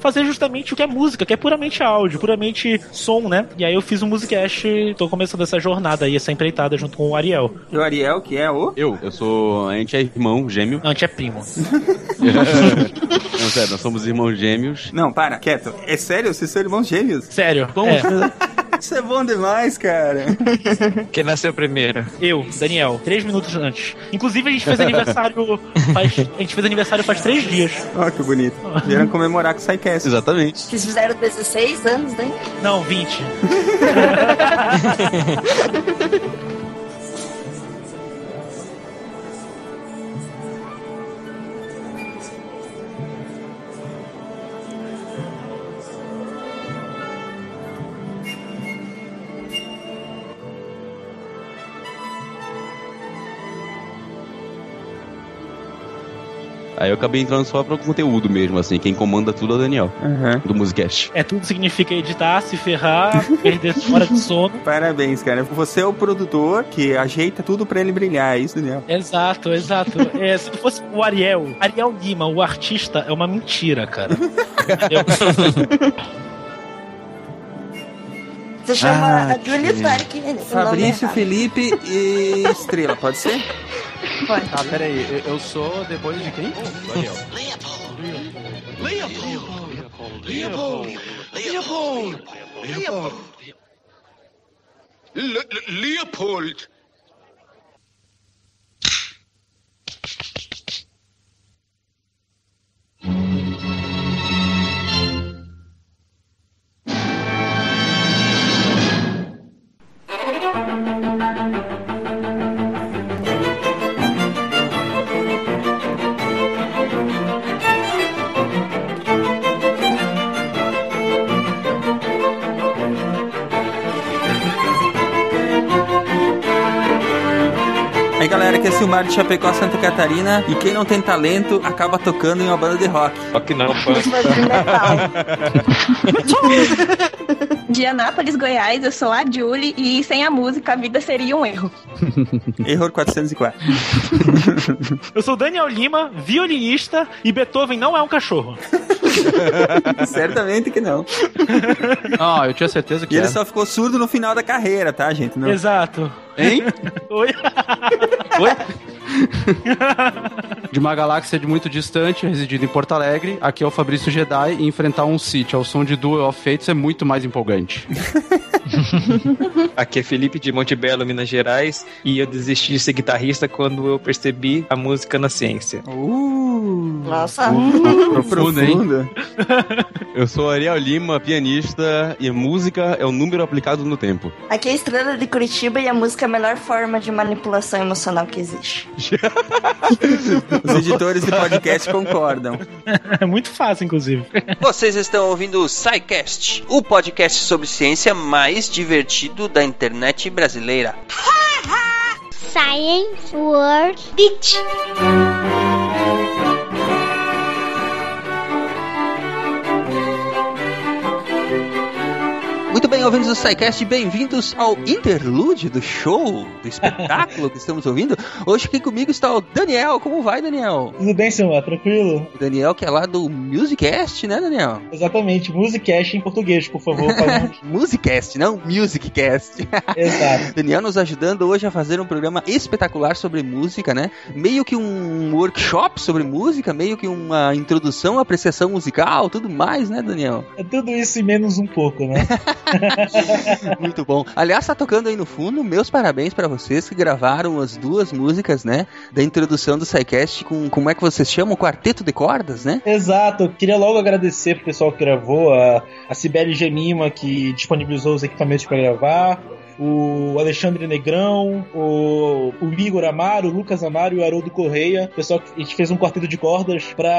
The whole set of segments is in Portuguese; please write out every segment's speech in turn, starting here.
fazer justamente o que é música, que é puramente áudio, puramente som, né? E aí eu fiz um Musicast, tô começando essa jornada aí, essa empreitada junto com o Ariel. E o Ariel, que é o? Eu, eu sou. A gente é irmão gêmeo. Não, a gente é primo. Não, sério, nós somos irmãos gêmeos. Não, para, quieto. É sério? Vocês são irmãos gêmeos? Sério. Bom, é. Isso é bom demais, cara. Quem nasceu primeiro? Eu, Daniel, três minutos antes. Inclusive a gente fez aniversário faz, a gente fez aniversário faz três dias. Ó, que bonito. Vieram comemorar com o SciCast. Exatamente. Vocês fizeram 16 anos, né? Não, 20. Aí eu acabei entrando só pro conteúdo mesmo, assim. Quem comanda tudo é o Daniel, Uhum. do Musicast. É, tudo significa editar, se ferrar, perder hora de sono. Parabéns, cara. Você é o produtor que ajeita tudo pra ele brilhar, é isso, Daniel? Exato, exato. É, se não fosse o Ariel, Ariel Lima, o artista, é uma mentira, cara. Entendeu? Você chama Ah, a que- o nome Fabrício. Felipe e Estrela, pode ser? Pode. Ah, peraí, eu- eu sou depois de quem? Daniel. Leopold! Aí galera, que é Silmar de Chapecó, Santa Catarina. E quem não tem talento acaba tocando em uma banda de rock. Só que não, pô. De Anápolis, Goiás, eu sou a Julie e sem a música a vida seria um erro. Error 404. Eu sou Daniel Lima, violinista, e Beethoven não é um cachorro. Certamente que não. Ah, eu tinha certeza que E ele era. só ficou surdo no final da carreira, tá, gente? Não. Exato. Hein? Oi? Oi? De uma galáxia de muito distante, residindo em Porto Alegre, aqui é o Fabrício Jedi e enfrentar um Sith ao som de Duel of Fates é muito mais empolgante. Aqui é Felipe de Montebello, Minas Gerais, e eu desisti de ser guitarrista quando eu percebi a música na ciência. Uh, Nossa. Profundo, hein? profundo. Eu sou Ariel Lima, pianista, e música é o número aplicado no tempo. Aqui é a Estrela de Curitiba e a música é a melhor forma de manipulação emocional que existe. Os editores de podcast concordam. É muito fácil, inclusive. Vocês estão ouvindo o SciCast, o podcast sobre ciência mais divertido da internet brasileira. Science World Beach. Bem, ouvintes do SciCast, bem-vindos ao interlúdio do show, do espetáculo que estamos ouvindo. Hoje aqui comigo está o Daniel. Como vai, Daniel? Tudo bem, senhor? Tranquilo? O Daniel que é lá do Musicast, né, Daniel? Exatamente. Musicast em português, por favor. Musicast, não Musiccast. Exato. Daniel nos ajudando hoje a fazer um programa espetacular sobre música, né? Meio que um workshop sobre música, meio que uma introdução à apreciação musical, tudo mais, né, Daniel? É tudo isso e menos um pouco, né? Muito bom. Aliás, tá tocando aí no fundo, meus parabéns pra vocês que gravaram as duas músicas, né? Da introdução do SciCast com, como é que vocês chamam? Quarteto de cordas, né? Exato. Eu queria logo agradecer pro pessoal que gravou, a, a Sibeli Gemima, que disponibilizou os equipamentos para gravar. O Alexandre Negrão, o, o Igor Amaro, o Lucas Amaro e o Haroldo Correia. O pessoal que a gente fez um quarteto de cordas pra.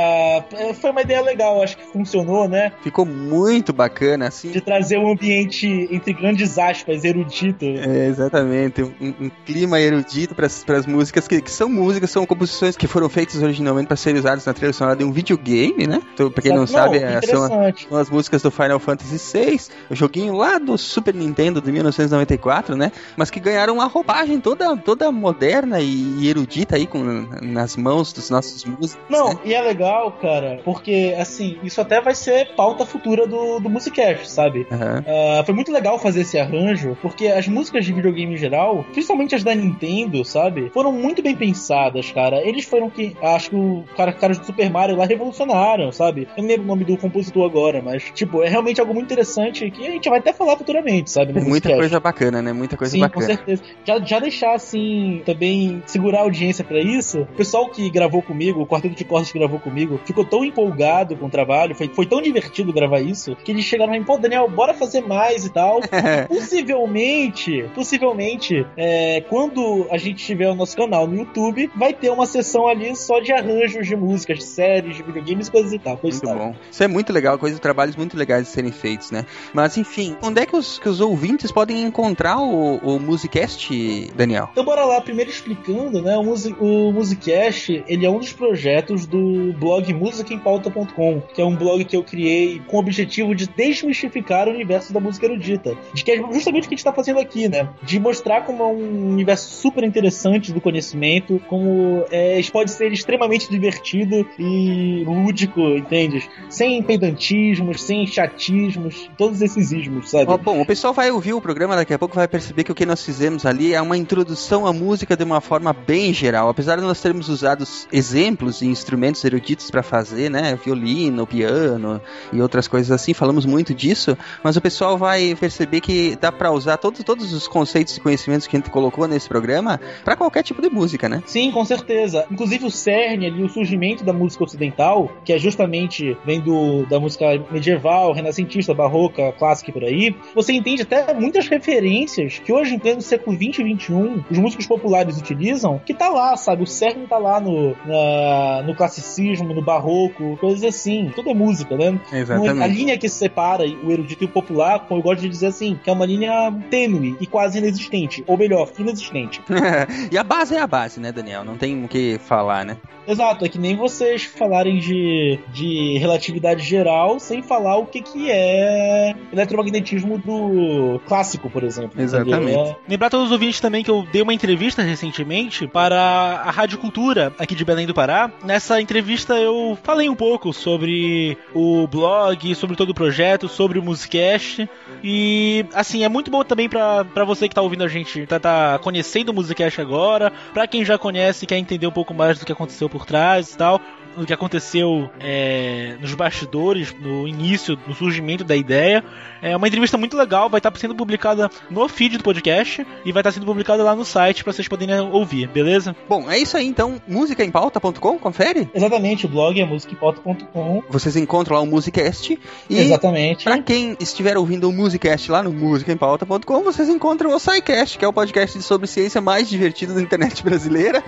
é, Foi uma ideia legal, acho que funcionou, né? Ficou muito bacana, assim. De trazer um ambiente, entre grandes aspas, erudito. É, exatamente, um, um clima erudito para as músicas que, que são músicas, são composições que foram feitas originalmente para serem usadas na trilha sonora de um videogame, né? Então, pra quem não, sabe, é, são, são as músicas do Final Fantasy VI, o joguinho lá do Super Nintendo de 1994, 64, né? Mas que ganharam uma roupagem toda, toda moderna e erudita aí com, nas mãos dos nossos músicos. Não, né? e é legal, cara, porque, assim, isso até vai ser pauta futura do, do Musicast, sabe? Aham. Ah, foi muito legal fazer esse arranjo, porque as músicas de videogame em geral, principalmente as da Nintendo, sabe? Foram muito bem pensadas, cara. Eles foram que. Acho que o cara, caras do Super Mario lá revolucionaram, sabe? Eu não lembro o nome do compositor agora, mas, tipo, é realmente algo muito interessante que a gente vai até falar futuramente, sabe? Muita coisa bacana, né? Muita coisa Sim, com bacana. certeza. Já, já deixar assim, também segurar a audiência pra isso. O pessoal que gravou comigo, o quarteto de cordas que gravou comigo, ficou tão empolgado com o trabalho, foi, foi tão divertido gravar isso, que eles chegaram e pô, Daniel, bora fazer mais e tal. possivelmente, possivelmente, é, quando a gente tiver o nosso canal no YouTube, vai ter uma sessão ali só de arranjos de músicas, de séries, de videogames e coisas e tal. Coisa e Muito tal. bom. Isso é muito legal, coisa de trabalhos muito legais de serem feitos, né? Mas enfim, onde é que os, que os ouvintes podem encontrar o, o Musicast, Daniel? Então bora lá, primeiro explicando, né? O, Musi o Musicast, ele é um dos projetos do blog musicaempauta.com, que é um blog que eu criei com o objetivo de desmistificar o universo da música erudita. De que é justamente o que a gente tá fazendo aqui, né? De mostrar como é um universo super interessante do conhecimento, como é, pode ser extremamente divertido e lúdico, entende? Sem pedantismos, sem chatismos, todos esses ismos, sabe? Ó, bom, o pessoal vai ouvir o programa daqui a pouco vai perceber que o que nós fizemos ali é uma introdução à música de uma forma bem geral. Apesar de nós termos usado exemplos e instrumentos eruditos para fazer, né? Violino, piano e outras coisas assim, falamos muito disso, mas o pessoal vai perceber que dá para usar todos, todos os conceitos e conhecimentos que a gente colocou nesse programa para qualquer tipo de música, né? Sim, com certeza. Inclusive o cerne ali, o surgimento da música ocidental, que é justamente vem do, da música medieval, renascentista, barroca, clássica e por aí, você entende até muitas referências que hoje, em pleno século 20 e 21, os músicos populares utilizam, que tá lá, sabe? O cerne tá lá no, na- no classicismo, no barroco, coisas assim. Tudo é música, né? Exatamente. A linha que separa o erudito e o popular, como eu gosto de dizer assim, que é uma linha tênue e quase inexistente. Ou melhor, inexistente. e a base é a base, né, Daniel? Não tem o que falar, né? Exato, é que nem vocês falarem de, de relatividade geral sem falar o que, que é eletromagnetismo do clássico, por exemplo. Exatamente. É- Lembrar todos os ouvintes também que eu dei uma entrevista recentemente para a Rádio Cultura aqui de Belém do Pará. Nessa entrevista eu falei um pouco sobre o blog, sobre todo o projeto, sobre o Musicast. E assim, é muito bom também pra você que tá ouvindo a gente, tá, tá conhecendo o Musicast agora, pra quem já conhece e quer entender um pouco mais do que aconteceu por trás e tal. O que aconteceu é, nos bastidores, no início, no surgimento da ideia. É uma entrevista muito legal, vai estar sendo publicada no feed do podcast e vai estar sendo publicada lá no site para vocês poderem ouvir, beleza? Bom, é isso aí então. Musicaempauta.com, confere? Exatamente, o blog é musicpauta.com. Vocês encontram lá o Musicast. E Exatamente. Pra quem estiver ouvindo o Musicast lá no musicaempauta.com, vocês encontram o SciCast, que é o podcast sobre ciência mais divertido da internet brasileira.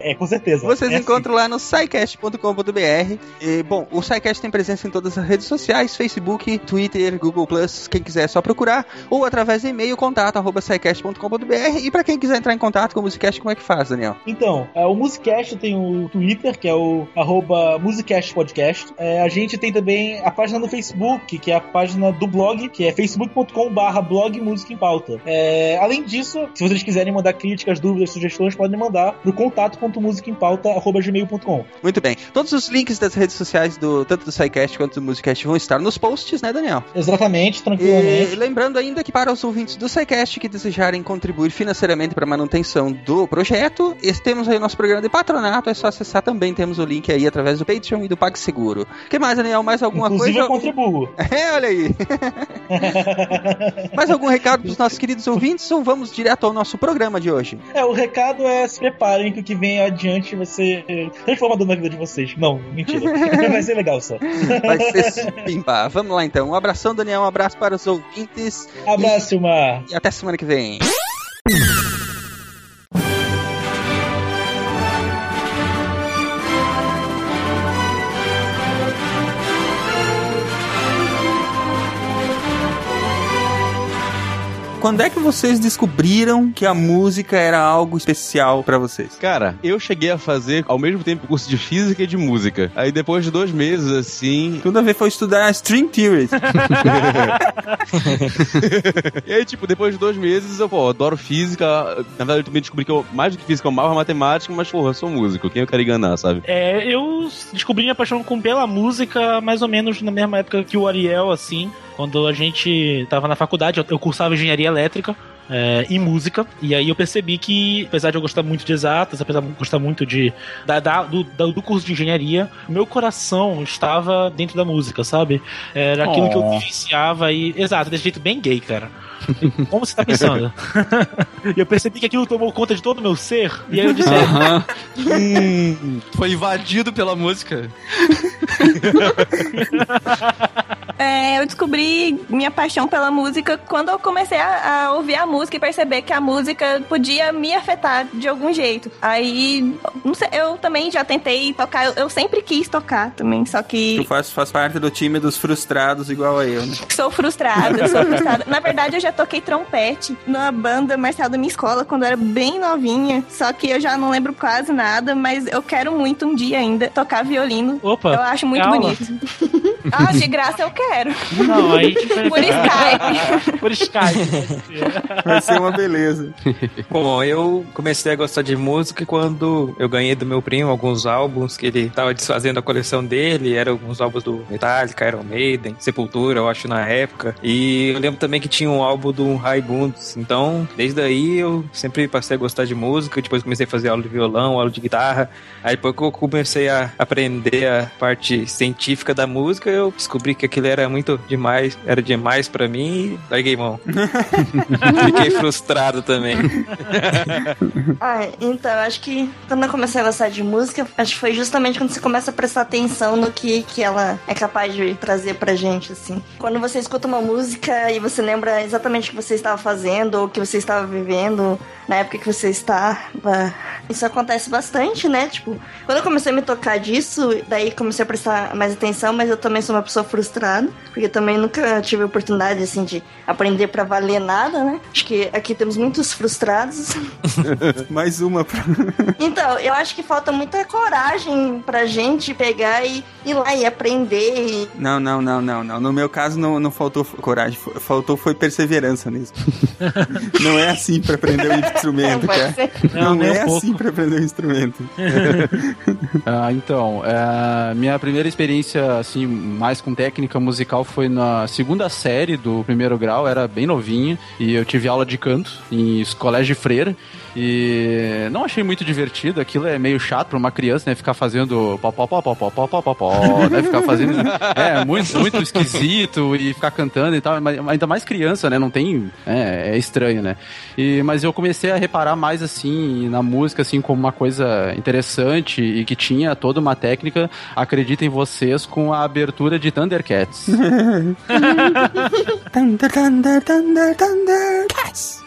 É, com certeza. Vocês É assim. encontram lá no scicast.com.br. E, bom, o SciCast tem presença em todas as redes sociais, Facebook, Twitter, Google+, quem quiser é só procurar, ou através do e-mail, contato, arroba scicast.com.br. E pra quem quiser entrar em contato com o Musicast, como é que faz, Daniel? Então, é, o Musicast tem o Twitter, que é o arroba Musicast Podcast. É, a gente tem também a página no Facebook, que é a página do blog, que é facebook.com barra blog Música em Pauta. É, além disso, se vocês quiserem mandar críticas, dúvidas, sugestões, podem mandar pro contato.musicaempauta.gmail.com Muito bem. Todos os links das redes sociais, do tanto do SciCast quanto do Musicast, vão estar nos posts, né, Daniel? Exatamente, E tranquilamente. lembrando ainda que para os ouvintes do SciCast que desejarem contribuir financeiramente para a manutenção do projeto, temos aí o nosso programa de patronato, é só acessar também, temos o link aí através do Patreon e do PagSeguro. O que mais, Daniel? Mais alguma Inclusive coisa? eu contribuo. É, olha aí. mais algum recado para os nossos queridos ouvintes ou vamos direto ao nosso programa de hoje? É, o recado é se preparem que o que vem adiante vai ser transformador na vida de vocês. Não, mentira. vai ser legal só. Vai ser pimba. Vamos lá então. Um abração, Daniel. Um abraço para os ouvintes. Abraço, Silmar. E até semana que vem. Quando é que vocês descobriram que a música era algo especial pra vocês? Cara, eu cheguei a fazer ao mesmo tempo curso de física e de música. Aí depois de dois meses, assim. Tudo a ver foi estudar string theory. e aí, tipo, depois de dois meses, eu, pô, adoro física. Na verdade, eu também descobri que eu, mais do que física, eu amava matemática, mas, porra, eu sou músico. Quem eu quero enganar, sabe? É, eu descobri minha paixão com pela música mais ou menos na mesma época que o Ariel, assim. Quando a gente tava na faculdade, eu- eu cursava engenharia elétrica. é, e música, e aí eu percebi que, apesar de eu gostar muito de exatas, apesar de eu gostar muito de da, da- do, do curso de engenharia, meu coração estava dentro da música, sabe? Era aquilo que eu Oh. vivenciava e. Exato, desse jeito bem gay, cara. Como você tá pensando? e eu percebi que aquilo tomou conta de todo o meu ser, e aí eu disse. Aham. Hum, foi invadido pela música. É, eu descobri minha paixão pela música quando eu comecei a, a ouvir a música e perceber que a música podia me afetar de algum jeito. Aí, não sei, eu também já tentei tocar, eu, eu sempre quis tocar também, só Tu que faz, faz parte do time dos frustrados igual a eu, né? sou frustrada, sou frustrada. Na verdade, eu já toquei trompete na banda marcial da minha escola quando eu era bem novinha, só que eu já não lembro quase nada, mas eu quero muito um dia ainda tocar violino. Opa, Eu acho muito aula. bonito. ah, de graça eu quero. Não, aí. Por Skype. Por Skype. Vai ser uma beleza. Bom, eu comecei a gostar de música quando eu ganhei do meu primo alguns álbuns que ele tava desfazendo a coleção dele. Eram alguns álbuns do Metallica, Iron Maiden, Sepultura, eu acho, na época. E eu lembro também que tinha um álbum do Raimundos. Então, desde aí eu sempre passei a gostar de música. Depois comecei a fazer aula de violão, aula de guitarra. Aí depois que eu comecei a aprender a parte científica da música, eu descobri que aquilo era muito demais, era demais pra mim e larguei mão. Fiquei frustrado também. Ah, então, eu acho que quando eu comecei a gostar de música, acho que foi justamente quando você começa a prestar atenção no que, que ela é capaz de trazer pra gente, assim. Quando você escuta uma música e você lembra exatamente o que você estava fazendo ou o que você estava vivendo na época que você estava. Isso acontece bastante, né? Tipo, quando eu comecei a me tocar disso, daí comecei a prestar mais atenção, mas eu também sou uma pessoa frustrada, porque eu também nunca tive a oportunidade, assim, de aprender pra valer nada, né? Acho que aqui temos muitos frustrados. Mais uma pra... Então, eu acho que falta muita coragem pra gente pegar e ir lá e aprender. E... Não, não, não, não, não. No meu caso não, não faltou coragem, faltou foi perseverança mesmo. não é assim pra aprender um instrumento, cara. ser. Não, Não, é um assim pra aprender um instrumento. Ah, então, é, minha primeira experiência, assim, mais com técnica musical foi na segunda série do primeiro grau, era bem novinha, e eu tive aula de canto em colégio de freira, e não achei muito divertido, aquilo é meio chato pra uma criança, né, ficar fazendo pó, pó, pó, pó, pó, pó, pó, pó, pó, né, ficar fazendo, é, muito, muito esquisito, e ficar cantando e tal, mas ainda mais criança, né, não tem, é, é estranho, né, e, mas eu comecei a reparar mais, assim, na música, assim, como uma coisa interessante e que tinha toda uma técnica, acreditem vocês, com a abertura de Thundercats. Thunder, thunder, thunder, thunder.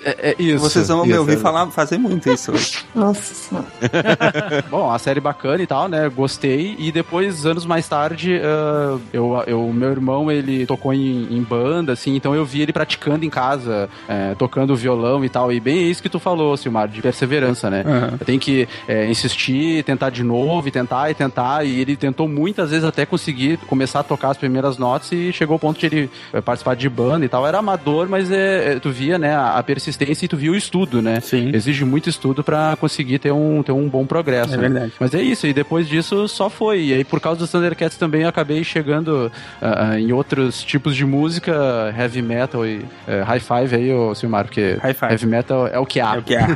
É, é isso. Vocês vão me isso, ouvir é. falar, fazer muito isso hoje. Nossa senhora. Bom, a série bacana e tal, né? Gostei. E depois, anos mais tarde, ah, eu, eu, meu irmão, ele tocou em, em banda, assim, então eu vi ele praticando em casa, eh, tocando violão e tal. E bem isso que tu falou, Silmar, de perseverança, né? Aham. Tem que eh, insistir, tentar de novo, e tentar e tentar. E ele tentou muitas vezes até conseguir começar a tocar as primeiras notas e chegou ao ponto de ele eh, participar de banda e tal. Era amador, mas é, tu via, né, a, a persistência e tu via o estudo, né? Sim. Exige muito estudo pra conseguir ter um, ter um bom progresso. É né? verdade. Mas é isso, e depois disso só foi. E aí, por causa dos Thundercats também, eu acabei chegando ah, em outros tipos de música, heavy metal e eh, high five aí, ô Silmar, porque heavy metal é o que há. É o que há.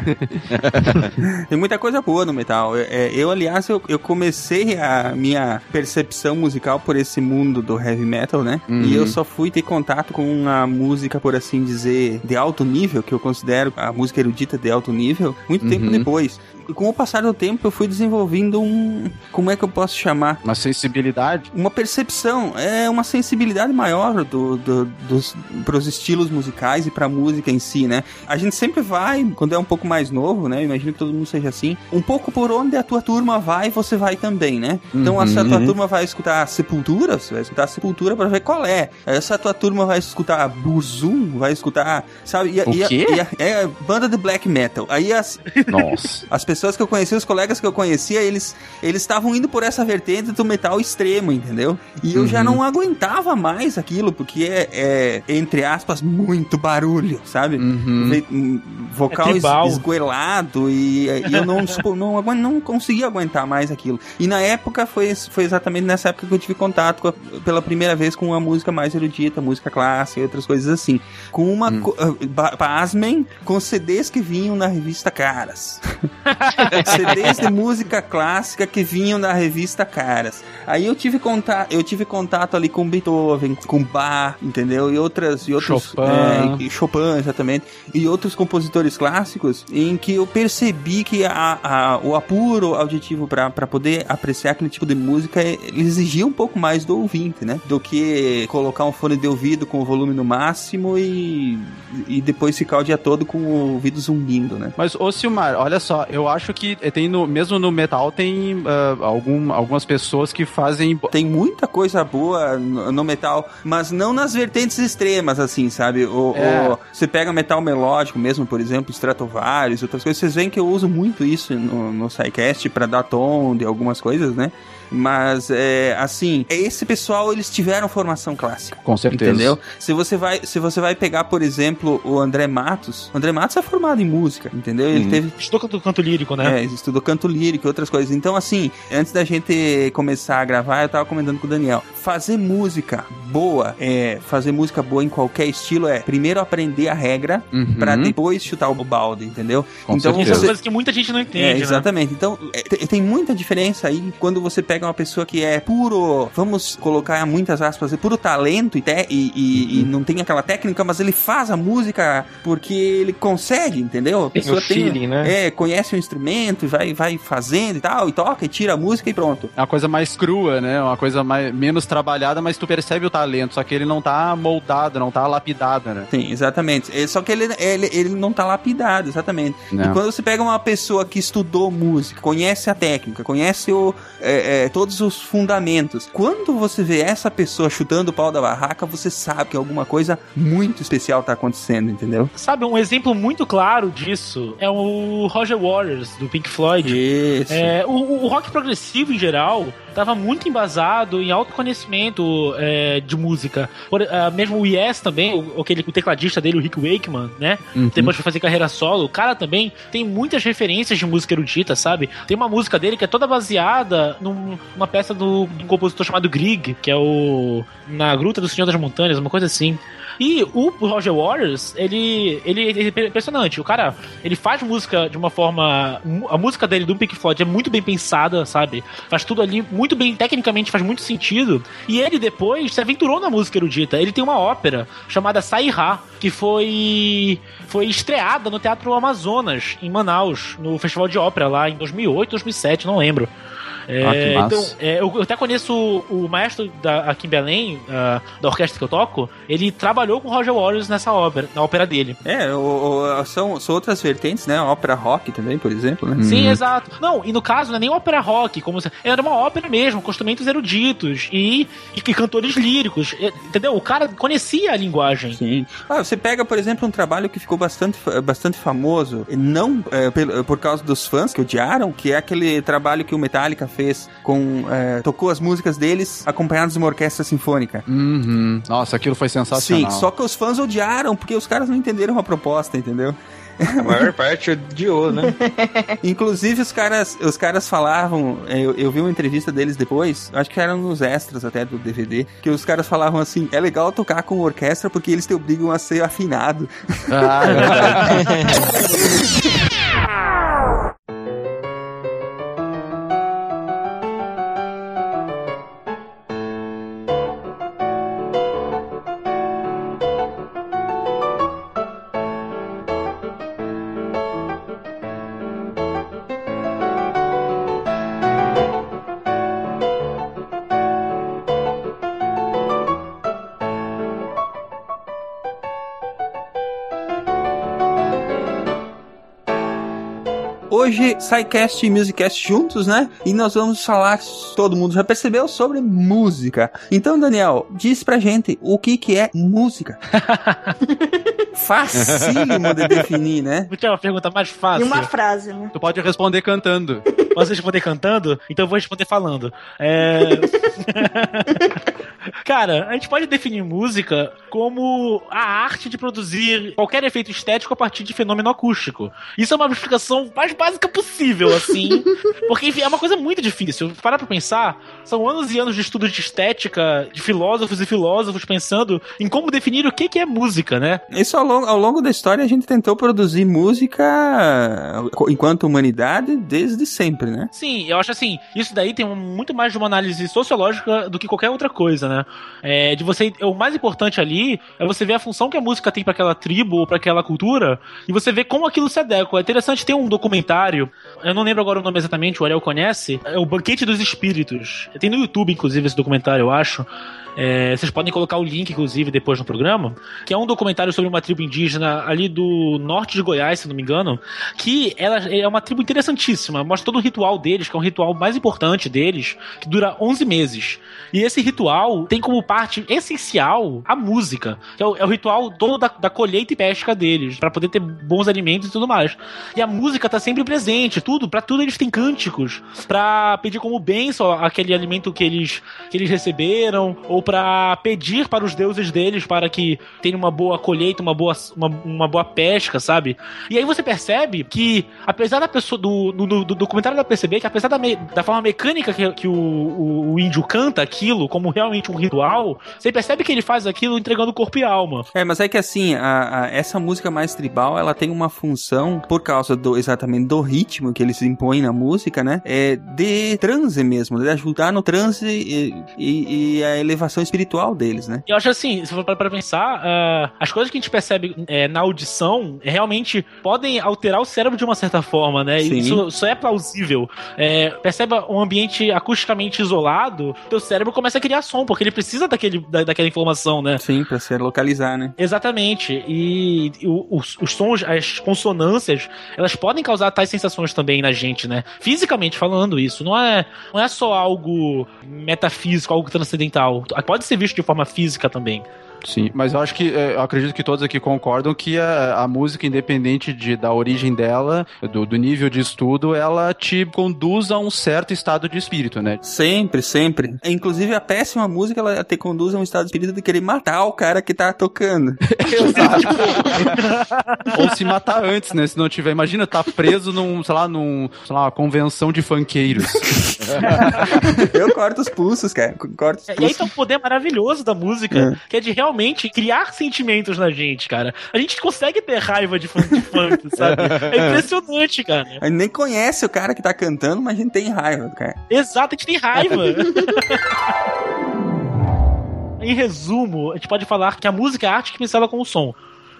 Tem muita coisa boa no metal. Eu, é, eu, aliás, eu, eu comecei a minha percepção musical por esse mundo do heavy metal, né? Uhum. E eu só fui ter contato com a música, por assim dizer, de alto nível, que eu considero a música erudita de alto nível, muito uhum. tempo depois com o passar do tempo, eu fui desenvolvendo um. Como é que eu posso chamar? Uma sensibilidade? Uma percepção, é uma sensibilidade maior do, do, dos, pros estilos musicais e pra música em si, né? A gente sempre vai, quando é um pouco mais novo, né? Imagino que todo mundo seja assim. Um pouco por onde a tua turma vai, você vai também, né? Então, Uhum. se a tua turma vai escutar Sepultura, você vai escutar Sepultura pra ver qual é. Se a tua turma vai escutar Burzum, vai escutar, sabe? E, O e quê? e a- é banda de black metal. Aí as, Nossa. as pessoas que eu conhecia, os colegas que eu conhecia, eles eles estavam indo por essa vertente do metal extremo, entendeu? E eu já Uhum. não aguentava mais aquilo, porque é, é, entre aspas, muito barulho, sabe? Uhum. Ve- um Vocal É e, e eu não, não, não conseguia aguentar mais aquilo. E na época, foi, foi exatamente nessa época que eu tive contato com a- pela primeira vez com uma música mais erudita, música clássica e outras coisas assim. Com uma, Hum. co- ba- pasmem, com CDs que vinham na revista Caras. CDs de música clássica que vinham da revista Caras. Aí eu tive contato, eu tive contato ali com Beethoven, com Bach, entendeu? E outras e outros Chopin. é, e Chopin exatamente, e outros compositores clássicos em que eu percebi que a, a- o apuro auditivo para poder apreciar aquele tipo de música exigia um pouco mais do ouvinte, né? Do que colocar um fone de ouvido com o volume no máximo e, e depois ficar o dia todo com o ouvido zumbindo, né? Mas, ô Silmar, olha só, eu acho que tem no, mesmo no metal tem ah, algum, algumas pessoas que fazem. Tem muita coisa boa no, no metal, mas não nas vertentes extremas, assim, sabe? O, É. o- você pega metal melódico mesmo, por exemplo, Stratovarius, outras coisas, vocês veem que eu uso muito isso no, no SciCast pra dar tom de algumas coisas, né? Mas, é, assim, esse pessoal, eles tiveram formação clássica. Com certeza. Entendeu? Se você vai, se você vai pegar, por exemplo, o André Matos, o André Matos é formado em música, entendeu? Ele Uhum. teve Estou canto, canto lírico, né? é, estudou canto lírico e outras coisas. Então, assim, antes da gente começar a gravar, eu tava comentando com o Daniel. Fazer música boa, é, fazer música boa em qualquer estilo é primeiro aprender a regra Uhum. pra depois chutar o balde, entendeu? Com então Isso é certeza. uma coisa que muita gente não é, entende, né? exatamente. Então, é, tem muita diferença aí quando você pega uma pessoa que é puro, vamos colocar muitas aspas, é puro talento e, te- e, e- e não tem aquela técnica, mas ele faz a música porque ele consegue, entendeu? A pessoa o feeling, né? É, conhece o instrumento, vai, vai fazendo e tal, e toca, e tira a música e pronto. É uma coisa mais crua, né? Uma coisa mais, menos trabalhada, mas tu percebe o talento, só que ele não tá moldado, não tá lapidado, né? Sim, exatamente. É, Só que ele, ele, ele não tá lapidado, exatamente. Não. E quando você pega uma pessoa que estudou música, conhece a técnica, conhece o, é, é, todos os fundamentos, quando você vê essa pessoa chutando o pau da barraca, você sabe que alguma coisa muito especial tá acontecendo, entendeu? Sabe, um exemplo muito claro disso é o Roger Waters, do Pink Floyd. Isso. É, o, o rock progressivo, em geral, estava muito embasado em autoconhecimento é, de música. Por, ah, mesmo o Yes também, o, aquele, o tecladista dele, o Rick Wakeman, né? Uhum. Depois foi fazer carreira solo. O cara também tem muitas referências de música erudita, sabe? Tem uma música dele que é toda baseada num- numa peça do, de um compositor chamado Grieg, que é o Na Gruta do Senhor das Montanhas, uma coisa assim. E o Roger Waters, ele, ele, é impressionante. O cara, ele faz música de uma forma. A música dele do Pink Floyd é muito bem pensada, sabe? Faz tudo ali muito bem, tecnicamente faz muito sentido. E ele depois se aventurou na música erudita. Ele tem uma ópera chamada Sairá, que foi, foi estreada no Teatro Amazonas, em Manaus, no Festival de Ópera lá em 2008, 2007, não lembro. É, Ah, que massa. então, é, eu, eu até conheço o, o maestro da, aqui em Belém, ah, da orquestra que eu toco, ele trabalhou com o Roger Waters nessa ópera, na ópera dele. É, o- o- são, são outras vertentes, né? A ópera rock também, por exemplo, né? Sim, exato. Não, e no caso não é nem ópera rock, como se, era uma ópera mesmo, com instrumentos eruditos e, e, que cantores líricos, e- entendeu? O cara conhecia a linguagem. Sim. Ah, você pega, por exemplo, um trabalho que ficou bastante, bastante famoso, não é, por causa dos fãs que odiaram, que é aquele trabalho que o Metallica fez com. é, tocou as músicas deles acompanhados de uma orquestra sinfônica. Uhum. Nossa, aquilo foi sensacional. Sim, só que os fãs odiaram, porque os caras não entenderam a proposta, entendeu? A maior parte odiou, né? Inclusive, os caras, os caras falavam, eu, eu vi uma entrevista deles depois, acho que eram nos extras até do DVD, que os caras falavam assim: é legal tocar com orquestra porque eles te obrigam a ser afinado. Ah, é verdade. hoje SciCast e Musicast juntos, né? E nós vamos falar, todo mundo já percebeu, sobre música. Então, Daniel, diz pra gente o que que é música. Facílimo de definir, né? Vou tirar uma pergunta mais fácil. uma frase, né? Tu pode responder cantando. Posso responder cantando? Então eu vou responder falando. É... Cara, a gente pode definir música como a arte de produzir qualquer efeito estético a partir de fenômeno acústico. Isso é uma explicação mais básica possível, assim. Porque, enfim, é uma coisa muito difícil. Parar pra pensar, são anos e anos de estudo de estética, de filósofos e filósofos pensando em como definir o que que é música, né? Isso ao longo, ao longo da história a gente tentou produzir música enquanto humanidade desde sempre, né? Sim, eu acho assim, isso daí tem muito mais de uma análise sociológica do que qualquer outra coisa, né? É, de você, o mais importante ali é você ver a função que a música tem pra aquela tribo ou pra aquela cultura e você ver como aquilo se adequa. É interessante ter um documentário, eu não lembro agora o nome exatamente, o Ariel conhece, é o Banquete dos Espíritos. Tem no YouTube, inclusive, esse documentário, eu acho. É, vocês podem colocar o link, inclusive, depois no programa, que é um documentário sobre uma tribo indígena ali do norte de Goiás, se não me engano, que ela é uma tribo interessantíssima, mostra todo o ritual deles, que é um ritual mais importante deles, que dura 11 meses. E esse ritual tem como parte essencial a música, que é o, é o ritual todo da, da colheita e pesca deles, para poder ter bons alimentos e tudo mais. E a música tá sempre presente, tudo, para tudo eles têm cânticos, para pedir como bênção aquele alimento que eles, que eles receberam, ou para pedir para os deuses deles para que tenham uma boa colheita, uma boa, uma, uma boa pesca, sabe? E aí você percebe que, apesar da pessoa, do, do, do documentário pra perceber que apesar da, me- da forma mecânica que, que o, o, o índio canta aquilo como realmente um ritual, você percebe que ele faz aquilo entregando corpo e alma. É, mas é que assim, a- a- essa música mais tribal, ela tem uma função, por causa do exatamente do ritmo que eles impõem na música, né? É de transe mesmo, de ajudar no transe e, e- e a elevação espiritual deles, né? Eu acho assim, se for para pra pensar, ah, as coisas que a gente percebe é, na audição é, realmente podem alterar o cérebro de uma certa forma, né? Sim. Isso, isso é plausível. É, perceba um ambiente acusticamente isolado, teu cérebro começa a criar som, porque ele precisa daquele, da- daquela informação, né? Sim, pra se localizar, né? Exatamente. E os, os sons, as consonâncias, elas podem causar tais sensações também na gente, né? Fisicamente falando isso. Não é, não é só algo metafísico, algo transcendental. Pode ser visto de forma física também. Sim, mas eu acho que é, eu acredito que todos aqui concordam que a, a música, independente de, da origem dela, do, do nível de estudo, ela te conduz a um certo estado de espírito, né? Sempre, sempre. Inclusive, a péssima música, ela te conduz a um estado de espírito de querer matar o cara que tá tocando. Ou se matar antes, né? Se não tiver. Imagina, tá preso num, sei lá, num, sei lá, uma convenção de funkeiros. Eu corto os pulsos, cara. Corto os E aí pulsos. tá um poder maravilhoso da música, que é de realmente criar sentimentos na gente, cara. A gente consegue ter raiva de funk, de funk sabe? É impressionante, cara. A gente nem conhece o cara que tá cantando, mas a gente tem raiva cara. Exato, a gente tem raiva. em resumo, a gente pode falar que a música é a arte que pensava com o som.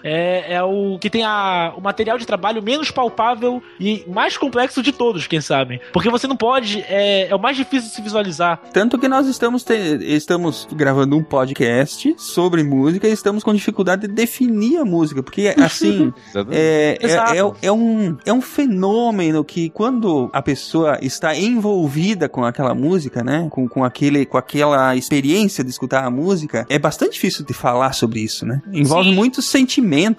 É, é o que tem a, o material de trabalho menos palpável e mais complexo de todos, quem sabe. Porque você não pode. É, é o mais difícil de se visualizar. Tanto que nós estamos, te- estamos gravando um podcast sobre música e estamos com dificuldade de definir a música. Porque, assim, é, é, é, é um, é um fenômeno que quando a pessoa está envolvida com aquela música, né? Com, com, aquele, com aquela experiência de escutar a música, é bastante difícil de falar sobre isso, né? Envolve Sim. muito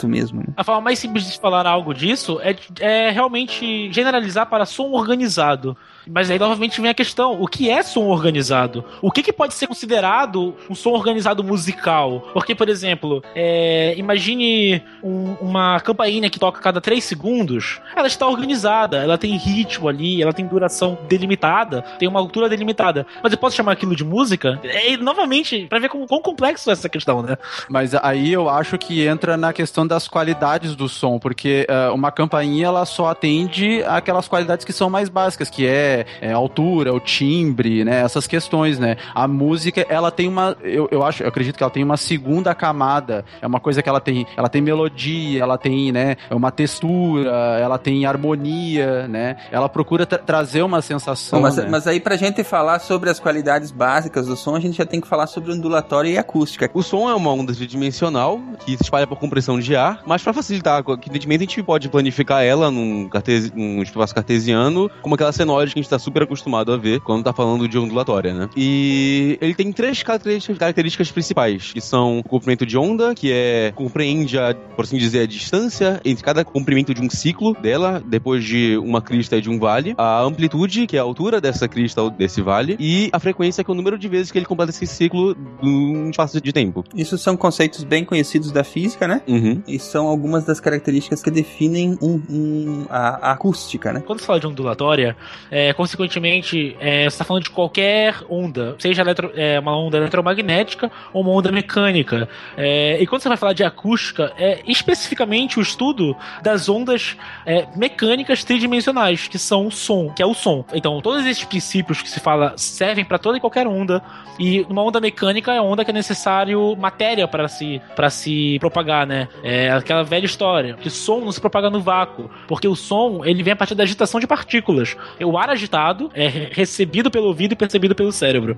mesmo. né? A forma mais simples de falar algo disso é, é realmente generalizar para som organizado. Mas aí novamente vem a questão: o que é som organizado? O que, que pode ser considerado um som organizado musical? Porque, por exemplo, é, imagine um- uma campainha que toca a cada 3 segundos. Ela está organizada, ela tem ritmo ali, ela tem duração delimitada, tem uma altura delimitada. Mas eu posso chamar aquilo de música? É, novamente, para ver como, quão complexo é essa questão, né? Mas aí eu acho que entra na questão das qualidades do som, porque eh, uma campainha ela só atende aquelas qualidades que são mais básicas, que é, é, altura, o timbre, né? Essas questões, né? A música, ela tem uma, eu, eu acho, eu acredito que ela tem uma segunda camada. É uma coisa que ela tem, ela tem melodia, ela tem, né? Uma textura, ela tem harmonia, né? Ela procura tra- trazer uma sensação. Bom, mas, né? mas aí pra gente falar sobre as qualidades básicas do som, a gente já tem que falar sobre ondulatória e acústica. O som é uma onda tridimensional que se espalha por compressão de ar, mas para facilitar, evidentemente a gente pode planificar ela num, num espaço cartesiano, como aquela senoide que a gente tá super acostumado a ver quando tá falando de ondulatória, né? E ele tem três características, características principais, que são o comprimento de onda, que é compreende, a, por assim dizer, a distância entre cada comprimento de um ciclo dela, depois de uma crista e de um vale, a amplitude, que é a altura dessa crista ou desse vale, e a frequência, que é o número de vezes que ele completa esse ciclo num espaço de tempo. Isso são conceitos bem conhecidos da física, né? Uhum. E são algumas das características que definem um, um- a, a acústica, né? Quando você fala de ondulatória, é, consequentemente, é, você está falando de qualquer onda, seja eletro- é, uma onda eletromagnética ou uma onda mecânica. É, e quando você vai falar de acústica, é especificamente o estudo das ondas é, mecânicas tridimensionais, que são o som, que é o som. Então, todos esses princípios que se fala servem para toda e qualquer onda. E uma onda mecânica é onda que é necessário matéria para se, se propagar, né? É aquela velha história, que som não se propaga no vácuo, porque o som ele vem a partir da agitação de partículas. O ar agitado é re- recebido pelo ouvido e percebido pelo cérebro.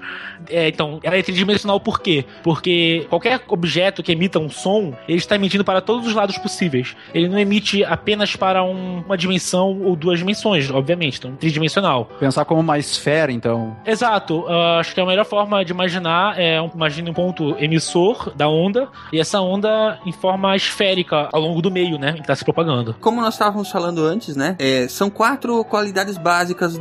É, então, ela é tridimensional por quê? Porque qualquer objeto que emita um som, ele está emitindo para todos os lados possíveis. Ele não emite apenas para um- uma dimensão ou duas dimensões, obviamente, então tridimensional. Pensar como uma esfera, então. Exato, ah, acho que a melhor forma de imaginar é um, imagine um ponto emissor da onda e essa onda em forma esférica ao longo do meio, né, que está se propagando. Como nós estávamos falando antes, né? é, são quatro qualidades básicas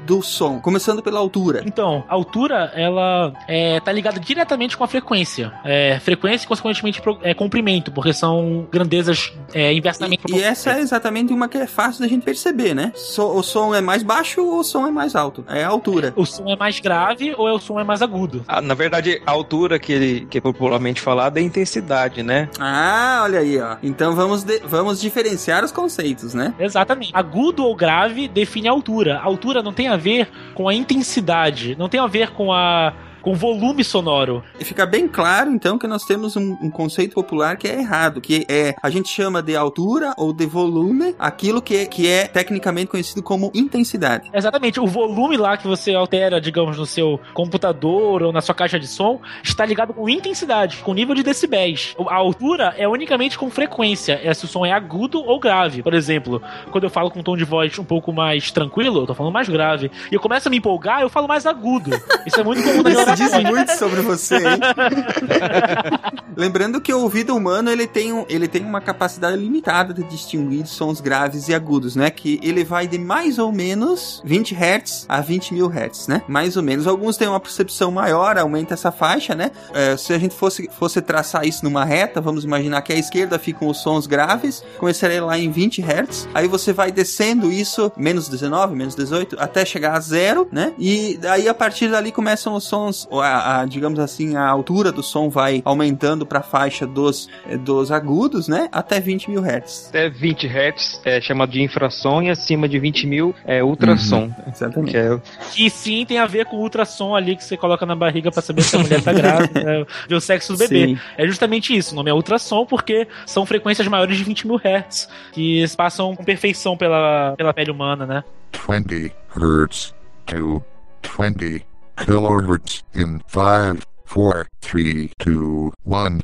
do som, começando pela altura. Então, a altura, ela é, tá ligada diretamente com a frequência. É, frequência e, consequentemente, pro- é, comprimento, porque são grandezas é, inversamente E essa é exatamente uma que é fácil da gente perceber, né? So- o som é mais baixo ou o som é mais alto? É a altura. O som é mais grave ou é o som é mais agudo? Ah, na verdade, a altura que, ele, que é popularmente falada é intensidade, né? Ah, olha aí, ó. Então vamos, de- vamos diferenciar os conceitos, né? Exatamente. Agudo ou grave define a altura. A altura não tem a ver com a intensidade, não tem a ver com a com volume sonoro. E fica bem claro, então, que nós temos um, um conceito popular que é errado, que é a gente chama de altura ou de volume aquilo que é, que é tecnicamente conhecido como intensidade. Exatamente, o volume lá que você altera, digamos, no seu computador ou na sua caixa de som, está ligado com intensidade, com nível de decibéis. A altura é unicamente com frequência, é se o som é agudo ou grave. Por exemplo, quando eu falo com um tom de voz um pouco mais tranquilo, eu tô falando mais grave. E eu começo a me empolgar, eu falo mais agudo. Isso é muito comum na Isso diz muito sobre você, hein? Lembrando que o ouvido humano ele tem, um- ele tem uma capacidade limitada de distinguir sons graves e agudos, né? Que ele vai de mais ou menos 20 Hz a 20 mil Hz, né? Mais ou menos. Alguns têm uma percepção maior, aumenta essa faixa, né? É, se a gente fosse, fosse traçar isso numa reta, vamos imaginar que à esquerda ficam os sons graves, começaria lá em 20 Hz, aí você vai descendo isso, menos 19, menos 18, até chegar a zero, né? E daí a partir dali começam os sons, a, a, digamos assim, a altura do som vai aumentando para a faixa dos, eh, dos agudos, né? Até 20 mil Hz. Até 20 Hz é chamado de infrassom e acima de 20 mil é ultrassom. Exatamente. Que é Que sim tem a ver com o ultrassom ali que você coloca na barriga pra saber se a mulher tá grávida, né? ver o sexo do bebê. Sim. É justamente isso, o nome é ultrassom porque são frequências maiores de 20 mil hertz, que passam com perfeição pela, pela pele humana, né? 20 hertz to 20 kilohertz in 5, 4, 3, 2, 1.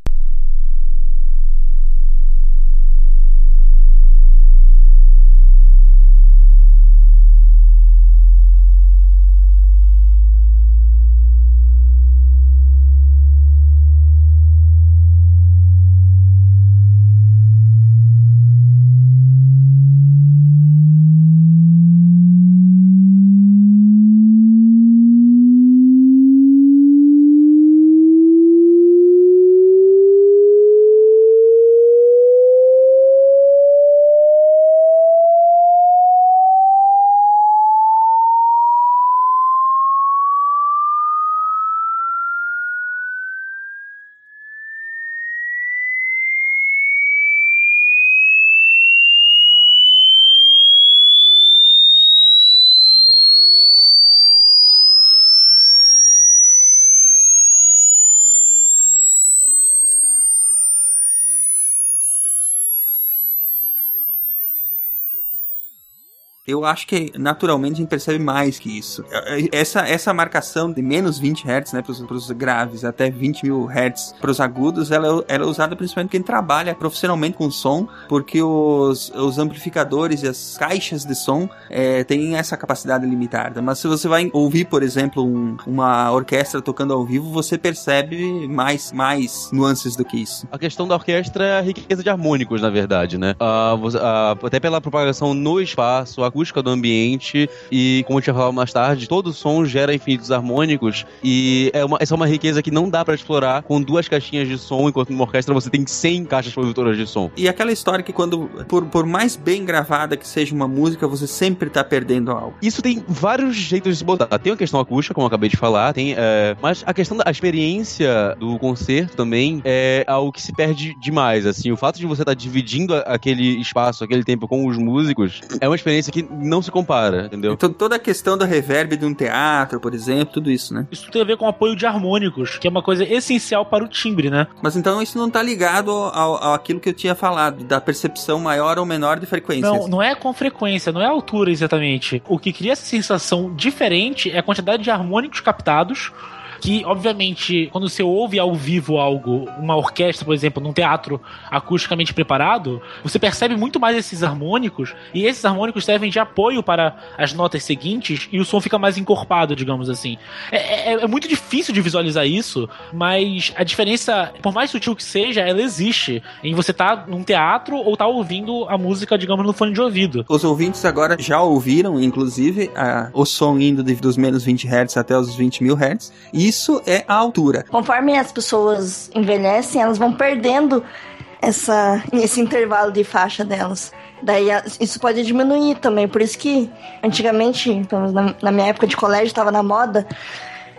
Eu acho que naturalmente a gente percebe mais que isso. Essa, essa marcação de menos 20 Hz, né, pros, pros graves, até 20 mil Hz pros agudos, ela, ela é usada principalmente quem trabalha profissionalmente com som, porque os, os amplificadores e as caixas de som é, têm essa capacidade limitada. Mas se você vai ouvir, por exemplo, um, uma orquestra tocando ao vivo, você percebe mais, mais nuances do que isso. A questão da orquestra é a riqueza de harmônicos, na verdade, né? Uh, uh, até pela propagação no espaço, a acústica do ambiente e, como a gente vai falar mais tarde, todo som gera infinitos harmônicos e é uma, essa é uma riqueza que não dá para explorar com duas caixinhas de som, enquanto numa orquestra você tem 100 caixas produtoras de som. E aquela história que quando, por, por mais bem gravada que seja uma música, você sempre tá perdendo algo. Isso tem vários jeitos de se botar. Tem a questão acústica, como eu acabei de falar, tem, é, mas a questão da experiência do concerto também é algo que se perde demais, assim, o fato de você estar tá dividindo aquele espaço, aquele tempo com os músicos, é uma experiência que não se compara, entendeu? Então, toda a questão da reverb de um teatro, por exemplo, tudo isso, né? Isso tem a ver com o apoio de harmônicos, que é uma coisa essencial para o timbre, né? Mas então isso não tá ligado ao, ao aquilo que eu tinha falado, da percepção maior ou menor de frequências. Não, não é com frequência, não é a altura exatamente. O que cria essa sensação diferente é a quantidade de harmônicos captados que, obviamente, quando você ouve ao vivo algo, uma orquestra, por exemplo, num teatro acusticamente preparado, você percebe muito mais esses harmônicos, e esses harmônicos servem de apoio para as notas seguintes, e o som fica mais encorpado, digamos assim. É, é, é muito difícil de visualizar isso, mas a diferença, por mais sutil que seja, ela existe em você estar tá num teatro ou estar tá ouvindo a música, digamos, no fone de ouvido. Os ouvintes agora já ouviram, inclusive, a, o som indo de, dos menos 20 Hz até os 20 mil Hz, e isso é a altura. Conforme as pessoas envelhecem, elas vão perdendo essa, esse intervalo de faixa delas. Daí isso pode diminuir também. Por isso que antigamente, na, minha época de colégio, estava na moda.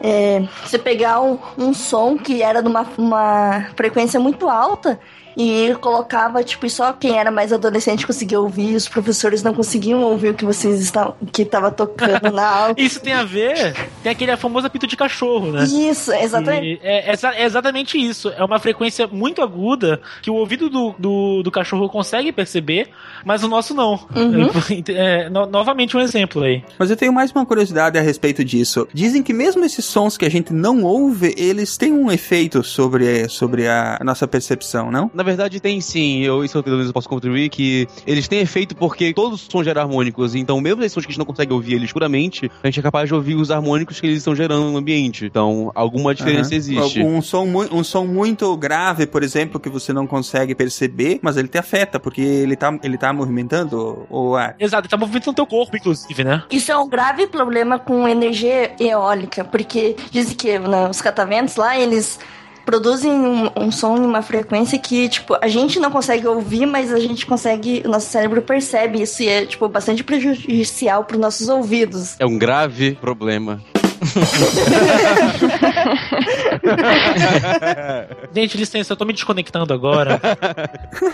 É, você pegar um, um som que era numa uma frequência muito alta e colocava, tipo, e só quem era mais adolescente conseguia ouvir, os professores não conseguiam ouvir o que vocês estavam, que estava tocando na aula. Isso tem a ver, tem aquele famoso apito de cachorro, né? Isso, exatamente. É, é, é, exatamente isso. É uma frequência muito aguda que o ouvido do, do, do cachorro consegue perceber, mas o nosso não. Uhum. É, no, novamente um exemplo aí. Mas eu tenho mais uma curiosidade a respeito disso. Dizem que mesmo esses sons que a gente não ouve, eles têm um efeito sobre, sobre a nossa percepção, não? Na verdade, tem sim. Eu, isso eu pelo menos posso contribuir, que eles têm efeito porque todos os sons geram harmônicos. Então, mesmo esses sons que a gente não consegue ouvir eles puramente, a gente é capaz de ouvir os harmônicos que eles estão gerando no ambiente. Então, alguma diferença uhum. existe. Um som, um som muito grave, por exemplo, que você não consegue perceber, mas ele te afeta, porque ele tá, ele tá movimentando o ar. Exato, ele tá movimentando o teu corpo, inclusive, né? Isso é um grave problema com energia eólica, porque dizem que né, os cataventos lá, eles produzem um, um, som em uma frequência que, tipo, a gente não consegue ouvir, mas a gente consegue, o nosso cérebro percebe isso e é, tipo, bastante prejudicial para os nossos ouvidos. É um grave problema. Gente, licença, eu tô me desconectando agora.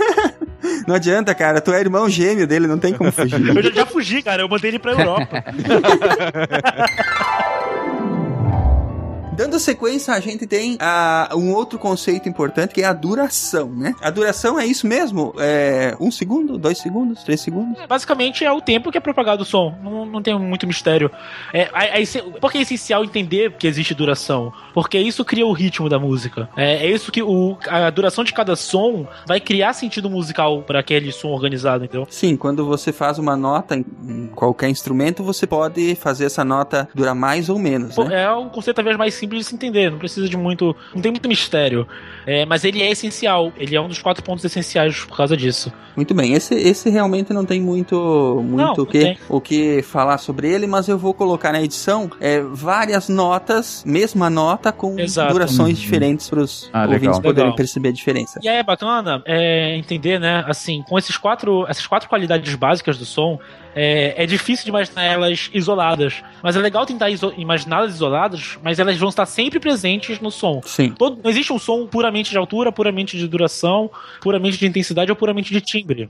Não adianta, cara. Tu é irmão gêmeo dele, não tem como fugir. eu já, já fugi, cara. Eu mandei ele pra Europa. Dando sequência, a gente tem uh, um outro conceito importante que é a duração, né? A duração é isso mesmo? É um segundo, dois segundos, três segundos? É, basicamente é o tempo que é propagado o som. Não, não tem muito mistério. É, é, é, porque é essencial entender que existe duração. Porque isso cria o ritmo da música. É, é isso que o, a duração de cada som vai criar sentido musical para aquele som organizado, entendeu? Sim, quando você faz uma nota em qualquer instrumento, você pode fazer essa nota durar mais ou menos. Né? É um conceito talvez mais simples de se entender, não precisa de muito. Não tem muito mistério. É, mas ele é essencial, ele é um dos quatro pontos essenciais por causa disso. Muito bem, esse, esse realmente não tem muito, muito o, que, o que falar sobre ele, mas eu vou colocar na edição é, várias notas, mesma nota, com Exato. durações uhum. diferentes para os ah, ouvintes legal. poderem legal. perceber a diferença. E aí é bacana é, entender, né, assim, com esses quatro, essas quatro qualidades básicas do som, é, é difícil de imaginar elas isoladas. Mas é legal tentar imaginá-las isoladas, mas elas vão estar sempre presentes no som. Sim. Todo, não existe um som puramente de altura, puramente de duração, puramente de intensidade ou puramente de timbre.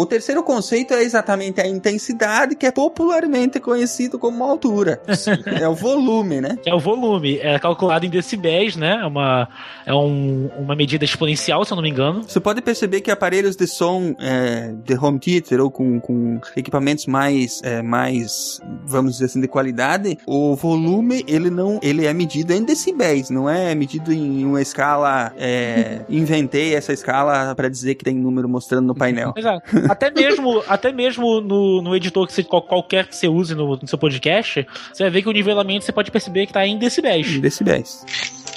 O terceiro conceito é exatamente a intensidade, que é popularmente conhecido como altura. é o volume, né? É o volume, é calculado em decibéis, né? É uma, é um- uma medida exponencial, se eu não me engano. Você pode perceber que aparelhos de som é, de home theater ou com, com equipamentos mais, é, mais, vamos dizer assim, de qualidade, o volume ele não, ele é medido em decibéis, não é medido em uma escala. é, inventei essa escala para dizer que tem número mostrando no painel. Exato. Até mesmo, até mesmo no, no editor que você, qual- qualquer que você use no, no seu podcast, você vai ver que o nivelamento você pode perceber que tá em decibéis. Em decibéis.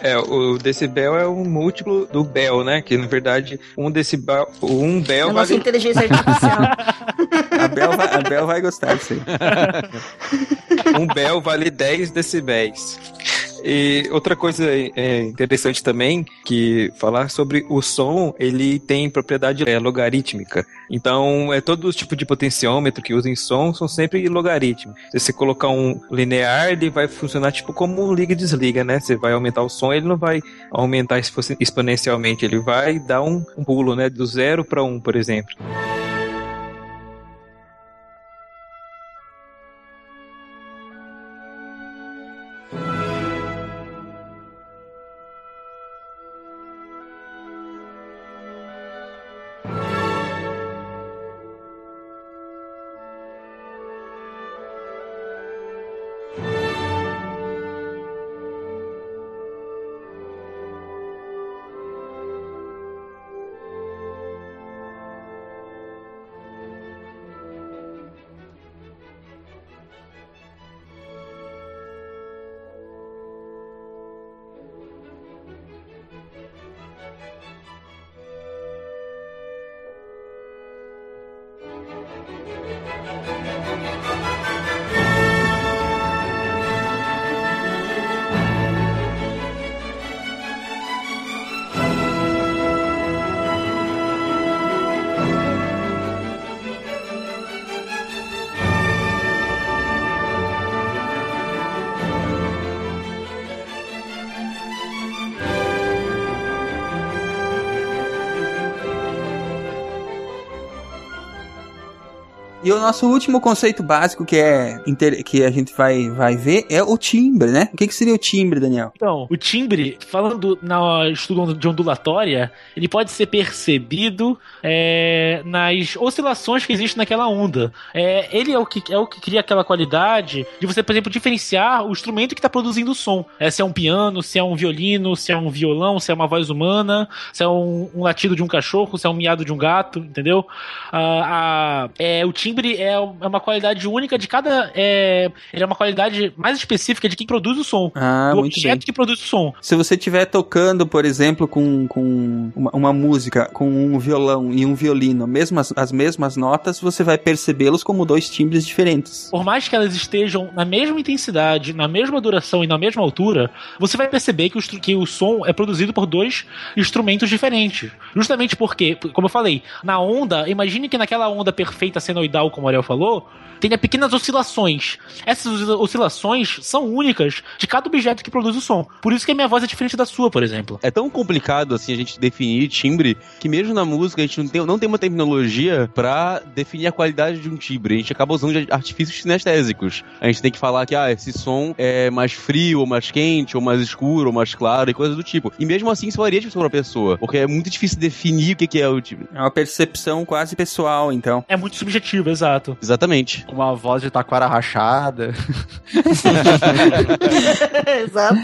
É, o decibel é um múltiplo do bel, né? Que na verdade, um decibel, um bel A nossa vale. inteligência artificial. A Bel vai, a Bel vai gostar disso aí. um bel vale 10 decibéis. E outra coisa é, interessante também que falar sobre o som, ele tem propriedade é, logarítmica. Então, é todo tipo de potenciômetro que usa em som são sempre logarítmicos. Se você colocar um linear, ele vai funcionar tipo como um liga e desliga, né? Você vai aumentar o som, ele não vai aumentar expo- exponencialmente, ele vai dar um, um pulo, né, do zero para um, por exemplo. Nosso último conceito básico que é que a gente vai, vai ver é o timbre, né? O que, que seria o timbre, Daniel? Então, o timbre, falando na estudo de ondulatória, ele pode ser percebido é, nas oscilações que existem naquela onda. É, ele é o, que, é o que cria aquela qualidade de você, por exemplo, diferenciar o instrumento que está produzindo o som. É, se é um piano, se é um violino, se é um violão, se é uma voz humana, se é um, um latido de um cachorro, se é um miado de um gato, entendeu? Ah, é, o timbre é é uma qualidade única de cada. É, ele é uma qualidade mais específica de quem produz o som. Ah, do muito objeto bem. que produz o som. Se você estiver tocando, por exemplo, com, com uma, uma música, com um violão e um violino, mesmas, as mesmas notas, você vai percebê-los como dois timbres diferentes. Por mais que elas estejam na mesma intensidade, na mesma duração e na mesma altura, você vai perceber que o, que o som é produzido por dois instrumentos diferentes. Justamente porque, como eu falei, na onda, imagine que naquela onda perfeita senoidal, como o Ariel falou, tenha pequenas oscilações. Essas oscilações são únicas de cada objeto que produz o som. Por isso que a minha voz é diferente da sua, por exemplo. É tão complicado assim a gente definir timbre que mesmo na música a gente não tem, não tem uma terminologia pra definir a qualidade de um timbre. A gente acaba usando de artifícios sinestésicos. A gente tem que falar que ah, esse som é mais frio, ou mais quente, ou mais escuro, ou mais claro e coisas do tipo. E mesmo assim isso varia de pessoa pra pessoa, porque é muito difícil definir o que que é o timbre. É uma percepção quase pessoal, então. É muito subjetivo, exato. Exatamente. Com uma voz de taquara rachada. Exato.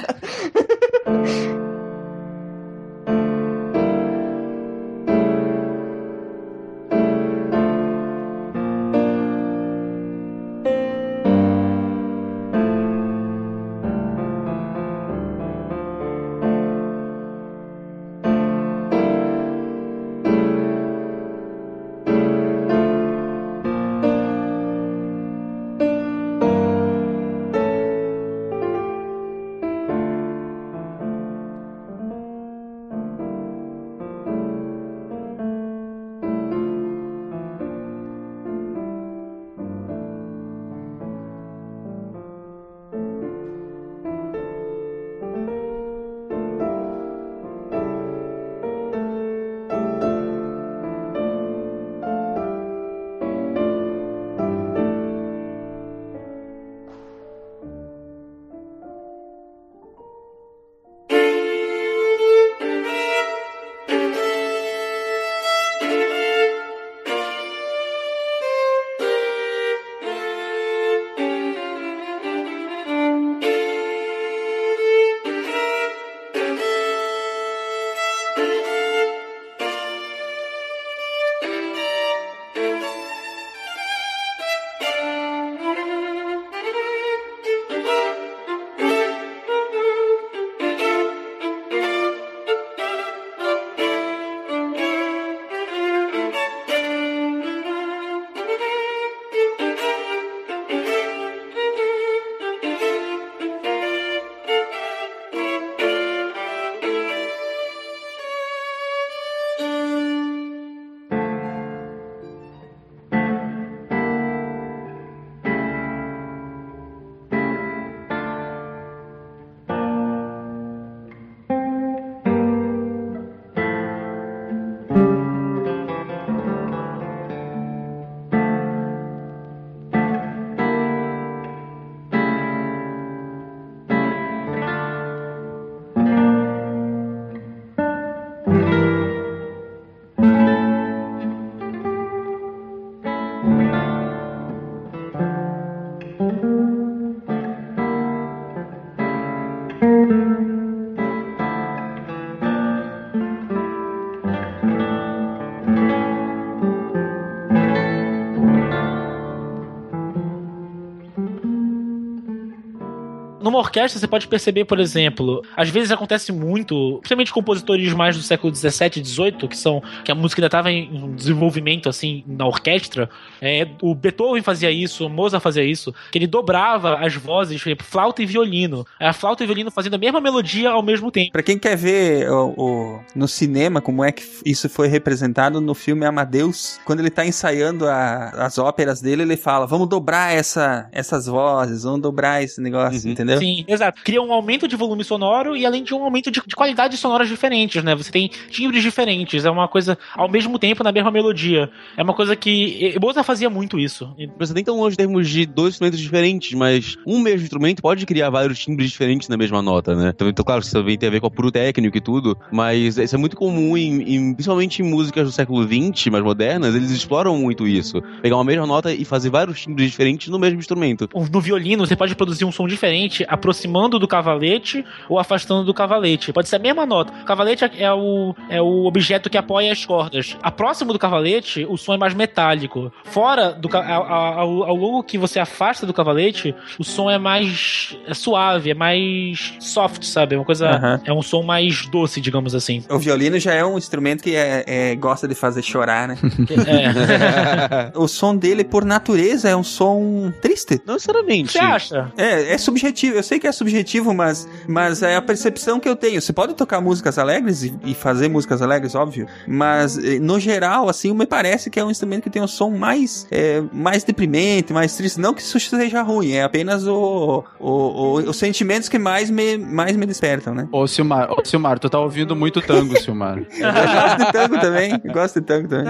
Numa orquestra você pode perceber, por exemplo, às vezes acontece muito, principalmente compositores mais do século 17 e 18, que são que a música ainda estava em desenvolvimento assim na orquestra. É, o Beethoven fazia isso, o Mozart fazia isso, que ele dobrava as vozes, por exemplo, flauta e violino. A flauta e violino fazendo a mesma melodia ao mesmo tempo. Pra quem quer ver o, o- no cinema como é que isso foi representado no filme Amadeus, quando ele tá ensaiando a- as óperas dele, ele fala: vamos dobrar essa, essas vozes, vamos dobrar esse negócio, entendeu? Sim, exato. Cria um aumento de volume sonoro e além de um aumento de, de qualidades sonoras diferentes, né? Você tem timbres diferentes, é uma coisa ao mesmo tempo na mesma melodia. É uma coisa que e- Mozart fazia muito isso. Não precisa nem tão longe em termos de dois instrumentos diferentes, mas um mesmo instrumento pode criar vários timbres diferentes na mesma nota, né? Então, então, claro, isso também tem a ver com apuro técnico e tudo, mas isso é muito comum, em, em- principalmente em músicas do século XX, mais modernas, eles exploram muito isso. Pegar uma mesma nota e fazer vários timbres diferentes no mesmo instrumento. No violino, você pode produzir um som diferente aproximando do cavalete ou afastando do cavalete. Pode ser a mesma nota. O cavalete é o, é o objeto que apoia as cordas. A próximo do cavalete, o som é mais metálico. Fora do ao, ao, longo que você afasta do cavalete, o som é mais é suave, é mais soft, sabe? É uma coisa. Aham. É um som mais doce, digamos assim. O violino já é um instrumento que é, é- gosta de fazer chorar, né? É. o som dele, por natureza, é um som triste. Não necessariamente. Você acha? É, é subjetivo. Eu sei que é subjetivo, mas, mas é a percepção que eu tenho. Você pode tocar músicas alegres e, e fazer músicas alegres, óbvio. Mas, eh, no geral, assim, me parece que é um instrumento que tem um som mais, é, mais deprimente, mais triste. Não que isso seja ruim, é apenas o, o, o- os sentimentos que mais me, mais me despertam, né? Ô, Silmar, ô, Silmar, tu tá ouvindo muito tango, Silmar. Eu gosto de tango também. Eu gosto de tango também.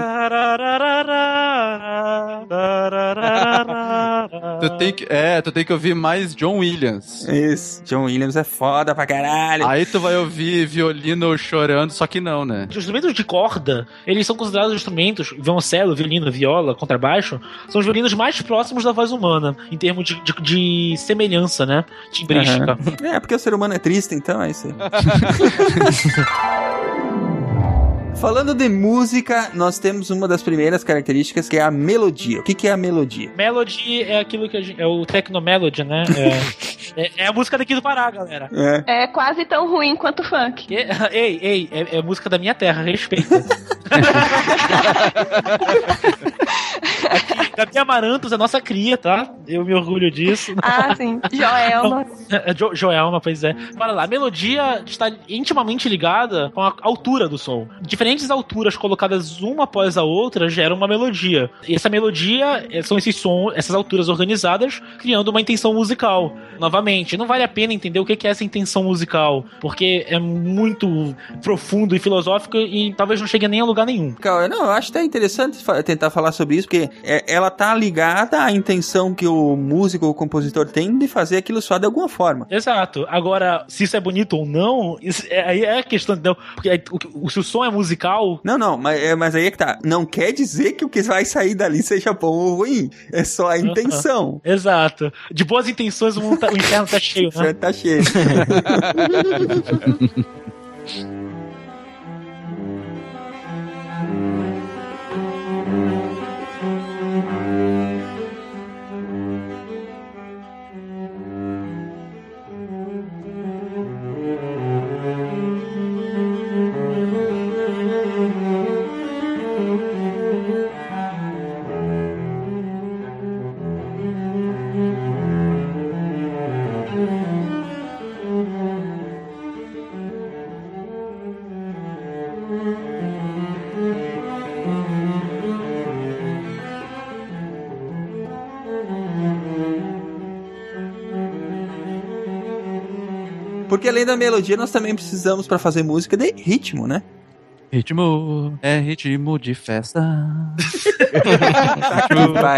Tu tem que, é, tu tem que ouvir mais John Williams. Isso. John Williams é foda pra caralho. Aí tu vai ouvir violino chorando, só que não, né? Os instrumentos de corda, eles são considerados instrumentos, violoncelo, violino, viola, contrabaixo, são os violinos mais próximos da voz humana, em termos de, de- de semelhança, né? Timbrística. Aham. É, porque o ser humano é triste, então é isso aí. Falando de música, nós temos uma das primeiras características que é a melodia. O que, que é a melodia? Melody é aquilo que a gente, é o Tecnomelody, né? É, é, é a música daqui do Pará, galera. É. É quase tão ruim quanto funk. E- Ei, ei, é, é música da minha terra, respeita. Gabi Amarantos é nossa cria, tá? Eu me orgulho disso. Ah, sim. Joelma. É, Jo Joelma, pois é. Para lá, a melodia está intimamente ligada com a altura do som. Diferentes alturas colocadas uma após a outra geram uma melodia. E essa melodia eh, são esses sons, essas alturas organizadas, criando uma intenção musical. Novamente, não vale a pena entender o que é essa intenção musical, porque é muito profundo e filosófico e talvez não chegue nem a lugar nenhum. Cara, Não, eu acho até interessante tentar falar sobre isso, porque é- ela tá ligada à intenção que o músico ou o compositor tem de fazer aquilo só de alguma forma. Exato. Agora, se isso é bonito ou não, é, aí é a questão, entendeu? Porque aí, o, o- se o som é musical, Não, não, mas, é- mas aí é que tá. Não quer dizer que o que vai sair dali seja bom ou ruim. É só a intenção. Exato. De boas intenções o, mundo tá- o inferno tá cheio, né? Tá cheio. além da melodia, nós também precisamos, pra fazer música, de ritmo, né? Ritmo é ritmo de festa.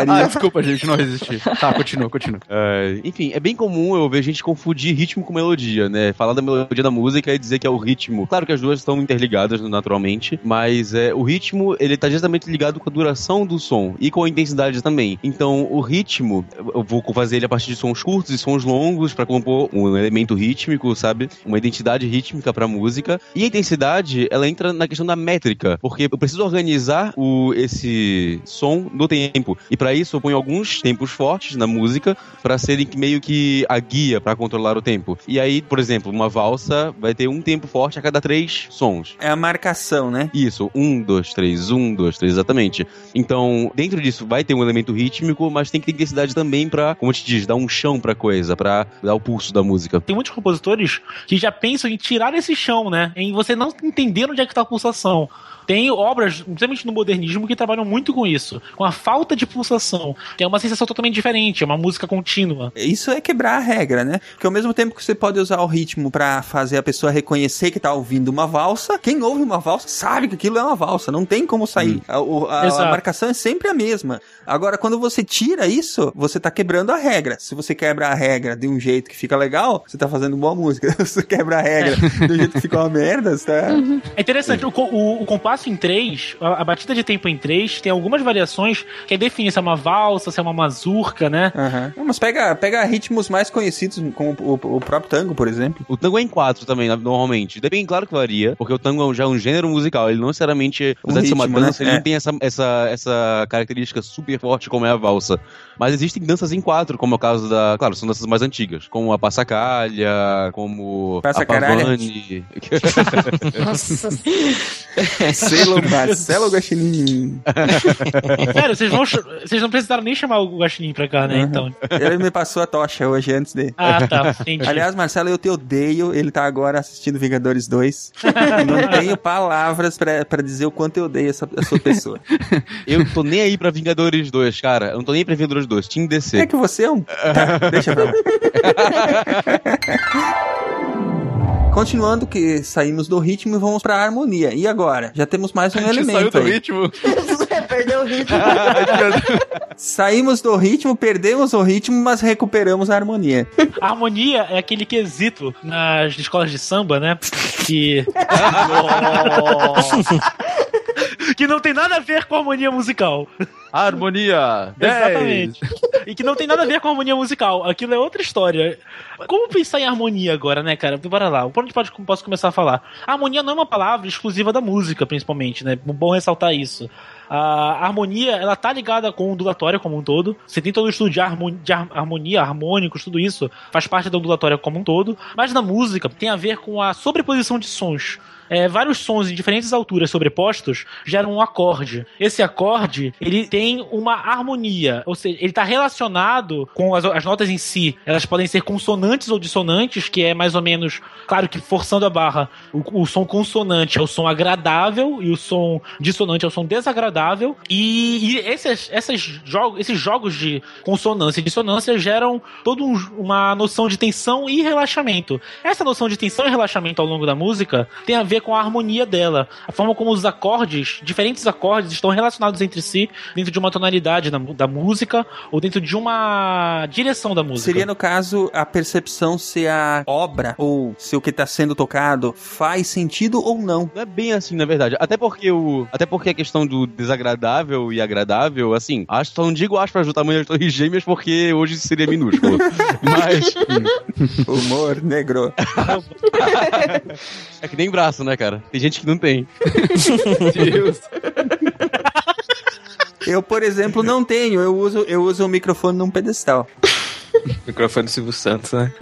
ah, desculpa, gente, não resisti. Tá, continua, continua. É, enfim, é bem comum eu ver gente confundir ritmo com melodia, né? Falar da melodia da música e dizer que é o ritmo. Claro que as duas estão interligadas naturalmente, mas é, o ritmo ele tá diretamente ligado com a duração do som e com a intensidade também. Então, o ritmo, eu vou fazer ele a partir de sons curtos e sons longos pra compor um elemento rítmico, sabe? Uma identidade rítmica pra música. E a intensidade, ela entra na questão questão da métrica, porque eu preciso organizar o, esse som no tempo. E para isso eu ponho alguns tempos fortes na música para serem meio que a guia para controlar o tempo. E aí, por exemplo, uma valsa vai ter um tempo forte a cada três sons. É a marcação, né? Isso, um, dois, três, um, dois, três, exatamente. Então, dentro disso vai ter um elemento rítmico, mas tem que ter intensidade também pra, como te diz, dar um chão pra coisa, pra dar o pulso da música. Tem muitos compositores que já pensam em tirar esse chão, né? Em você não entender onde é que tá a pulsação. Tem obras, principalmente no modernismo, que trabalham muito com isso, com a falta de pulsação, que é uma sensação totalmente diferente, é uma música contínua. Isso é quebrar a regra, né? Porque ao mesmo tempo que você pode usar o ritmo pra fazer a pessoa reconhecer que tá ouvindo uma valsa, quem ouve uma valsa sabe que aquilo é uma valsa, não tem como sair. A, o- a- a Exato. marcação é sempre a mesma. Agora, quando você tira isso, você tá quebrando a regra. Se você quebra a regra de um jeito que fica legal, você tá fazendo boa música. Se você quebra a regra de um jeito que fica uma merda, você tá... É interessante, o, o- o compasso em 3, a, a batida de tempo em 3, tem algumas variações que definem se é uma valsa, se é uma mazurca, né? Não, Mas pega, pega ritmos mais conhecidos, como o, o próprio tango, por exemplo. O tango é em quatro também, na- normalmente. Depende, claro que varia, porque o tango já é um gênero musical. Ele não necessariamente, apesar de ser uma ritmo, dança, né? ele É. não tem essa, essa, essa característica super forte como é a valsa. Mas existem danças em quatro, como é o caso da. Claro, são danças mais antigas, como a passacalha, como Passacaralha? a pavane. Nossa. Marcelo, Marcelo Guaxinim. Sério, vocês, vão, vocês não precisaram nem chamar o Guaxinim pra cá, né? Uhum. Então. Ele me passou a tocha hoje, antes de... Ah, tá, entendi. Aliás, Marcelo, eu te odeio. Ele tá agora assistindo Vingadores 2. Eu não tenho palavras pra, pra dizer o quanto eu odeio essa, essa pessoa. Eu tô nem aí pra Vingadores 2, cara. Eu não tô nem aí pra Vingadores 2. Team É DC. que você é um. Tá, deixa pra lá. Continuando que saímos do ritmo e vamos pra harmonia. E agora? Já temos mais um elemento aí. ritmo. Perdeu o ritmo. Saímos do ritmo, perdemos o ritmo, mas recuperamos a harmonia. A harmonia é aquele quesito nas escolas de samba, né? Que. que não tem nada a ver com a harmonia musical. Harmonia. Exatamente. E que não tem nada a ver com harmonia musical. Aquilo é outra história. Como pensar em harmonia agora, né, cara? Bora lá. Por onde pode, posso começar a falar? A harmonia não é uma palavra exclusiva da música, principalmente, né? Bom ressaltar isso. A harmonia, ela tá ligada com o ondulatório como um todo. Você tem todo o estudo de, harmo- de har- harmonia, harmônicos, tudo isso faz parte da ondulatória como um todo. Mas na música tem a ver com a sobreposição de sons. É, vários sons em diferentes alturas sobrepostos geram um acorde. Esse acorde, ele tem uma harmonia, ou seja, ele está relacionado com as, as notas em si. Elas podem ser consonantes ou dissonantes, que é mais ou menos, claro que forçando a barra, o, o som consonante é o som agradável e o som dissonante é o som desagradável. E, e esses, jogos, esses jogos de consonância e dissonância geram toda um- uma noção de tensão e relaxamento. Essa noção de tensão e relaxamento ao longo da música tem a ver com a harmonia dela. A forma como os acordes, diferentes acordes, estão relacionados entre si dentro de uma tonalidade da, da música ou dentro de uma direção da música. Seria, no caso, a percepção se a obra ou se o que tá sendo tocado faz sentido ou não. Não é bem assim, na verdade. Até porque o. Até porque a questão do desagradável e agradável, assim, acho só não digo acho pra ajudar tamanho das torres gêmeas, porque hoje seria minúsculo. Mas. Humor negro. é que nem braço, né, cara? Tem gente que não tem. Eu, por exemplo, não tenho. Eu uso, eu uso o microfone num pedestal. Microfone do Silvio Santos, né?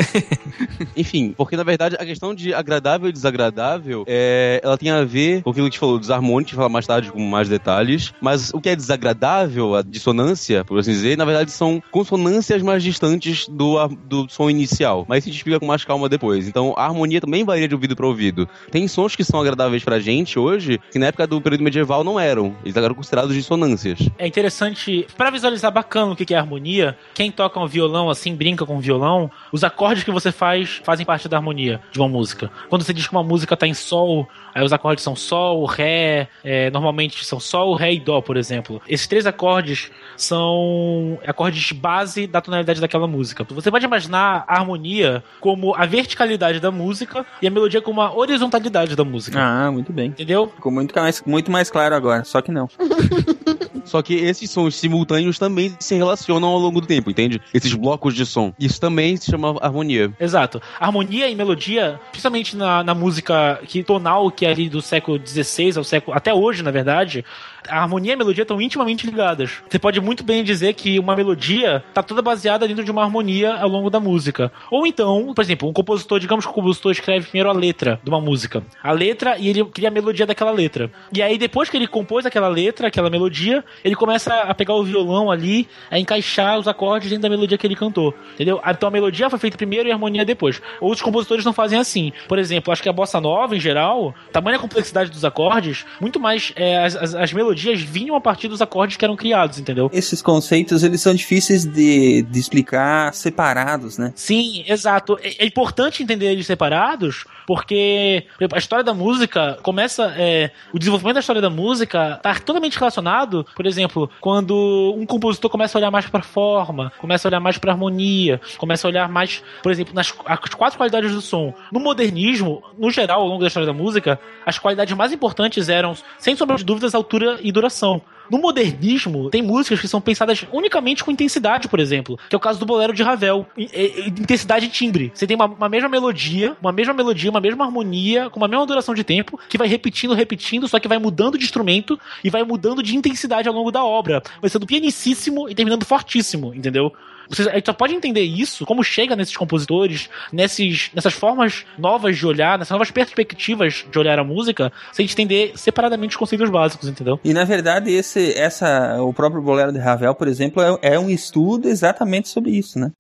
Enfim, porque na verdade a questão de agradável e desagradável é, ela tem a ver com aquilo que a gente falou dos harmônicos, a gente vai falar mais tarde com mais detalhes. Mas o que é desagradável, a dissonância, por assim dizer, na verdade são consonâncias mais distantes do, do som inicial. Mas isso a gente explica com mais calma depois. Então a harmonia também varia de ouvido para ouvido. Tem sons que são agradáveis pra gente hoje, que na época do período medieval não eram. Eles eram considerados dissonâncias. É interessante, pra visualizar bacana o que que é harmonia, quem toca um violão assim, brinca com um violão, os acordes que você faz fazem parte da harmonia de uma música. Quando você diz que uma música tá em sol, aí os acordes são sol, ré, é, normalmente são sol, ré e dó, por exemplo. Esses três acordes são acordes base da tonalidade daquela música. Você pode imaginar a harmonia como a verticalidade da música e a melodia como a horizontalidade da música. Ah, muito bem. Entendeu? Ficou muito mais, muito mais claro agora, só que não. Só que esses sons simultâneos também se relacionam ao longo do tempo, entende? Esses blocos de som. Isso também se chama harmonia. Exato. Harmonia e melodia, principalmente na, na música que tonal, que é ali do século XVI ao século. até hoje, na verdade, a harmonia e a melodia estão intimamente ligadas. Você pode muito bem dizer que uma melodia está toda baseada dentro de uma harmonia ao longo da música. Ou então, por exemplo, um compositor, digamos que o compositor escreve primeiro a letra de uma música. A letra e ele cria a melodia daquela letra. E aí, depois que ele compôs aquela letra, aquela melodia, ele começa a pegar o violão ali, a encaixar os acordes dentro da melodia que ele cantou. Entendeu? Então a melodia foi feita primeiro e a harmonia depois. Outros compositores não fazem assim. Por exemplo, acho que a bossa nova, em geral, tamanha complexidade dos acordes, muito mais é, as, as, as melodias vinham a partir dos acordes que eram criados, entendeu? Esses conceitos, eles são difíceis de, de explicar separados, né? Sim, exato. É, é importante entender eles separados, porque a história da música começa. É, o desenvolvimento da história da música está totalmente relacionado, por exemplo, quando um compositor começa a olhar mais para forma, começa a olhar mais para harmonia, começa a olhar mais, por exemplo, nas as quatro qualidades do som. No modernismo, no geral, ao longo da história da música, as qualidades mais importantes eram, sem sombra de dúvidas, altura e duração. No modernismo, tem músicas que são pensadas unicamente com intensidade, por exemplo, que é o caso do bolero de Ravel. Intensidade e timbre. Você tem uma, uma mesma melodia, uma mesma melodia, uma mesma harmonia, com uma mesma duração de tempo, que vai repetindo, repetindo, só que vai mudando de instrumento e vai mudando de intensidade ao longo da obra. Vai sendo pianicíssimo e terminando fortíssimo, entendeu? Você, a gente só pode entender isso, como chega nesses compositores, nesses, nessas formas novas de olhar, nessas novas perspectivas de olhar a música, se a gente entender separadamente os conceitos básicos, entendeu? E na verdade, esse, essa, o próprio Bolero de Ravel, por exemplo, é, é um estudo exatamente sobre isso, né?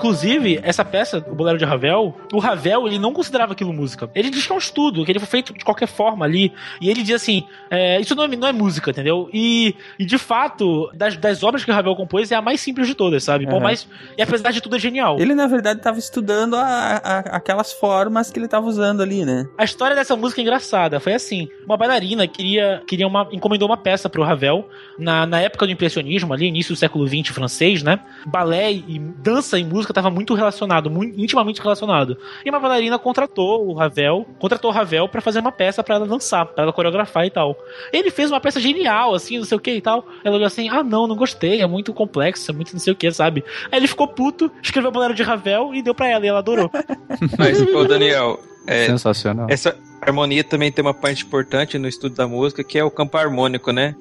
Inclusive, essa peça, o Bolero de Ravel, o Ravel, ele não considerava aquilo música. Ele diz que é um estudo, que ele foi feito de qualquer forma ali. E ele diz assim: é, isso não é, não é música, entendeu? E, e de fato, das, das obras que o Ravel compôs, é a mais simples de todas, sabe? Por Aham. mais, e apesar de tudo, é genial. Ele, na verdade, estava estudando a- a- aquelas formas que ele estava usando ali, né? A história dessa música é engraçada. Foi assim: uma bailarina queria, queria uma, encomendou uma peça pro Ravel na, na época do impressionismo, ali, início do século XX francês, né? Balé e dança e música estavam muito relacionado, muito intimamente relacionado. E uma bailarina contratou o Ravel, contratou o Ravel para fazer uma peça para ela dançar, para ela coreografar e tal. Ele fez uma peça genial, assim, não sei o que e tal. Ela olhou assim: ah, não, não gostei, é muito complexo, é muito não sei o que, sabe? Aí ele ficou puto, escreveu o Bolero de Ravel e deu pra ela, e ela adorou. Mas, ô Daniel, é, Sensacional. essa harmonia também tem uma parte importante no estudo da música, que é o campo harmônico, né?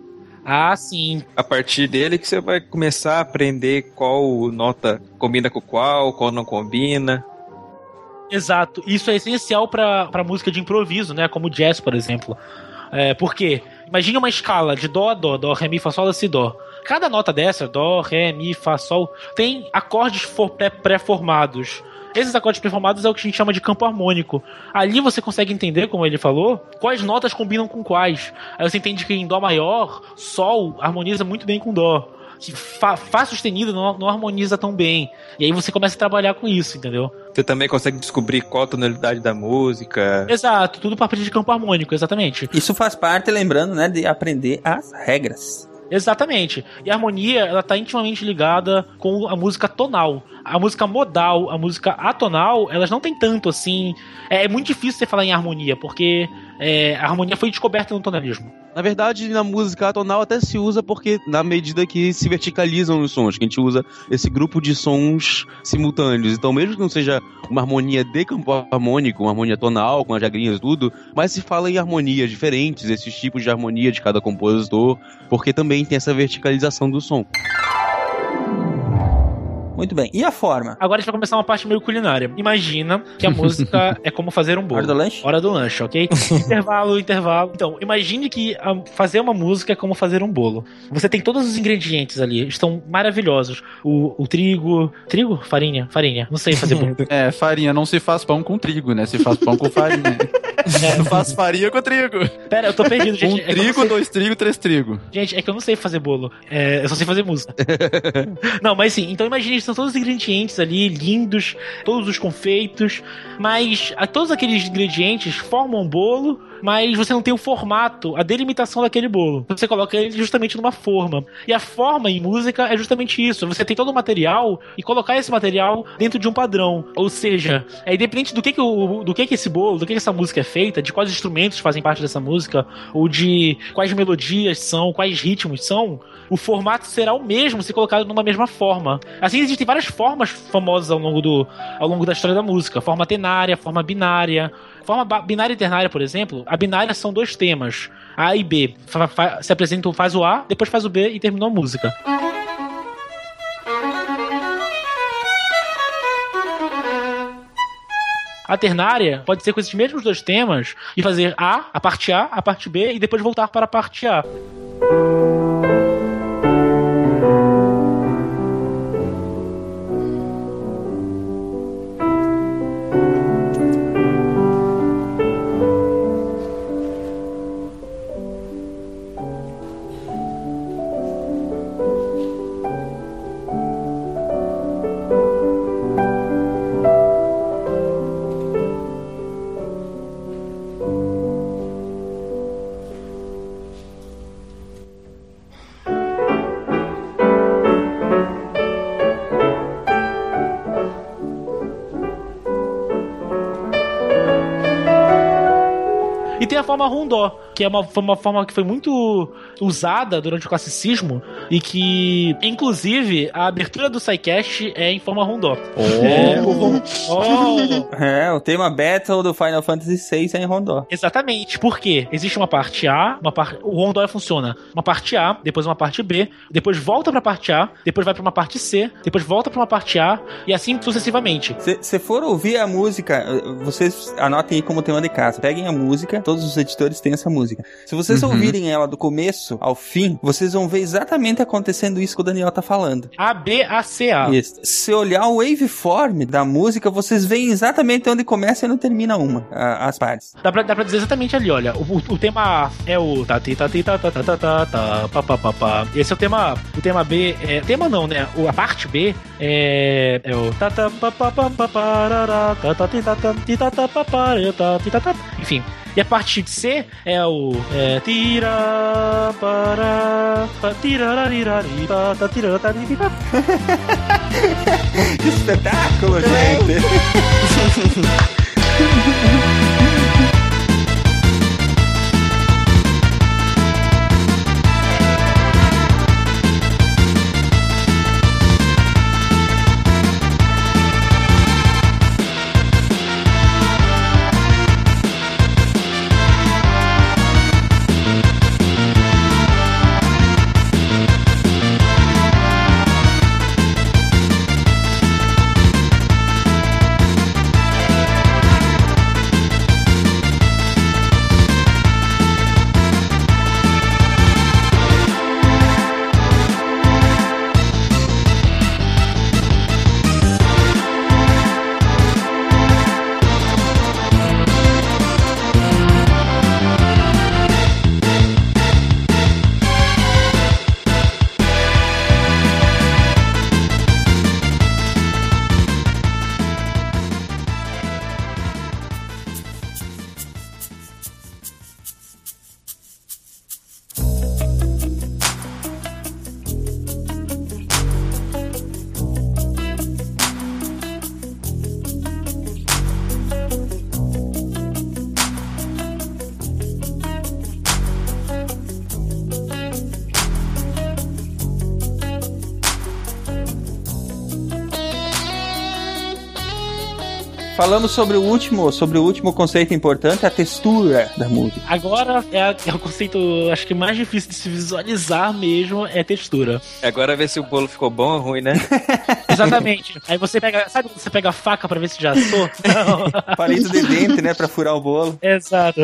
Ah, sim. A partir dele que você vai começar a aprender qual nota combina com qual, qual não combina. Exato. Isso é essencial pra pra música de improviso, né? Como jazz, por exemplo. É, por quê? Imagine uma escala de dó a dó, dó, ré, mi, fá, sol, lá, si, dó. Cada nota dessa, dó, ré, mi, fá, sol, tem acordes for- pré- pré-formados. Esses acordes pré-formados é o que a gente chama de campo harmônico. Ali você consegue entender, como ele falou, quais notas combinam com quais. Aí você entende que em dó maior, sol harmoniza muito bem com dó. Que fá, fá sustenido não, não harmoniza tão bem. E aí você começa a trabalhar com isso, entendeu? Você também consegue descobrir qual a tonalidade da música. Exato, tudo para partir de campo harmônico, exatamente. Isso faz parte, lembrando, né, de aprender as regras. Exatamente. E a harmonia, ela tá intimamente ligada com a música tonal. A música modal, a música atonal, elas não tem tanto assim. É, é muito difícil você falar em harmonia, porque é, a harmonia foi descoberta no tonalismo. Na verdade, na música atonal até se usa porque na medida que se verticalizam os sons, que a gente usa esse grupo de sons simultâneos. Então, mesmo que não seja uma harmonia de campo harmônico, uma harmonia tonal, com as regrinhas e tudo, mas se fala em harmonias diferentes, esses tipos de harmonia de cada compositor, porque também tem essa verticalização do som. Muito bem. E a forma? Agora a gente vai começar uma parte meio culinária. Imagina que a música é como fazer um bolo. Hora do lanche? Hora do lanche, ok? intervalo, intervalo. Então, imagine que ah, fazer uma música é como fazer um bolo. Você tem todos os ingredientes ali, estão maravilhosos. O, o trigo. Trigo? Farinha? Farinha. Não sei fazer bolo. É, farinha não se faz pão com trigo, né? Se faz pão com farinha. Não faz farinha com trigo. Pera, eu tô perdido, gente. Um É trigo, sei- dois trigo, três trigo. Gente, é que eu não sei fazer bolo. É, eu só sei fazer música. não, mas sim, então imagine, são todos os ingredientes ali, lindos, todos os confeitos, mas a, todos aqueles ingredientes formam um bolo, mas você não tem o formato, a delimitação daquele bolo. Você coloca ele justamente numa forma. E a forma em música é justamente isso. Você tem todo o material e colocar esse material dentro de um padrão. Ou seja, é independente do que, que, o, do que, que esse bolo, do que, que essa música é feita, de quais instrumentos fazem parte dessa música, ou de quais melodias são, quais ritmos são, o formato será o mesmo se colocado numa mesma forma. Assim, existem várias formas famosas ao longo, do, ao longo da história da música: forma tenária, forma binária. Forma binária e ternária, por exemplo, a binária são dois temas, A e B. Se apresentam, faz o A, depois faz o B e terminou a música. A ternária pode ser com esses mesmos dois temas e fazer A, a parte A, a parte B e depois voltar para a parte A. E rondó, que é uma, foi uma forma que foi muito usada durante o classicismo e que, inclusive, a abertura do SciCast é em forma rondó. É, o Oh! É, o tema Battle do Final Fantasy VI é em Rondó. Exatamente, porque existe uma parte A, uma parte, o rondó funciona, uma parte A, depois uma parte B, depois volta pra parte A, depois vai pra uma parte C, depois volta pra uma parte A e assim sucessivamente. Se for ouvir a música, vocês anotem aí como tema de casa. Peguem a música, todos os editores têm essa música. Se vocês Uhum. ouvirem ela do começo ao fim, vocês vão ver exatamente acontecendo isso que o Daniel tá falando. A B A C A. Isso. Se olhar o waveform da música, vocês veem exatamente onde começa e onde termina uma, a- as partes. Dá pra, dá pra dizer exatamente ali, olha. O, o- o tema A é o ta ti ta ti ta ta ta ta ta ta pa pa pa pa. Esse é o tema. O tema B é. Tema não, né? O, a parte B é. É o ta ta pa pa pa pa pa. Enfim. E a parte de C é o. É. Tira para. pa, tirararirari, pa, ta, tirararirari, pa. Que espetáculo, gente! Falamos sobre o último, sobre o último conceito importante, a textura da música. Agora é, a- é o conceito, acho que mais difícil de se visualizar mesmo é textura. Agora ver se o bolo ficou bom ou ruim, né? Exatamente. Aí você pega, sabe quando você pega a faca pra ver se já assou? Palito de dente, né, pra furar o bolo. Exato.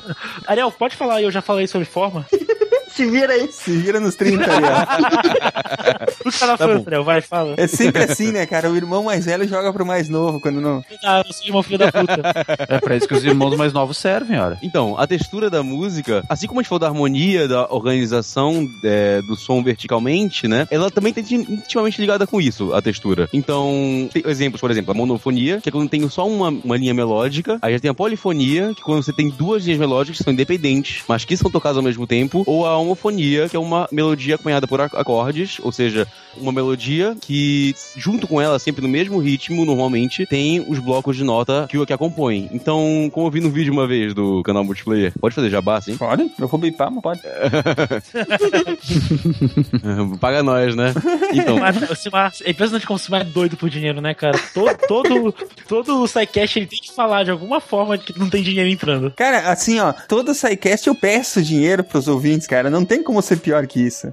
Ariel, pode falar aí, eu já falei sobre forma. Se vira aí. Se vira nos 30 ali, ó. Tá na Tá. Ariel, vai, fala. É sempre assim, né, cara? O irmão mais velho joga pro mais novo quando não. Ah, você é uma filha da puta. É pra isso que os irmãos mais novos servem, ora. Então, a textura da música, assim como a gente falou da harmonia, da organização é, do som verticalmente, né? Ela também tem intimamente ligada com isso, a textura. Então, tem exemplos, por exemplo, a monofonia, que é quando tem só uma, uma linha melódica. Aí já tem a polifonia, que é quando você tem duas linhas melódicas que são independentes, mas que são tocadas ao mesmo tempo. Ou a homofonia, que é uma melodia acompanhada por ac- acordes, ou seja, uma melodia que, junto com ela, sempre no mesmo ritmo, normalmente, tem os blocos de nota que, o- que a compõem. Então, como eu vi no vídeo uma vez do canal Multiplayer, pode fazer jabá, sim? Pode? Eu vou bipar, mas pode. Paga nós, né? Então, Mas, o Simar, é impressionante como o Simar é doido por dinheiro, né, cara? Todo, todo, todo o SciCast ele tem que falar de alguma forma que não tem dinheiro entrando. Cara, assim, ó, todo SciCast eu peço dinheiro pros ouvintes, cara. Não tem como ser pior que isso.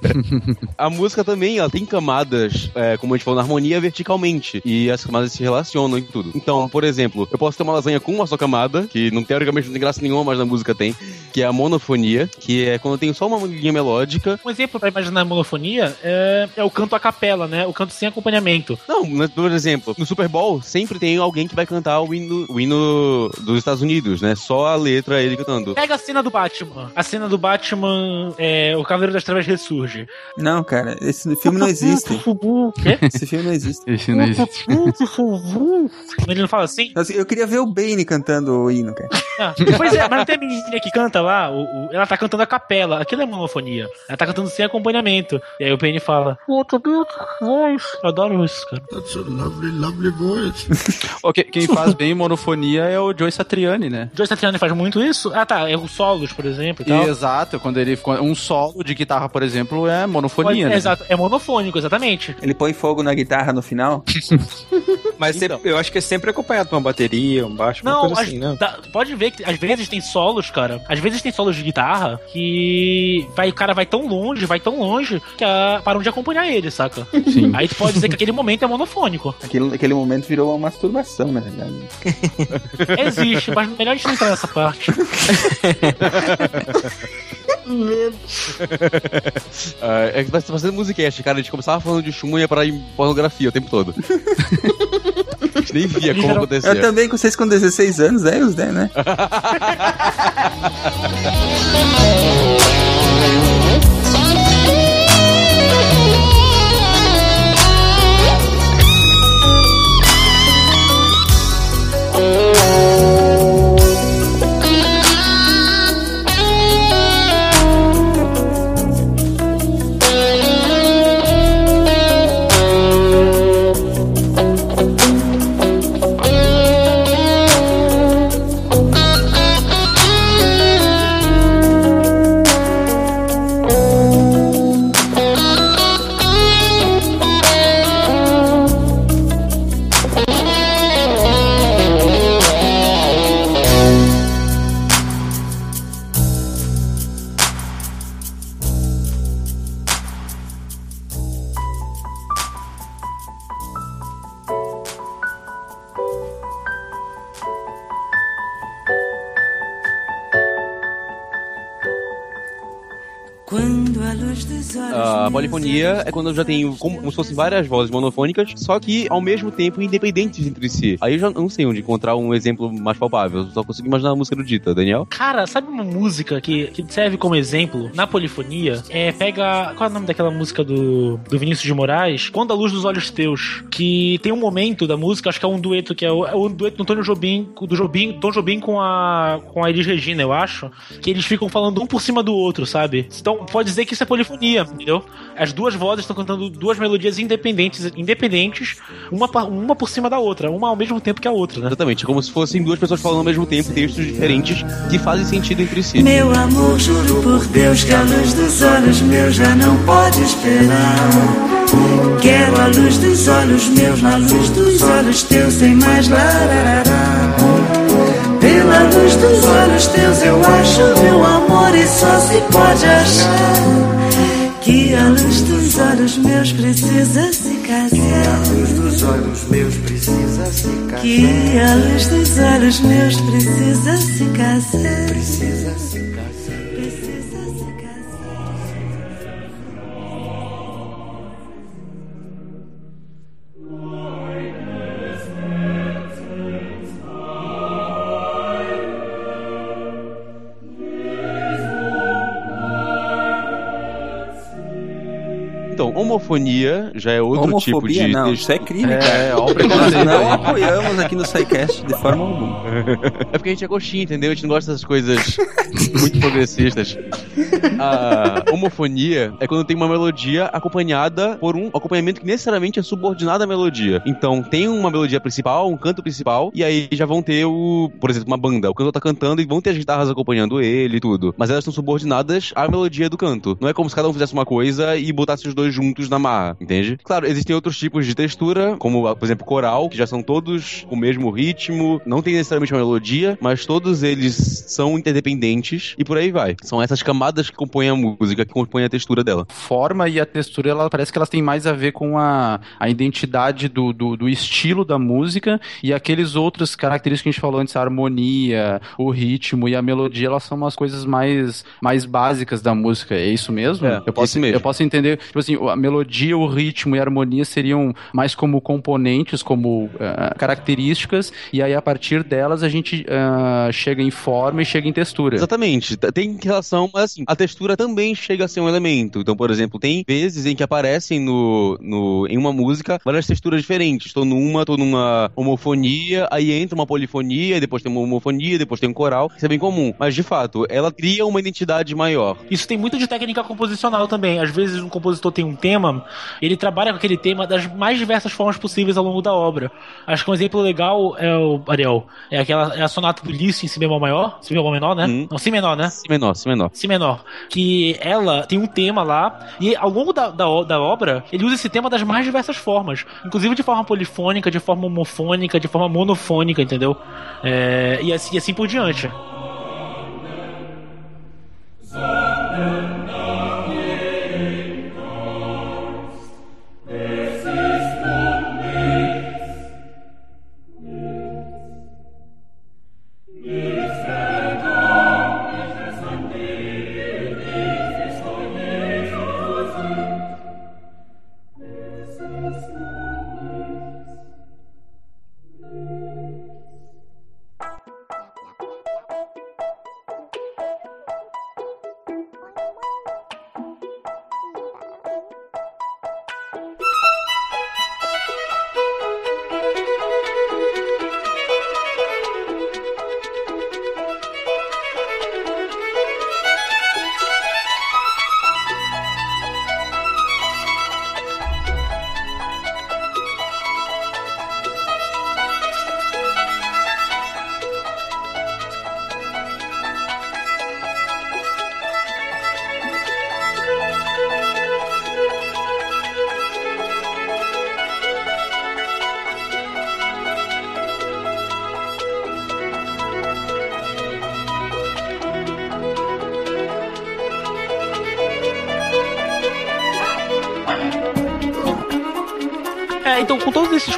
a música também, ela tem camadas, é, como a gente falou, na harmonia verticalmente. E as camadas se relacionam em tudo. Então, por exemplo, eu posso ter uma lasanha com uma só camada, que não teoricamente não tem graça nenhuma, mas na música tem, que é a monofonia, que é quando eu tenho só uma linha melódica. Um exemplo pra imaginar a monofonia é, é o canto a capela, né? O canto sem acompanhamento. Não, mas, por exemplo, no Super Bowl sempre tem alguém que vai cantar o hino, o hino dos Estados Unidos, né? Só a letra ele cantando. Pega a cena do Batman. A cena do Batman, é, o Cavaleiro das Trevas ressurge. Não, cara, esse filme não existe. Quê? Esse filme não existe. Esse não existe. Ele não fala assim? Assim, Eu queria ver o Bane cantando o hino, cara. Ah, pois é, mas não tem a menininha que canta lá? O, o- ela tá cantando a capela. Aquilo é monofonia. Ela tá cantando sem acompanhamento. E aí o Penny fala: What a beautiful voice. Eu adoro isso, cara. That's a lovely, lovely voice. Quem faz bem monofonia é o Joe Satriani, né? Joe Satriani faz muito isso? Ah, tá. É os solos, por exemplo. E tal. Exato, quando ele um solo de guitarra, por exemplo, é monofonia, né? Exato, é monofônico, exatamente. Ele põe fogo na guitarra no final. Mas sempre- eu acho que é sempre acompanhado por uma bateria, um baixo, uma Não, coisa as- assim, né? dá- pode ver que às vezes tem solos, cara. Às vezes tem solos de guitarra que vai, o cara vai tão longe, vai tão longe que ah, param de acompanhar ele, saca? Sim. Aí tu pode dizer que aquele momento é monofônico. Aquele, aquele momento virou uma masturbação, na verdade. Existe, mas melhor a gente não entrar nessa parte. Medo. Ah, é que vai fazendo musicast, cara. A gente começava falando de chumbo e ia parar em pornografia o tempo todo. gente nem via como acontecia. Eu também, com vocês com 16 anos, é, os 10, né? A me polifonia é quando eu já tenho como, como se fossem várias vozes monofônicas, só que ao mesmo tempo independentes entre si. Aí eu já não sei onde encontrar um exemplo mais palpável, só consigo imaginar a música do Dita, Daniel. Cara, sabe uma música que, que serve como exemplo na polifonia? É, pega. Qual é o nome daquela música do, do Vinícius de Moraes? Quando a luz dos olhos teus. Que tem um momento da música, acho que é um dueto, que é o, é o dueto do Antônio Jobim, do Jobim, Tom Jobim com a, com a Elis Regina, eu acho. Que eles ficam falando um por cima do outro, sabe? Então pode dizer que isso é polifonia, entendeu? As duas vozes estão cantando duas melodias independentes, independentes, uma, uma por cima da outra, uma ao mesmo tempo que a outra, né? Exatamente, como se fossem duas pessoas falando ao mesmo tempo, textos diferentes que fazem sentido entre si. Meu amor, juro por Deus que a luz dos olhos meus já não pode esperar. Quero a luz dos olhos meus, na luz dos olhos teus, sem mais lararará. Pela luz dos olhos teus eu acho meu amor e só se pode achar que a luz dos olhos meus precisa se casar. Que a luz dos olhos meus precisa se casar. Que a luz dos olhos meus precisa se casar. Precisa se casar. Então, homofonia já é outro Homofobia, tipo de não, isso é crime, É, cara. o Nós não apoiamos aqui no SciCast de forma alguma. É porque a gente é coxinha, entendeu? A gente não gosta dessas coisas muito progressistas. A homofonia é quando tem uma melodia acompanhada por um acompanhamento que necessariamente é subordinado à melodia. Então, tem uma melodia principal, um canto principal, e aí já vão ter o, por exemplo, uma banda. O cantor tá cantando e vão ter as guitarras acompanhando ele e tudo. Mas elas estão subordinadas à melodia do canto. Não é como se cada um fizesse uma coisa e botasse os dois juntos na marra, entende? Claro, existem outros tipos de textura, como, por exemplo, coral, que já são todos o mesmo ritmo, não tem necessariamente uma melodia, mas todos eles são interdependentes e por aí vai. São essas camadas que compõem a música, que compõem a textura dela. forma e a textura, ela parece que elas têm mais a ver com a, a identidade do, do, do estilo da música e aqueles outros características que a gente falou antes, a harmonia, o ritmo e a melodia, elas são umas coisas mais, mais básicas da música. É isso mesmo? É, eu posso, isso mesmo. Eu posso entender, tipo assim, a melodia, o ritmo e a harmonia seriam mais como componentes, como ah, características, e aí a partir delas a gente ah, chega em forma e chega em textura. Exatamente. Tem relação, mas assim, a textura também chega a ser um elemento. Então, por exemplo, tem vezes em que aparecem no, no, em uma música várias texturas diferentes. Tô numa, tô numa homofonia, aí entra uma polifonia, e depois tem uma homofonia, depois tem um coral. Isso é bem comum. Mas, de fato, ela cria uma identidade maior. Isso tem muito de técnica composicional também. Às vezes um compositor tem um tema, ele trabalha com aquele tema das mais diversas formas possíveis ao longo da obra. Acho que um exemplo legal é o Ariel, é aquela é a sonata do Liszt em si bemol maior, si bemol menor, né? Hum. Não, si menor, né? Si menor, si menor. Si menor. Que ela tem um tema lá, e ao longo da, da, da obra, ele usa esse tema das mais diversas formas. Inclusive de forma polifônica, de forma homofônica, de forma monofônica, entendeu? É, e, assim, e assim por diante.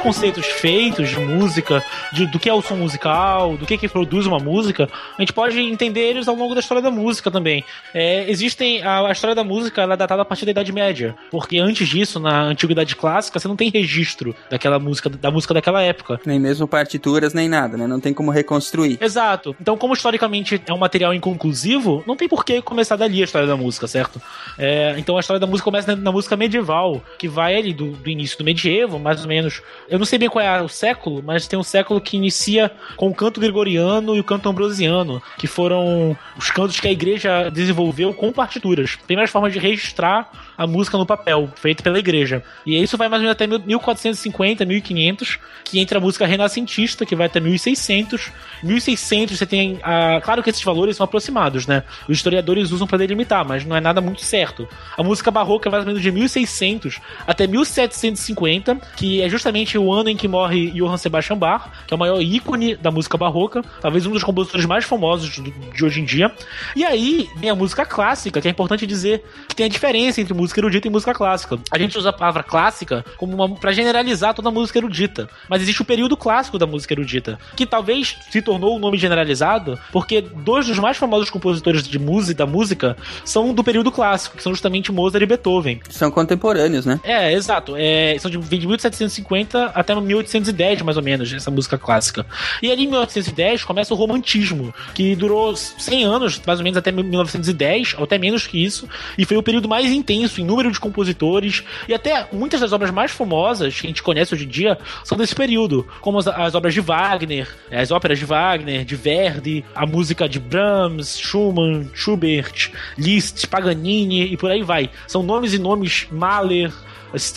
Conceitos feitos de música, de- do que é o som musical, do que, que produz uma música, a gente pode entender eles ao longo da história da música também. É, existem. A, a história da música ela é datada a partir da Idade Média, porque antes disso, na Antiguidade Clássica, você não tem registro daquela música, da música daquela época. Nem mesmo partituras, nem nada, né? Não tem como reconstruir. Exato. Então, como historicamente é um material inconclusivo, não tem por que começar dali a história da música, certo? É, então a história da música começa na, na música medieval, que vai ali do, do início do medievo, mais ou menos. Eu não sei bem qual é o século, mas tem um século que inicia com o canto gregoriano e o canto ambrosiano, que foram os cantos que a igreja desenvolveu com partituras. Primeiras formas de registrar a música no papel, feita pela igreja. E isso vai mais ou menos até 1450, 1500, que entra a música renascentista, que vai até 1600. 1600 você tem. A... Claro que esses valores são aproximados, né? Os historiadores usam para delimitar, mas não é nada muito certo. A música barroca vai mais ou menos de 1600 até 1750, que é justamente o ano em que morre Johann Sebastian Bach, que é o maior ícone da música barroca, talvez um dos compositores mais famosos de hoje em dia. E aí vem a música clássica, que é importante dizer que tem a diferença entre música erudita e música clássica. A gente usa a palavra clássica como uma para generalizar toda a música erudita, mas existe o período clássico da música erudita, que talvez se tornou o um nome generalizado porque dois dos mais famosos compositores de música da música são do período clássico, que são justamente Mozart e Beethoven. São contemporâneos, né? É, exato. É, são de, de 1750 até 1810, mais ou menos, essa música clássica. E ali em 1810 começa o romantismo, que durou 100 anos, mais ou menos até 1910, ou até menos que isso, e foi o período mais intenso em número de compositores, e até muitas das obras mais famosas que a gente conhece hoje em dia são desse período, como as, as obras de Wagner, as óperas de Wagner, de Verdi, a música de Brahms, Schumann, Schubert, Liszt, Paganini e por aí vai. São nomes e nomes Mahler,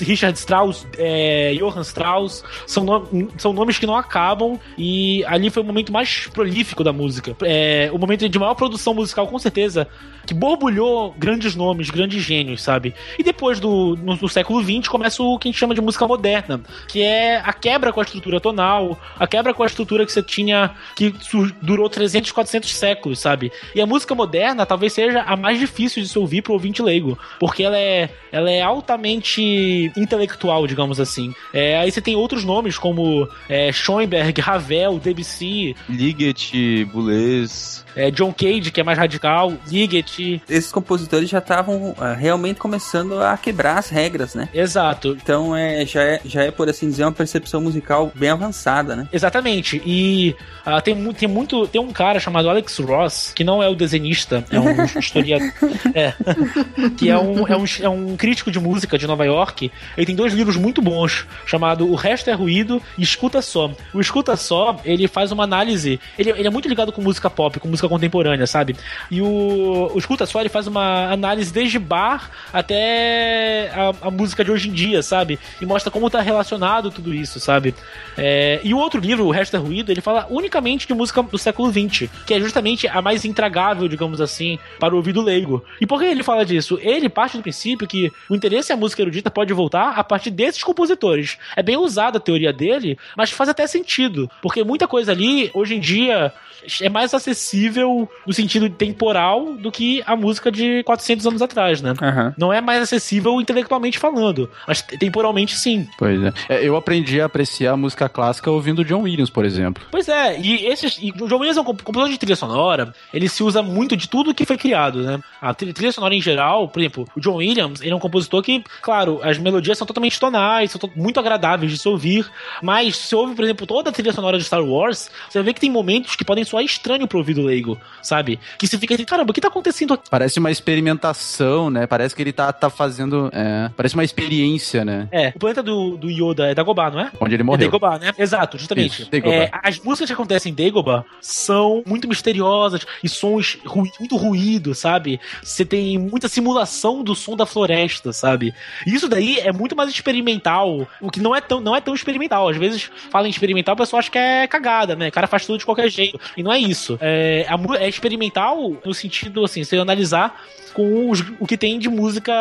Richard Strauss, é, Johann Strauss, são, no, são nomes que não acabam e ali foi o momento mais prolífico da música. É, o momento de maior produção musical, com certeza, que borbulhou grandes nomes, grandes gênios, sabe? E depois do no, no século XX começa o que a gente chama de música moderna, que é a quebra com a estrutura tonal, a quebra com a estrutura que você tinha que durou 300, 400 séculos, sabe? E a música moderna talvez seja a mais difícil de se ouvir pro ouvinte leigo, porque ela é, ela é altamente intelectual, digamos assim. É, aí você tem outros nomes como é, Schoenberg, Ravel, Debussy, Ligeti, Boulez, é, John Cage, que é mais radical, Ligeti. Esses compositores já estavam uh, realmente começando a quebrar as regras, né? Exato. Então é, já, é, já é, por assim dizer, uma percepção musical bem avançada, né? Exatamente. E uh, tem, tem muito. Tem um cara chamado Alex Ross, que não é o desenhista, é um historiador. é, que é um, é, um, é um crítico de música de Nova York. Ele tem dois livros muito bons, chamado O Resto é Ruído e Escuta Só. O Escuta Só, ele faz uma análise. Ele, ele é muito ligado com música pop, com música contemporânea, sabe? E o, o Escuta Só, ele faz uma análise desde bar até a, a música de hoje em dia, sabe? E mostra como tá relacionado tudo isso, sabe? É, e o outro livro, O Resto é Ruído, ele fala unicamente de música do século XX, que é justamente a mais intragável, digamos assim, para o ouvido leigo. E por que ele fala disso? Ele parte do princípio que o interesse à música erudita pode voltar a partir desses compositores. É bem usada a teoria dele, mas faz até sentido, porque muita coisa ali, hoje em dia, é mais acessível no sentido temporal do que a música de 400 anos atrás, né? Uhum. Não é mais acessível intelectualmente falando, mas temporalmente sim. Pois é. é. Eu aprendi a apreciar a música clássica ouvindo John Williams, por exemplo. Pois é, e esses. E o John Williams é um compositor de trilha sonora, ele se usa muito de tudo que foi criado, né? A trilha sonora em geral, por exemplo, o John Williams, ele é um compositor que, claro, as melodias são totalmente tonais, são muito agradáveis de se ouvir, mas se você ouve, por exemplo, toda a trilha sonora de Star Wars, você ver que tem momentos que podem soar estranho pro ouvido leigo, sabe? Que você fica assim, caramba, o que tá acontecendo aqui? Parece uma experimentação, né? Parece que ele tá, tá fazendo. É, parece uma experiência, né? É, o planeta do, do Yoda é Dagobah, não é? Onde ele morreu. É Dagobah, né? Exato, justamente. Isso, é, as músicas que acontecem em Dagobah são muito misteriosas e sons ru muito ruído, sabe? Você tem muita simulação do som da floresta, sabe? Isso daí é muito mais experimental, o que não é tão, não é tão experimental. Às vezes fala em experimental, o pessoal acha que é cagada, né? O cara faz tudo de qualquer jeito. E não é isso. É, é experimental no sentido, assim, eu analisar com os, o que tem de música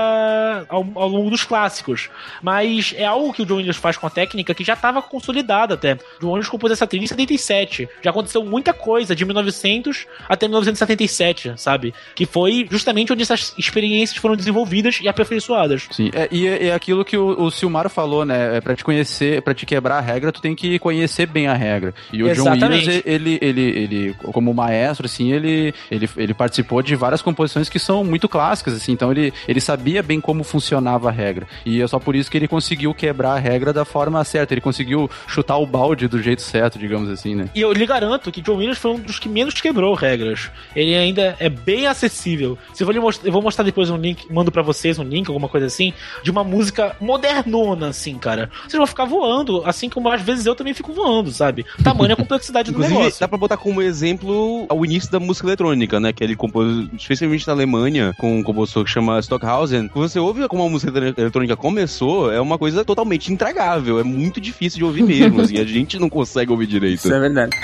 ao, ao, longo dos clássicos. Mas é algo que o John Williams faz com a técnica que já estava consolidada até. John Williams compôs essa trilha em 77. Já aconteceu muita coisa de 1900 até 1977, sabe? Que foi justamente onde essas experiências foram desenvolvidas e aperfeiçoadas. Sim, é, e é, é aquilo que o, o Silmar falou, né? É pra te conhecer, para te quebrar a regra, tu tem que conhecer bem a regra. E o Exatamente. John Williams, ele, ele, ele, como maestro, assim, ele, ele, ele participou de várias composições que são muito clássicas, assim, então ele, ele sabia bem como funcionava a regra. E é só por isso que ele conseguiu quebrar a regra da forma certa, ele conseguiu chutar o balde do jeito certo, digamos assim, né? E eu lhe garanto que John Williams foi um dos que menos quebrou regras. Ele ainda é bem acessível. Se eu vou, mostrar, eu vou mostrar depois um link, mando para vocês um link, alguma coisa assim, de uma, música modernona, assim, cara. Vocês vão ficar voando, assim como às vezes eu também fico voando, sabe? Tamanha complexidade do Inclusive, negócio. dá pra botar como exemplo o início da música eletrônica, né? Que ele compôs, especialmente na Alemanha, com um compositor que chama Stockhausen. Quando você ouve como a música ele- eletrônica começou, é uma coisa totalmente intragável. É muito difícil de ouvir mesmo, assim. A gente não consegue ouvir direito. Isso é verdade.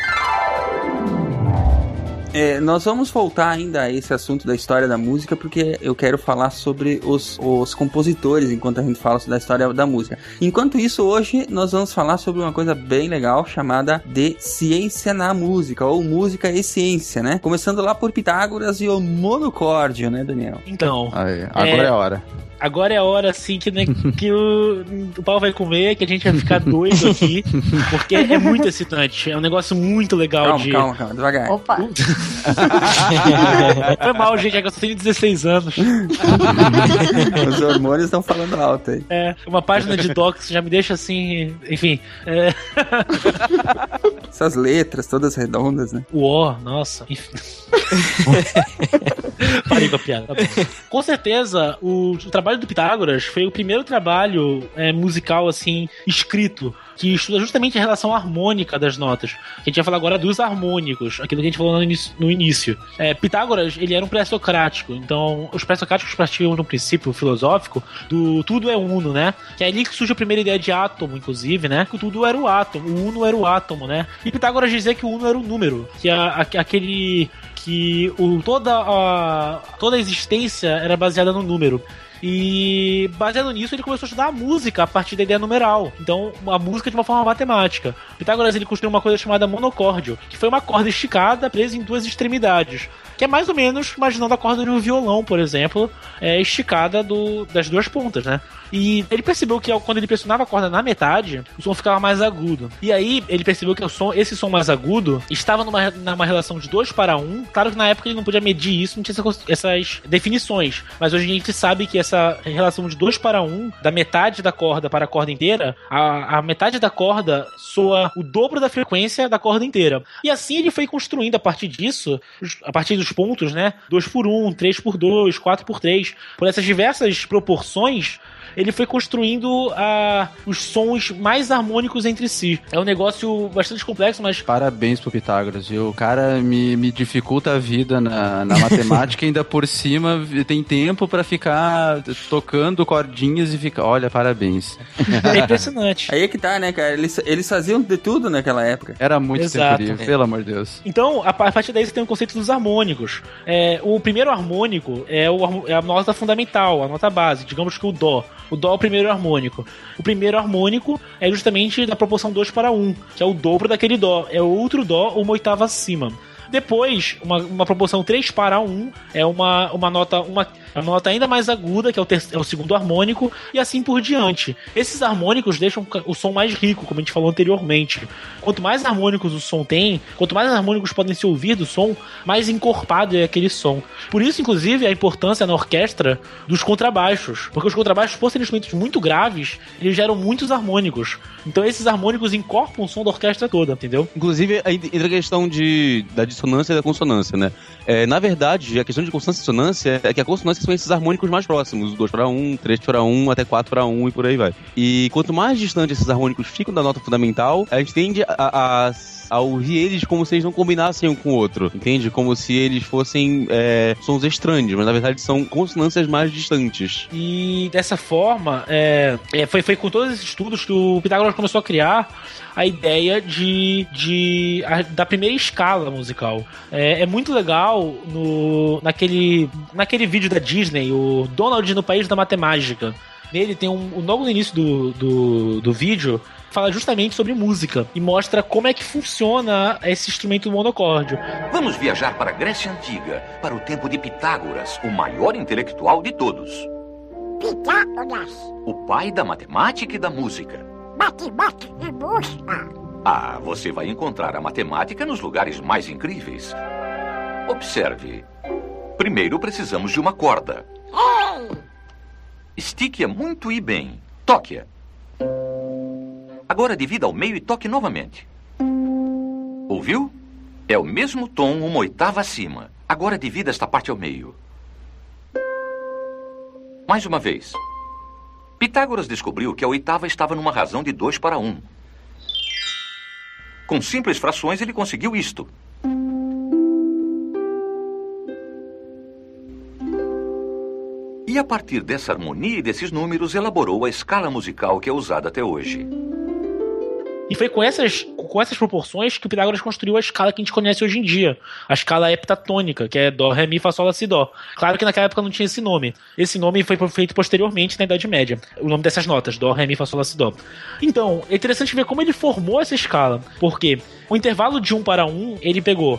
É, nós vamos voltar ainda a esse assunto da história da música, porque eu quero falar sobre os, os compositores enquanto a gente fala da história da música. Enquanto isso, hoje nós vamos falar sobre uma coisa bem legal chamada de ciência na música, ou música e ciência, né? Começando lá por Pitágoras e o monocórdio, né, Daniel? Então, Aí, agora é, a hora. agora é a hora, assim, que, né, que o, o pau vai comer, que a gente vai ficar doido aqui, porque é muito excitante. É um negócio muito legal Calma, de. calma, calma, devagar. Opa! Foi mal, gente, é que eu só tenho 16 anos. Os hormônios estão falando alto aí. É, uma página de docs já me deixa assim. Enfim. É, Essas letras todas redondas, né? o ó, nossa. Parei com a piada. tá. Com certeza, o, o trabalho do Pitágoras foi o primeiro trabalho é, musical, assim, escrito. Que estuda justamente a relação harmônica das notas. A gente vai falar agora dos harmônicos, aquilo que a gente falou no início. No início. É, Pitágoras, ele era um pré-socrático. Então, os pré-socráticos partiam de um princípio filosófico do tudo é uno, né? Que é ali que surge a primeira ideia de átomo, inclusive, né? Que tudo era o átomo, o uno era o átomo, né? E Pitágoras dizia que o uno era o número, que a, a- aquele que o, toda, a, toda a existência era baseada no número. E baseado nisso, ele começou a estudar a música a partir da ideia numeral. Então, a música de uma forma matemática. Pitágoras ele construiu uma coisa chamada monocórdio, que foi uma corda esticada presa em duas extremidades. Que é mais ou menos imaginando a corda de um violão, por exemplo, é, esticada do, das duas pontas, né? E ele percebeu que quando ele pressionava a corda na metade, o som ficava mais agudo. E aí ele percebeu que o som, esse som mais agudo estava numa, numa relação de 2 para 1. Um. Claro que na época ele não podia medir isso, não tinha essa cons- essas definições. Mas hoje a gente sabe que essa relação de 2 para 1, um, da metade da corda para a corda inteira, a, a metade da corda soa o dobro da frequência da corda inteira. E assim ele foi construindo a partir disso, a partir dos pontos, né? 2 por 1, um, 3 por 2, 4 por 3, por essas diversas proporções, ele foi construindo ah, os sons mais harmônicos entre si. É um negócio bastante complexo, mas Parabéns pro Pitágoras, viu? O cara me, me dificulta a vida na, na matemática e ainda por cima tem tempo pra ficar tocando cordinhas e ficar. Olha, parabéns. é impressionante. Aí é que tá, né, cara? Eles, eles faziam de tudo naquela época. Era muito Exato. tempo livre, pelo amor de Deus. Então, a a partir daí você tem o conceito dos harmônicos. É, o primeiro harmônico é, o é a nota fundamental, a nota base, digamos que o Dó. O Dó é o primeiro harmônico. O primeiro harmônico é justamente da proporção 2 para 1, um, que é o dobro daquele Dó. É outro Dó, uma oitava acima. Depois, uma, uma proporção 3 para 1 é uma, uma nota uma, uma nota ainda mais aguda, que é o, ter, é o segundo harmônico, e assim por diante. Esses harmônicos deixam o som mais rico, como a gente falou anteriormente. Quanto mais harmônicos o som tem, quanto mais harmônicos podem se ouvir do som, mais encorpado é aquele som. Por isso, inclusive, a importância na orquestra dos contrabaixos. Porque os contrabaixos, por serem instrumentos muito graves, eles geram muitos harmônicos. Então esses harmônicos encorpam o som da orquestra toda, entendeu? Inclusive, entra a questão de, da dissonância e da consonância, né? É, na verdade, a questão de consonância e dissonância é que a consonância são esses harmônicos mais próximos, 2 para 1, 3 para 1, até 4 para 1 e por aí vai. E quanto mais distante esses harmônicos ficam da nota fundamental, a gente tende a, a, a ouvir eles como se eles não combinassem um com o outro, entende? Como se eles fossem é, sons estranhos, mas na verdade são consonâncias mais distantes. E dessa forma, é, é, foi, foi com todos esses estudos que o Pitágoras começou a criar a ideia de, de a- da primeira escala musical. É, é muito legal no, naquele, naquele vídeo da Disney, o Donald no País da Matemática. Nele tem um, um- logo no início do, do, do vídeo fala justamente sobre música e mostra como é que funciona esse instrumento monocórdio. Vamos viajar para a Grécia Antiga, para o tempo de Pitágoras, o maior intelectual de todos. Pitágoras, O pai da matemática e da música. matemática e música. Ah, você vai encontrar a matemática nos lugares mais incríveis. Observe. Primeiro precisamos de uma corda. Estique-a muito e bem. Toque-a. Agora divida ao meio e toque novamente. Ouviu? É o mesmo tom, uma oitava acima. Agora divida esta parte ao meio. Mais uma vez. Pitágoras descobriu que a oitava estava numa razão de 2 para 1. Um. Com simples frações, ele conseguiu isto. E a partir dessa harmonia e desses números, elaborou a escala musical que é usada até hoje. E foi com essas, com essas proporções que o Pitágoras construiu a escala que a gente conhece hoje em dia. A escala heptatônica, que é Dó, Ré, Mi, Fá, Sol, Lá, Si, Dó. Claro que naquela época não tinha esse nome. Esse nome foi feito posteriormente na Idade Média. O nome dessas notas, Dó, Ré, Mi, Fá, Sol, Lá, Si, Dó. Então, é interessante ver como ele formou essa escala. Porque o intervalo de 1 para 1, ele pegou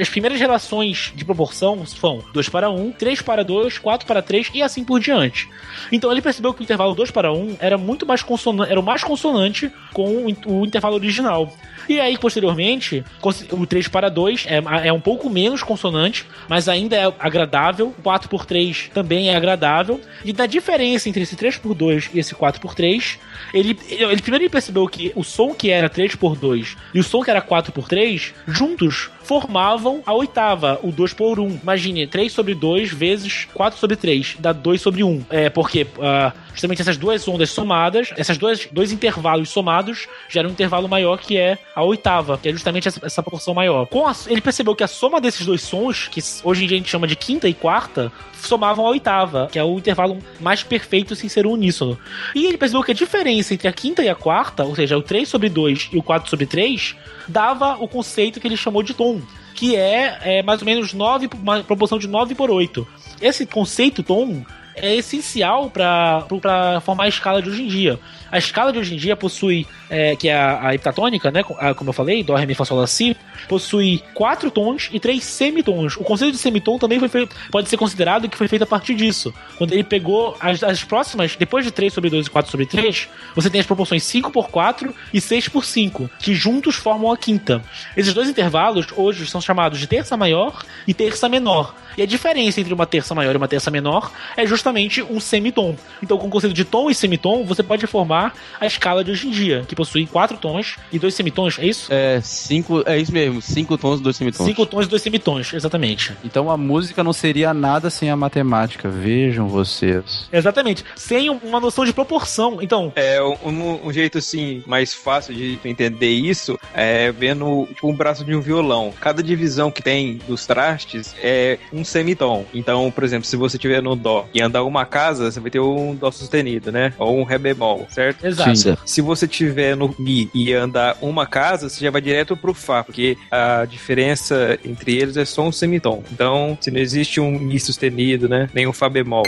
as primeiras relações de proporção são 2 para 1, 3 para 2, 4 para 3 e assim por diante. Então ele percebeu que o intervalo 2 para 1 era muito mais consonante, era o mais consonante com o intervalo original. E aí, posteriormente, o 3 para 2 é, é um pouco menos consonante, mas ainda é agradável. 4 por 3 também é agradável. E na diferença entre esse 3 por 2 e esse 4 por 3, ele, ele primeiro percebeu que o som que era 3 por 2 e o som que era 4 por 3 juntos formavam a oitava, o 2 por 1. Imagine, 3 sobre 2 vezes 4 sobre 3, dá 2 sobre 1. É porque uh, justamente essas duas ondas somadas, esses dois, dois intervalos somados, geram um intervalo maior que é a oitava, que é justamente essa, essa proporção maior. Com a, ele percebeu que a soma desses dois sons, que hoje em dia a gente chama de quinta e quarta, somavam a oitava, que é o intervalo mais perfeito sem ser uníssono. E ele percebeu que a diferença entre a quinta e a quarta, ou seja, o 3 sobre 2 e o 4 sobre 3, dava o conceito que ele chamou de tom, que é, é mais ou menos 9, uma proporção de 9 por 8. Esse conceito tom é essencial para formar a escala de hoje em dia. A escala de hoje em dia possui, é, que é a, a heptatônica, né? Como eu falei, Dó, Ré, Mi, Fá, Sol, Lá, Si, possui quatro tons e três semitons. O conceito de semitom também foi feito, pode ser considerado que foi feito a partir disso. Quando ele pegou as, as próximas, depois de 3 sobre 2 e 4 sobre 3, você tem as proporções 5 por 4 e 6 por 5, que juntos formam a quinta. Esses dois intervalos hoje são chamados de terça maior e terça menor. E a diferença entre uma terça maior e uma terça menor é justamente um semitom. Então, com o conceito de tom e semitom, você pode formar a escala de hoje em dia, que possui quatro tons e dois semitons, é isso? É, cinco, é isso mesmo, cinco tons e dois semitons. Cinco tons e dois semitons, exatamente. Então a música não seria nada sem a matemática, vejam vocês. Exatamente, sem uma noção de proporção. Então. É, um, um jeito assim mais fácil de entender isso é vendo tipo, um braço de um violão. Cada divisão que tem dos trastes é um semitom. Então, por exemplo, se você tiver no dó e andar uma casa, você vai ter um dó sustenido, né? Ou um ré bemol, certo? Exato. Sim. Se você tiver no mi e andar uma casa, você já vai direto pro fá, porque a diferença entre eles é só um semitom. Então, se não existe um mi sustenido, né? Nem um fá bemol.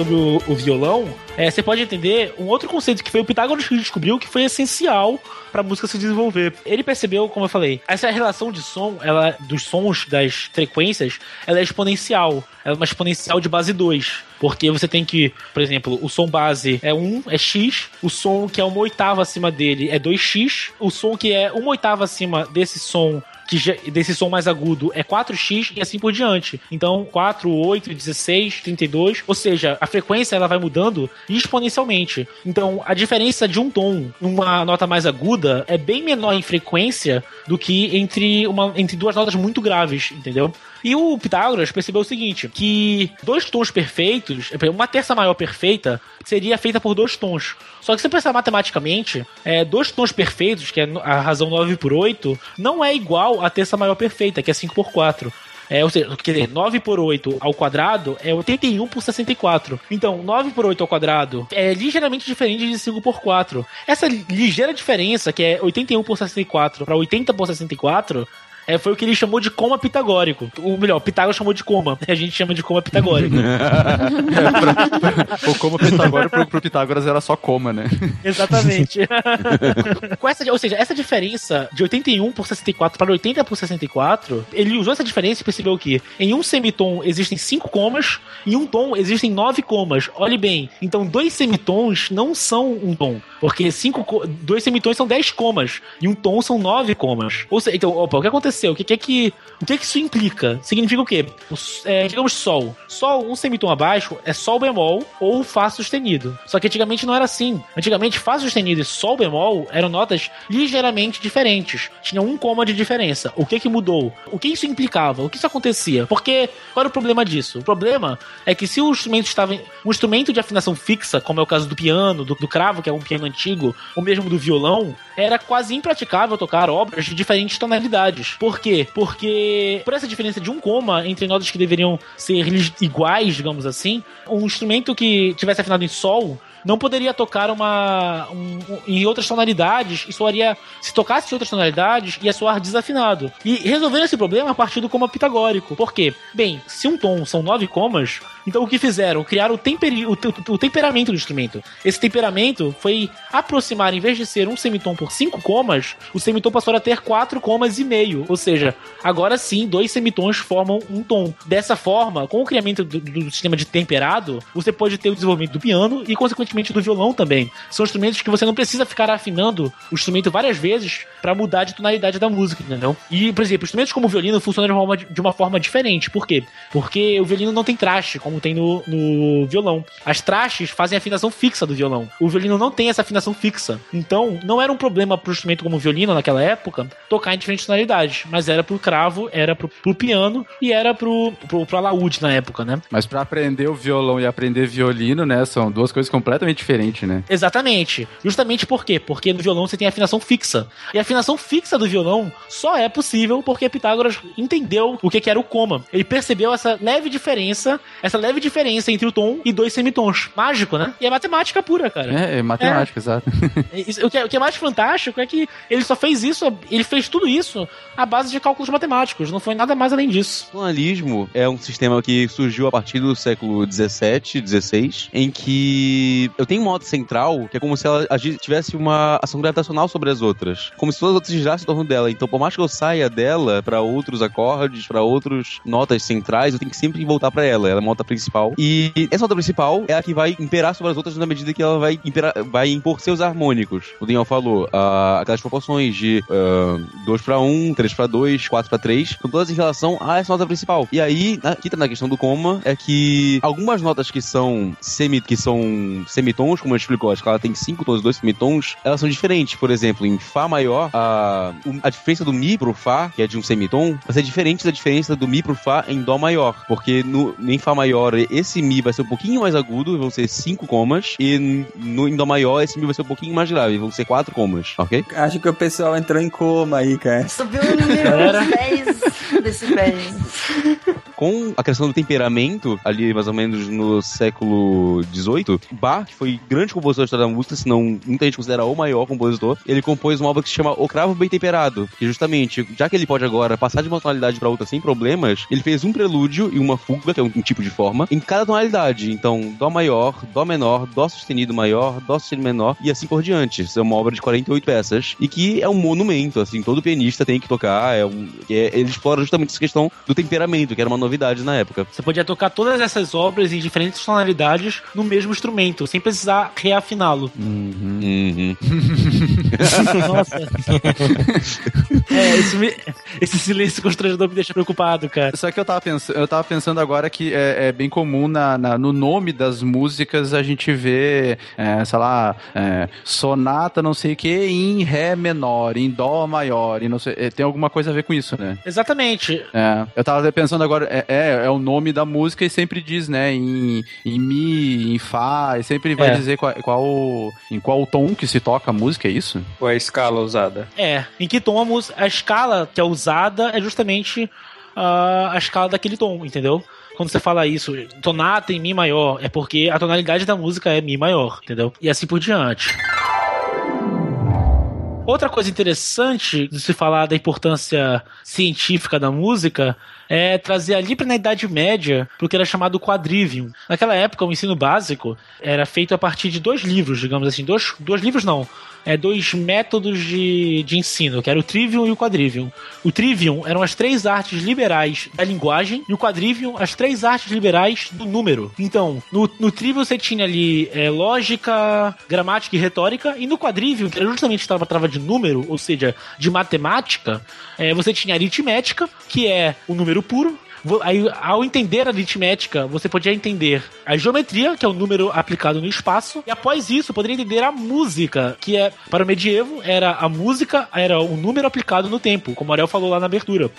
Sobre o, o violão, é, você pode entender um outro conceito que foi o Pitágoras que descobriu que foi essencial para a música se desenvolver. Ele percebeu, como eu falei, essa relação de som, ela dos sons das frequências, ela é exponencial. Ela é uma exponencial de base 2. Porque você tem que, por exemplo, o som base é 1, é X, o som que é uma oitava acima dele é 2X, o som que é uma oitava acima desse som que já- desse som mais agudo é 4x e assim por diante. Então, 4, 8, 16, 32, ou seja, a frequência ela vai mudando exponencialmente. Então, a diferença de um tom numa nota mais aguda é bem menor em frequência do que entre, uma, entre duas notas muito graves, entendeu? E o Pitágoras percebeu o seguinte, que dois tons perfeitos, uma terça maior perfeita, seria feita por dois tons. Só que se pensar matematicamente, é, dois tons perfeitos, que é a razão 9 por 8, não é igual à terça maior perfeita, que é 5 por 4. É, ou seja, quer dizer, 9 por 8 ao quadrado é 81 por 64. Então, 9 por 8 ao quadrado é ligeiramente diferente de 5 por 4. Essa ligeira diferença, que é 81 por 64 para 80 por 64, é, foi o que ele chamou de coma pitagórico. Ou melhor, Pitágoras chamou de coma. A gente chama de coma pitagórico. O como Pitágoras pro, pro Pitágoras era só coma, né? Exatamente. Com essa, ou seja, essa diferença de 81 por 64 para 80 por 64, ele usou essa diferença e percebeu que em um semitom existem cinco comas, em um tom existem nove comas. Olhe bem, então dois semitons não são um tom, porque cinco, co- dois semitons são 10 comas e um tom são nove comas. Ou seja, então, opa, o que aconteceu? O que, que é que o que, que isso implica? Significa o quê? O é, digamos sol. Sol, um semitom abaixo, é sol bemol ou fá sustenido. Só que antigamente não era assim. Antigamente, fá sustenido e sol bemol eram notas ligeiramente diferentes. Tinham um coma de diferença. O que que mudou? O que isso implicava? O que isso acontecia? Porque qual era o problema disso? O problema é que se o instrumento estava um instrumento de afinação fixa, como é o caso do piano, do, do cravo, que é um piano antigo, ou mesmo do violão, era quase impraticável tocar obras de diferentes tonalidades. Por quê? Porque por essa diferença de um coma entre notas que deveriam ser iguais, digamos assim, um instrumento que tivesse afinado em sol não poderia tocar uma um- um- em outras tonalidades e soaria se tocasse em outras tonalidades ia soar desafinado. E resolveram esse problema a partir do coma pitagórico. Por quê? Bem se um tom são nove comas então o que fizeram? Criaram o, temperi, o, te- o temperamento do instrumento. Esse temperamento foi aproximar em vez de ser um semitom por cinco comas o semitom passou a ter quatro comas e meio. Ou seja agora sim dois semitons formam um tom. Dessa forma com o criamento do, do sistema de temperado você pode ter o desenvolvimento do piano e consequentemente do violão também. São instrumentos que você não precisa ficar afinando o instrumento várias vezes para mudar de tonalidade da música entendeu? E por exemplo instrumentos como o violino funcionam de uma forma, de uma forma diferente. Por quê? Porque o violino não tem traste como tem no, no violão. As trastes fazem a afinação fixa do violão. O violino não tem essa afinação fixa. Então não era um problema pro instrumento como o violino naquela época tocar em diferentes tonalidades mas era pro cravo era pro, pro piano e era pro, pro, pro alaúde na época né? Mas pra aprender o violão e aprender violino, né, são duas coisas completamente diferentes, né? Exatamente. Justamente por quê? Porque no violão você tem a afinação fixa. E a afinação fixa do violão só é possível porque Pitágoras entendeu o que que era o coma. Ele percebeu essa leve diferença, essa leve diferença entre o tom e dois semitons. Mágico, né? E é matemática pura, cara. É, é matemática, exato. Isso- O que, é, o que é mais fantástico é que ele só fez isso, ele fez tudo isso à base de cálculos matemáticos. Não foi nada mais além disso. O tonalismo é um sistema que surgiu a partir do século 17, 16, em que eu tenho uma nota central que é como se ela tivesse uma ação gravitacional sobre as outras, como se todas as outras girassem em torno dela. Então, por mais que eu saia dela pra outros acordes, pra outras notas centrais, eu tenho que sempre voltar pra ela. Ela é uma nota principal. E essa nota principal é a que vai imperar sobre as outras na medida que ela vai, imperar, vai impor seus harmônicos. O Daniel falou, ah, aquelas proporções de 2 para 1, 3 para 2, 4 para 3, são todas em relação a essa nota principal. E aí, aqui tá na questão do coma, é que algumas notas que são semi, que são semitons, como a gente explicou, acho que ela tem 5 tons e 2 semitons, elas são diferentes. Por exemplo, em Fá maior, a, o- a diferença do Mi pro Fá, que é de um semitom, vai ser diferente da diferença do Mi pro Fá em Dó maior. Porque no, em Fá maior, esse Mi vai ser um pouquinho mais agudo, vão ser 5 comas, e no, em Dó maior, esse Mi vai ser um pouquinho mais grave, vão ser 4 comas, ok? Acho que o pessoal entrou em coma aí, cara. Subiu uns 10 decibéis. com a questão do temperamento, ali mais ou menos no século XVIII, Bach, que foi grande compositor da história da música, se não muita gente considera o maior compositor, ele compôs uma obra que se chama O Cravo Bem Temperado, que justamente, já que ele pode agora passar de uma tonalidade para outra sem problemas, ele fez um prelúdio e uma fuga, que é um, um tipo de forma, em cada tonalidade. Então, Dó maior, Dó menor, Dó sustenido maior, Dó sustenido menor e assim por diante. Isso é uma obra de 48 peças e que é um monumento, assim, todo pianista tem que tocar, é um, é- ele explora justamente essa questão do temperamento, que era uma novidade na época. Você podia tocar todas essas obras em diferentes tonalidades no mesmo instrumento, sem precisar reafiná-lo. Uhum. Nossa. é, esse, me- esse silêncio constrangedor me deixa preocupado, cara. Só que eu tava, pensando, eu tava pensando agora que é, é bem comum na, na- no nome das músicas a gente vê, é, sei lá, é, sonata não sei o que em Ré menor, em Dó maior, e não sei, é, tem alguma coisa a ver com isso, né? Exatamente. É, eu tava pensando agora, é, é, é o nome da música e sempre diz, né, em, em Mi, em Fá, e sempre vai É. dizer qual, qual- em qual tom que se toca a música, é isso? Ou a escala usada? É, em que tom a, mus- a escala que é usada é justamente ah, a escala daquele tom, entendeu? Quando você fala isso, tonata em Mi maior, é porque a tonalidade da música é Mi maior, entendeu? E assim por diante. Outra coisa interessante de se falar da importância científica da música é trazer ali para na Idade Média para o que era chamado quadrivium. Naquela época, o ensino básico era feito a partir de dois livros, digamos assim, dois, dois livros não, é, dois métodos de, de ensino, que era o trivium e o quadrivium. O trivium eram as três artes liberais da linguagem e o quadrivium as três artes liberais do número. Então, no, no trivium você tinha ali é, lógica, gramática e retórica, e no quadrivium, que era justamente estava trava de número, ou seja, de matemática, é, você tinha aritmética, que é o número puro, Aí, ao entender a aritmética, você podia entender a geometria, que é o número aplicado no espaço, e após isso, poderia entender a música, que é, para o medievo, era a música, era o número aplicado no tempo, como o Ariel falou lá na abertura.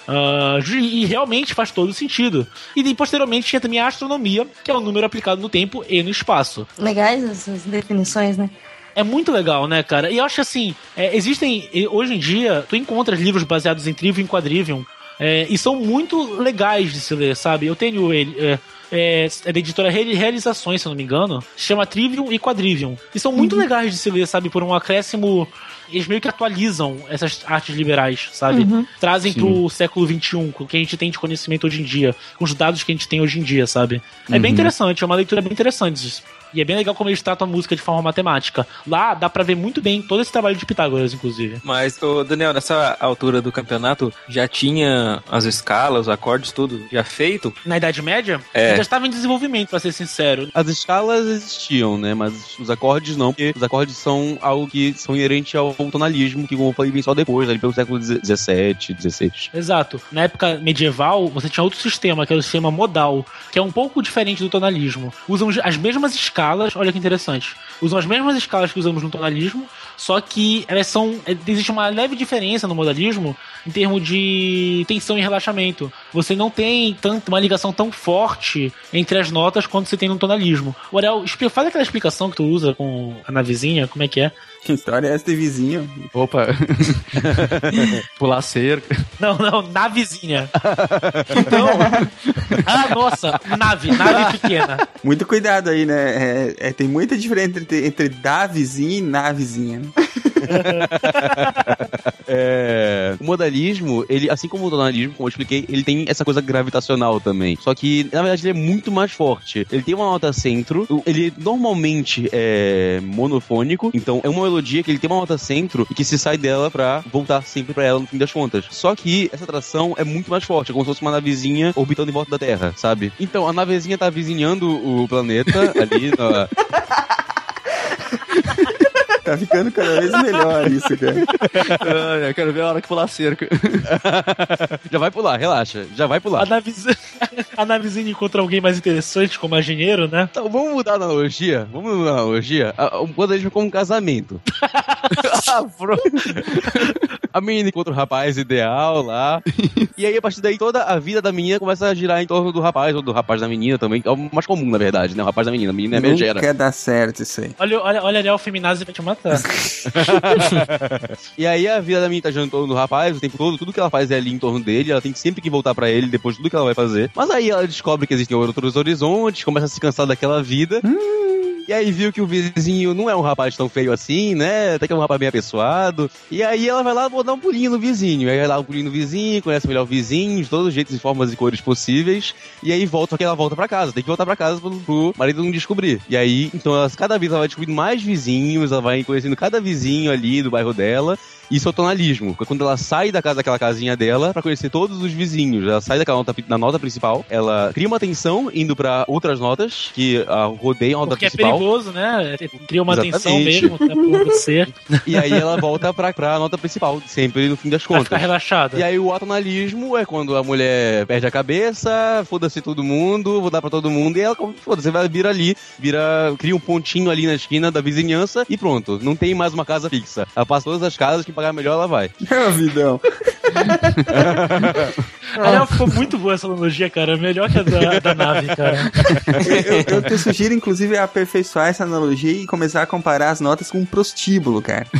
Ju- e realmente faz todo sentido. E daí, posteriormente tinha também a astronomia, que é o número aplicado no tempo e no espaço. Legais essas definições, né? É muito legal, né, cara? E eu acho assim, é, existem, e hoje em dia, tu encontras livros baseados em Trivium e Quadrivium, é, e são muito legais de se ler, sabe? Eu tenho ele. É, é, é da editora Reali- Realizações, se eu não me engano. Se chama Trivium e Quadrivium. E são muito legais de se ler, sabe? Por um acréscimo. Eles meio que atualizam essas artes liberais, sabe? Uhum. Trazem Sim. pro século XXI, com o que a gente tem de conhecimento hoje em dia, com os dados que a gente tem hoje em dia, sabe? É bem Uhum. interessante, é uma leitura bem interessante. E é bem legal como eles tratam a música de forma matemática. Lá dá pra ver muito bem todo esse trabalho de Pitágoras, inclusive. Mas, ô, Daniel, nessa altura do campeonato, já tinha as escalas, os acordes, tudo já feito? Na Idade Média, É. já estava em desenvolvimento, pra ser sincero. As escalas existiam, né? Mas os acordes não, porque os acordes são algo que são inerente ao tonalismo, que como eu falei, vem só depois, ali pelo século XVII, XVI. Exato. Na época medieval, você tinha outro sistema, que era o sistema modal, que é um pouco diferente do tonalismo. Usam as mesmas escalas, olha que interessante. Usam as mesmas escalas que usamos no tonalismo, só que elas são. Existe uma leve diferença no modalismo em termos de tensão e relaxamento. Você não tem tanto, uma ligação tão forte entre as notas quanto você tem no tonalismo. O Ariel, faz aquela explicação que tu usa com a navezinha, como é que é? Que história é essa de vizinho? Opa. Pular cerca. Não, não, navezinha. Então. Ah, nossa, nave, nave pequena. Muito cuidado aí, né? É, é, tem muita diferença entre, entre da vizinha e na vizinha. É, o modalismo, ele, assim como o tonalismo, como eu expliquei, ele tem essa coisa gravitacional também. Só que, na verdade, ele é muito mais forte. Ele tem uma nota centro, ele normalmente é monofônico, então é uma melodia que ele tem uma nota centro e que se sai dela pra voltar sempre pra ela no fim das contas. Só que essa atração é muito mais forte, é como se fosse uma navezinha orbitando em volta da Terra, sabe? Então, a navezinha tá vizinhando o planeta ali na, Tá ficando cada vez melhor isso, cara. Ah, eu quero ver a hora que pular cerca. Já vai pular, relaxa. Já vai pular. A navezinha, a navezinha encontra alguém mais interessante como engenheiro, né? Então, vamos mudar a analogia? Vamos mudar a analogia? A- O modalismo é como um casamento. Ah, a menina encontra o rapaz ideal lá. E aí, a partir daí, toda a vida da menina começa a girar em torno do rapaz, ou do rapaz da menina também. É o mais comum, na verdade, né? O rapaz da menina. A menina é a megera. Nunca dá certo isso aí. Olha, olha, olha Ariel Feminazi vai te matar. E aí a vida da menina tá torno do rapaz o tempo todo, tudo que ela faz é ali em torno dele, ela tem sempre que voltar pra ele depois de tudo que ela vai fazer. Mas aí ela descobre que existem outros horizontes, começa a se cansar daquela vida. E aí viu que o vizinho não é um rapaz tão feio assim, né? Até que é um rapaz bem apessoado. E aí ela vai lá vou dar um pulinho no vizinho. Aí vai lá um pulinho no vizinho, conhece melhor o vizinho, de todos os jeitos e formas e cores possíveis. E aí volta, que ela volta pra casa. Tem que voltar pra casa pro, pro marido não descobrir. E aí, então, ela, cada vez ela vai descobrindo mais vizinhos, ela vai conhecendo cada vizinho ali do bairro dela. Isso é o tonalismo. Quando ela sai da casa daquela casinha dela pra conhecer todos os vizinhos. Ela sai daquela nota, da nota principal, ela cria uma tensão indo pra outras notas que ah, rodeiam a nota Porque é principal. perigoso, né? Cria uma Exatamente. tensão mesmo né, por você. E aí ela volta pra, pra nota principal, sempre no fim das contas. ficar relaxada. E aí o atonalismo é quando a mulher perde a cabeça, foda-se todo mundo, vou dar pra todo mundo, e ela, foda-se, vai vir ali, vira, cria um pontinho ali na esquina da vizinhança e pronto, não tem mais uma casa fixa. Ela passa todas as casas, quem pagar melhor ela vai. É o vidão. Aliás, ficou muito boa essa analogia, cara. Melhor que a da, da nave, cara. Eu, eu te sugiro, inclusive, aperfeiçoar essa analogia e começar a comparar as notas com um prostíbulo, cara.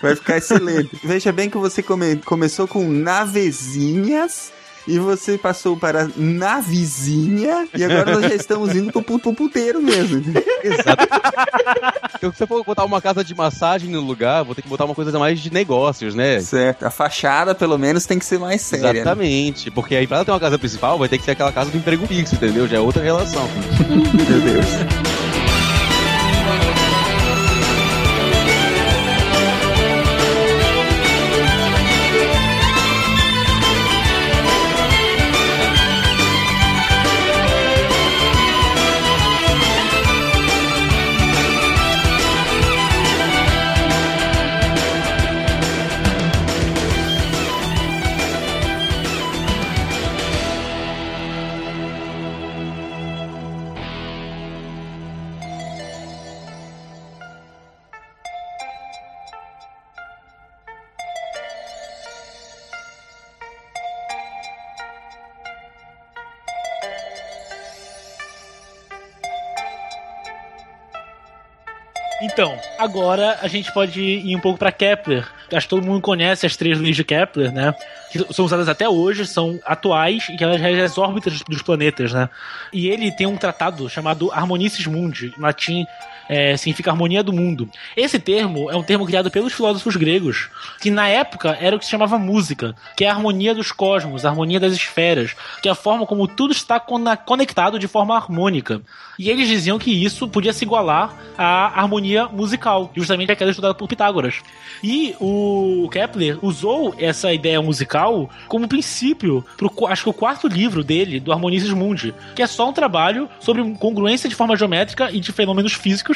Vai ficar excelente. Veja bem que você come- começou com navezinhas. E você passou para navizinha e agora nós já estamos indo pro, pro puteiro mesmo. Exato. Então, se eu for botar uma casa de massagem no lugar, vou ter que botar uma coisa mais de negócios, né? Certo. A fachada, pelo menos, tem que ser mais séria. né? Exatamente. Porque aí, pra ela ter uma casa principal, vai ter que ser aquela casa do emprego fixo, entendeu? Já é outra relação. Meu Deus. Então, agora a gente pode ir um pouco pra Kepler. Acho que todo mundo conhece as três leis de Kepler, né? Que são usadas até hoje, são atuais e que elas regem as órbitas dos planetas, né? E ele tem um tratado chamado Harmonices Mundi, em latim é, significa harmonia do mundo. Esse termo é um termo criado pelos filósofos gregos, que na época era o que se chamava música, que é a harmonia dos cosmos, a harmonia das esferas, que é a forma como tudo está conectado de forma harmônica. E eles diziam que isso podia se igualar à harmonia musical, justamente aquela estudada por Pitágoras. E o Kepler usou essa ideia musical como princípio qu- acho que o quarto livro dele, do Harmonices Mundi, que é só um trabalho sobre congruência de forma geométrica e de fenômenos físicos,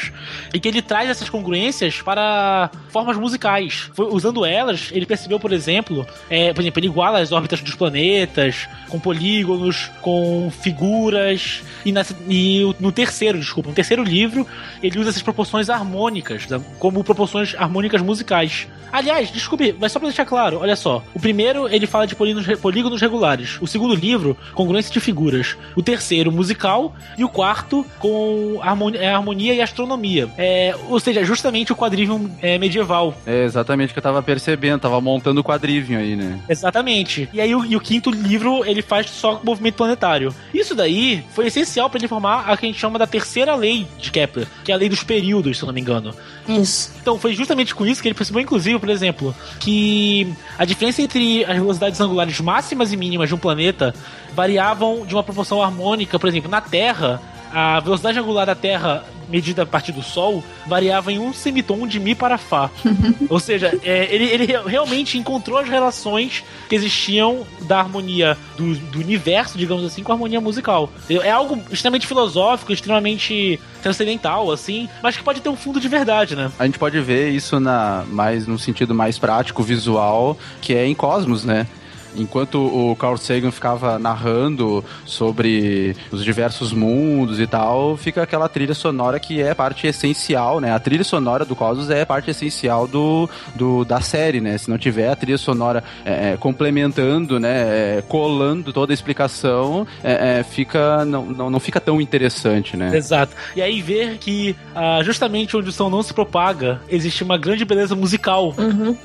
e que ele traz essas congruências para formas musicais. Foi- usando elas, ele percebeu, por exemplo, é, por exemplo, ele iguala as órbitas dos planetas, com polígonos, com figuras, e, e no terceiro, desculpa, no terceiro livro, ele usa essas proporções harmônicas, né, como proporções harmônicas musicais. Aliás, desculpe, mas só pra deixar claro, olha só. O primeiro, ele fala de polígonos regulares. O segundo livro, congruência de figuras. O terceiro, musical. E o quarto, com harmonia, é, harmonia e astronomia. É, ou seja, justamente o quadrivium é, medieval. É exatamente o que eu tava percebendo, tava montando o quadrivium aí, né? Exatamente. E aí o, e o quinto livro ele faz só movimento planetário. Isso daí foi essencial para ele formar a que a gente chama da terceira lei de Kepler, que é a lei dos períodos, se eu não me engano. Isso. Então foi justamente com isso que ele percebeu, inclusive, por exemplo, que a diferença entre as velocidades angulares máximas e mínimas de um planeta variavam de uma proporção harmônica. Por exemplo, na Terra, a velocidade angular da Terra medida a partir do Sol variava em um semitom de Mi para Fá. Ou seja, é, ele, ele re- realmente encontrou as relações que existiam da harmonia do, do universo, digamos assim, com a harmonia musical. É algo extremamente filosófico, extremamente transcendental, assim, mas que pode ter um fundo de verdade, né? A gente pode ver isso na mais no sentido mais prático, visual, que é em Cosmos, né? Enquanto o Carl Sagan ficava narrando sobre os diversos mundos e tal, fica aquela trilha sonora que é parte essencial, né? A trilha sonora do Cosmos é parte essencial do, do da série, né? Se não tiver a trilha sonora é, é, complementando, né? é, colando toda a explicação, é, é, fica não, não, não fica tão interessante, né? Exato. E aí ver que ah, justamente onde o som não se propaga, existe uma grande beleza musical.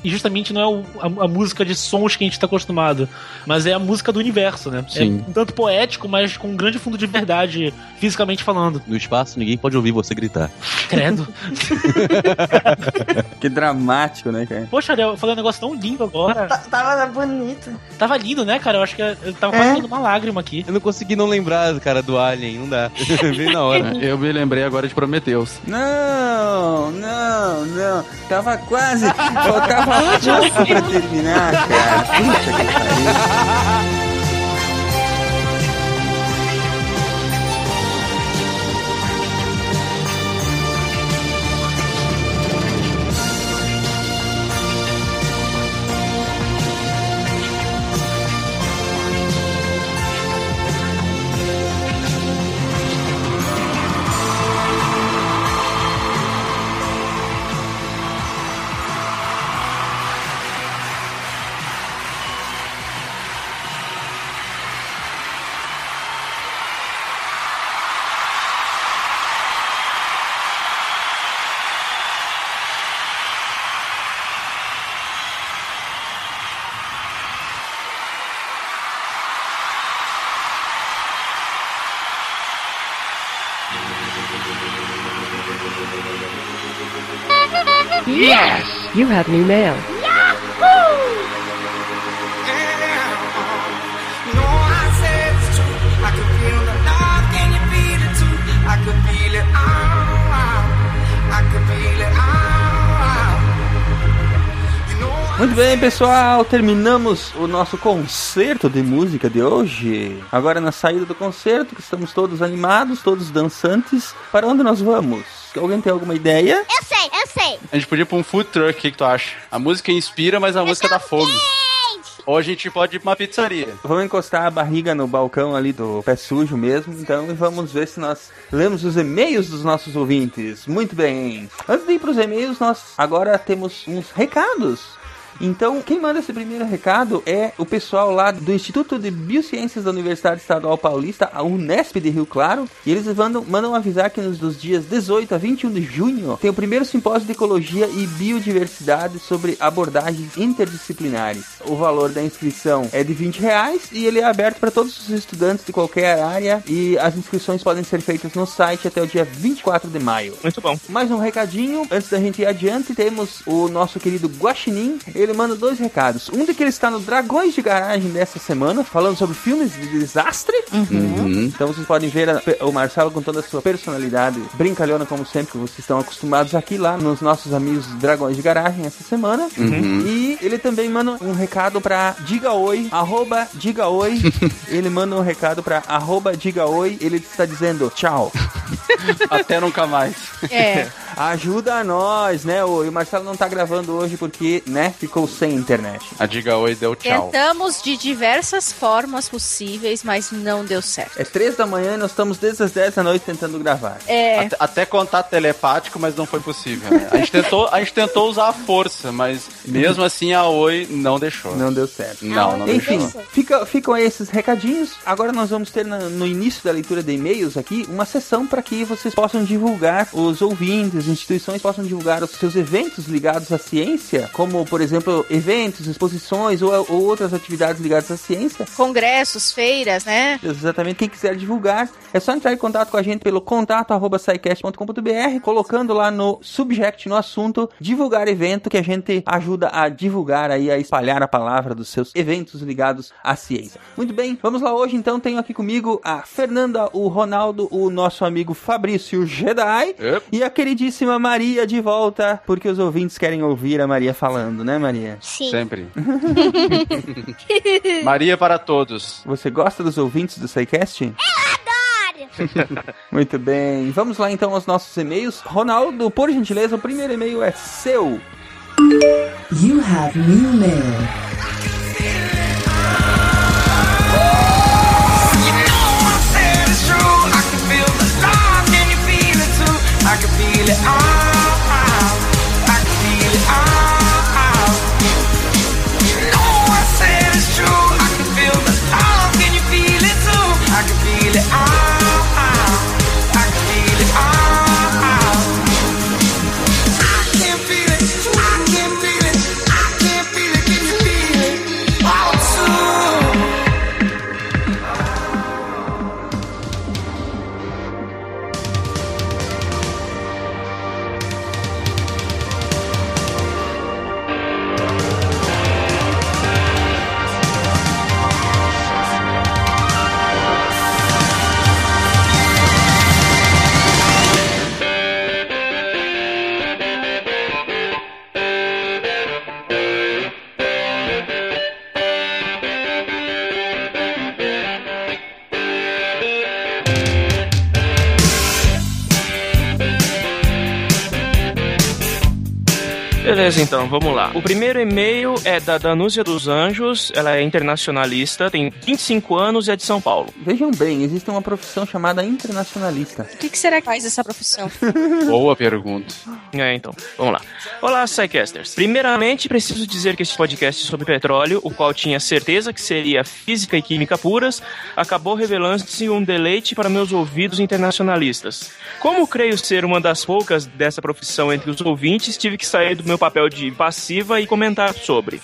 E justamente não é o- a, a música de sons que a gente está acostumado. Engraçado. Mas é a música do universo, né? Sim. É um tanto poético, mas com um grande fundo de verdade, fisicamente falando. No espaço, ninguém pode ouvir você gritar. Credo. Que dramático, né, cara? Poxa, Ariel, eu falei um negócio tão lindo agora. Tá- Tava bonito. Tava lindo, né, cara? Eu acho que eu tava É? quase dando uma lágrima aqui. Eu não consegui não lembrar, cara, do Alien, não dá. Bem na hora. Eu me lembrei agora de Prometheus. Não, não, não. Tava quase. Faltava pouco pra terminar, cara. Puta que 哈哈哈哈哈 have new mail. Muito bem, pessoal, terminamos o nosso concerto de música de hoje. Agora na saída do concerto, que estamos todos animados, todos dançantes. Para onde nós vamos? Alguém tem alguma ideia? Eu sei, eu sei. A gente podia ir pra um food truck, o que, que tu acha? A música inspira, mas a música dá fome. Ou a gente pode ir pra uma pizzaria. Vamos encostar a barriga no balcão ali do pé sujo mesmo, então, e vamos ver se nós lemos os e-mails dos nossos ouvintes. Muito bem. Antes de ir pros e-mails, nós agora temos uns recados. Então, quem manda esse primeiro recado é o pessoal lá do Instituto de Biociências da Universidade Estadual Paulista, a Unesp de Rio Claro, e eles mandam, mandam avisar que nos dos dias 18 a 21 de junho tem o primeiro simpósio de ecologia e biodiversidade sobre abordagens interdisciplinares. O valor da inscrição é de 20 reais e ele é aberto para todos os estudantes de qualquer área e as inscrições podem ser feitas no site até o dia 24 de maio. Muito bom. Mais um recadinho, antes da gente ir adiante, temos o nosso querido Guaxinim. Ele manda dois recados. Um de que ele está no Dragões de Garagem dessa semana, falando sobre filmes de desastre. Uhum. Então vocês podem ver a- o Marcelo com toda a sua personalidade brincalhona, como sempre, que vocês estão acostumados aqui lá nos nossos amigos Dragões de Garagem essa semana. Uhum. E ele também manda um recado pra Diga Oi, arroba Diga Oi. ele manda um recado pra arroba Diga Oi. Ele está dizendo tchau. Até nunca mais. É. Ajuda nós, né? O, o Marcelo não tá gravando hoje porque, né, ficou sem internet. A Diga Oi deu tchau. Tentamos de diversas formas possíveis, mas não deu certo. É três da manhã e nós estamos desde as 10 da noite tentando gravar. É. Até, até contato telepático, mas não foi possível. né? A, gente tentou, a gente tentou usar a força, mas mesmo assim a Oi não deixou. Não deu certo. Não, não Enfim, deixou. fica, ficam esses recadinhos. Agora nós vamos ter na- no início da leitura de e-mails aqui uma sessão para que vocês possam divulgar, os ouvintes, as instituições possam divulgar os seus eventos ligados à ciência, como por exemplo eventos, exposições ou, ou outras atividades ligadas à ciência. Congressos, feiras, né? Exatamente, quem quiser divulgar, é só entrar em contato com a gente pelo contato arroba scicast.com.br, colocando lá no subject, no assunto, divulgar evento, que a gente ajuda a divulgar aí, a espalhar a palavra dos seus eventos ligados à ciência. Muito bem, vamos lá hoje então, tenho aqui comigo a Fernanda, o Ronaldo, o nosso amigo Fabrício Jedi e a queridíssima Maria de volta, porque os ouvintes querem ouvir a Maria falando, né Maria? Sim. Sempre. Maria para todos. Você gosta dos ouvintes do SciCast? Adoro! Muito bem, vamos lá então aos nossos e-mails. Ronaldo, por gentileza, o primeiro e-mail é seu. You have new mail. I Beleza, então, vamos lá. O primeiro e-mail é da Danúzia dos Anjos, ela é internacionalista, tem 25 anos e é de São Paulo. Vejam bem, existe uma profissão chamada internacionalista. O que, que será que faz essa profissão? Boa pergunta. É, então, vamos lá. Olá, Psycasters. Primeiramente, preciso dizer que este podcast sobre petróleo, o qual tinha certeza que seria física e química puras, acabou revelando-se um deleite para meus ouvidos internacionalistas. Como creio ser uma das poucas dessa profissão entre os ouvintes, tive que sair do meu papel de passiva e comentar sobre.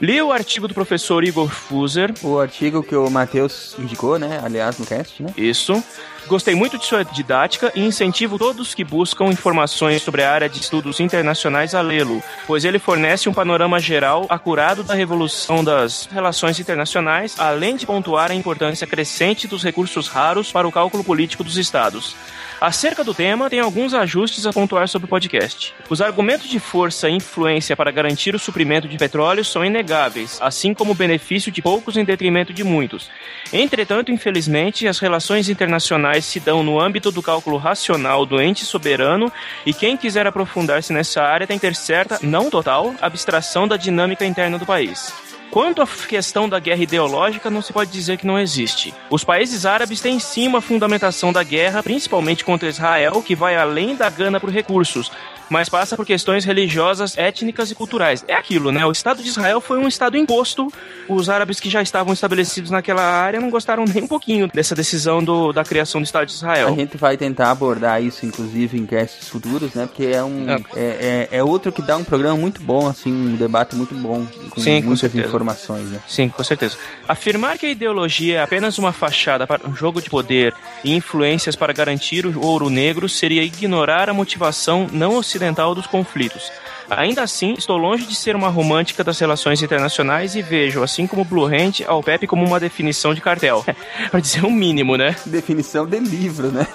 Li o artigo do professor Igor Fuser. O artigo que o Matheus indicou, né? Aliás, no cast, né? Isso. Gostei muito de sua didática e incentivo todos que buscam informações sobre a área de estudos internacionais a lê-lo, pois ele fornece um panorama geral acurado da revolução das relações internacionais, além de pontuar a importância crescente dos recursos raros para o cálculo político dos estados. Acerca do tema, tem alguns ajustes a pontuar sobre o podcast. Os argumentos de força e influência para garantir o suprimento de petróleo são inegáveis, assim como o benefício de poucos em detrimento de muitos. Entretanto, infelizmente, as relações internacionais se dão no âmbito do cálculo racional do ente soberano e quem quiser aprofundar-se nessa área tem que ter certa, não total, abstração da dinâmica interna do país. Quanto à questão da guerra ideológica, não se pode dizer que não existe. Os países árabes têm sim uma fundamentação da guerra, principalmente contra Israel, que vai além da gana por recursos, mas passa por questões religiosas, étnicas e culturais. É aquilo, né? O Estado de Israel foi um Estado imposto. Os árabes que já estavam estabelecidos naquela área não gostaram nem um pouquinho dessa decisão do, da criação do Estado de Israel. A gente vai tentar abordar isso, inclusive, em casts futuros, né? Porque é um. É, é, é outro que dá um programa muito bom, assim, um debate muito bom, com Sim, com muitas certeza. informações, né? Sim, com certeza. Afirmar que a ideologia é apenas uma fachada para um jogo de poder e influências para garantir o ouro negro seria ignorar a motivação não ocidental dos conflitos. Ainda assim, estou longe de ser uma romântica das relações internacionais e vejo, assim como Blue Hand, ao Pepe como uma definição de cartel. para dizer o mínimo, né? Definição de livro, né?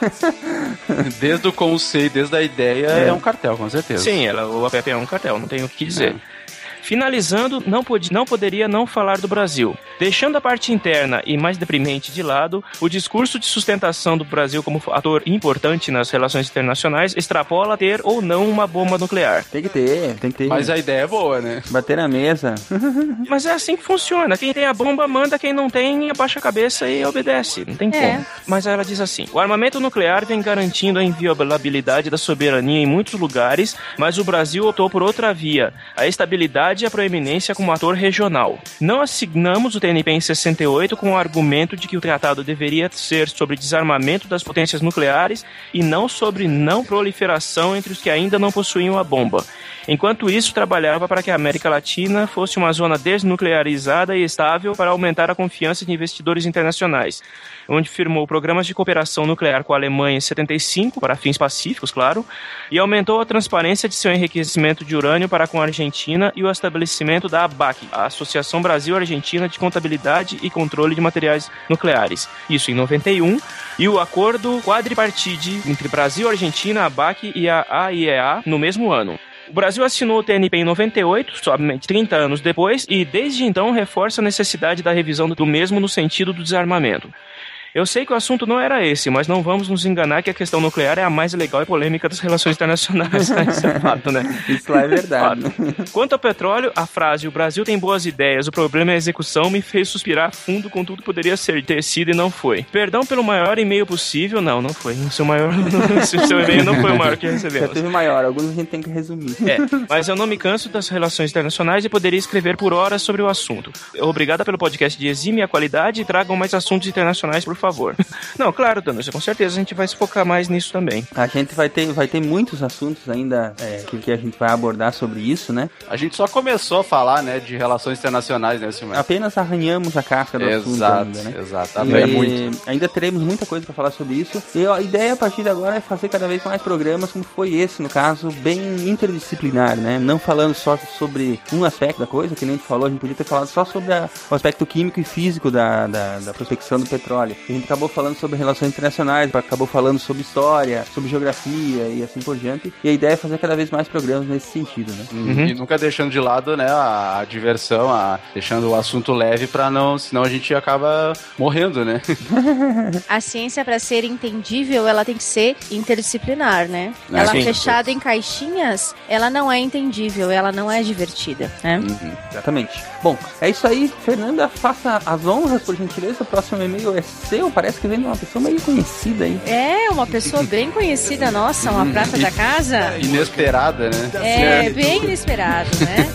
Desde o conceito, desde a ideia, é, É. um cartel, com certeza. Sim, ela, o APP é um cartel, não tenho o que dizer. Finalizando, não, pod não poderia não falar do Brasil. Deixando a parte interna e mais deprimente de lado, o discurso de sustentação do Brasil como ator importante nas relações internacionais extrapola ter ou não uma bomba nuclear. Tem que ter, tem que ter. Mas a ideia é boa, né? Bater na mesa. Mas é assim que funciona. Quem tem a bomba manda, quem não tem abaixa a cabeça e obedece. Não tem É. como. Mas ela diz assim: o armamento nuclear vem garantindo a inviolabilidade da soberania em muitos lugares, mas o Brasil optou por outra via: a estabilidade e a proeminência como ator regional. Não assignamos o TNP em 68 com o argumento de que o tratado deveria ser sobre desarmamento das potências nucleares e não sobre não proliferação entre os que ainda não possuíam a bomba. Enquanto isso, trabalhava para que a América Latina fosse uma zona desnuclearizada e estável para aumentar a confiança de investidores internacionais, onde firmou programas de cooperação nuclear com a Alemanha em 75, para fins pacíficos, claro, e aumentou a transparência de seu enriquecimento de urânio para com a Argentina e o estabelecimento da ABAC, a Associação Brasil-Argentina de Contabilidade e Controle de Materiais Nucleares. Isso em 91, e o acordo quadripartite entre Brasil, Argentina, ABAC e a AIEA no mesmo ano. O Brasil assinou o TNP em 98, somente 30 anos depois, e desde então reforça a necessidade da revisão do mesmo no sentido do desarmamento. Eu sei que o assunto não era esse, mas não vamos nos enganar que a questão nuclear é a mais legal e polêmica das relações internacionais. né? Isso é fato, né? Isso lá é verdade. Fato. Quanto ao petróleo, a frase o Brasil tem boas ideias, o problema é a execução me fez suspirar fundo com tudo que poderia ser ter sido e não foi. Perdão pelo maior e-mail possível, não, não foi. O seu maior, o seu e-mail não foi o maior que Já recebemos. teve maior, alguns a gente tem que resumir. É, mas eu não me canso das relações internacionais e poderia escrever por horas sobre o assunto. Obrigada pelo podcast de exime a qualidade e tragam mais assuntos internacionais, por favor. Não, claro, Danúcia, com certeza a gente vai se focar mais nisso também. A gente vai ter, vai ter muitos assuntos ainda é, que, que a gente vai abordar sobre isso, né? A gente só começou a falar, né, de relações internacionais, né, Silmar? Apenas arranhamos a casca do assunto Exato, ainda, né? exato. E É muito. Ainda teremos muita coisa para falar sobre isso. E a ideia a partir de agora é fazer cada vez mais programas, como foi esse, no caso, bem interdisciplinar, né? Não falando só sobre um aspecto da coisa, que nem a gente falou, a gente podia ter falado só sobre a- o aspecto químico e físico da, da, da prospecção do petróleo. A gente acabou falando sobre relações internacionais, acabou falando sobre história, sobre geografia e assim por diante. E a ideia é fazer cada vez mais programas nesse sentido, né? Uhum. E nunca deixando de lado, né, a, diversão, a, deixando o assunto leve pra não, senão a gente acaba morrendo, né? A ciência, para ser entendível, ela tem que ser interdisciplinar, né? É, ela sim. fechada em caixinhas, ela não é entendível, ela não é divertida, né? Uhum, exatamente. Bom, é isso aí. Fernanda, faça as honras, por gentileza. O próximo e-mail é seu. Parece que vem de uma pessoa meio conhecida aí. É, uma pessoa bem conhecida nossa, uma prata da casa. Inesperada, né? É, bem inesperado, né?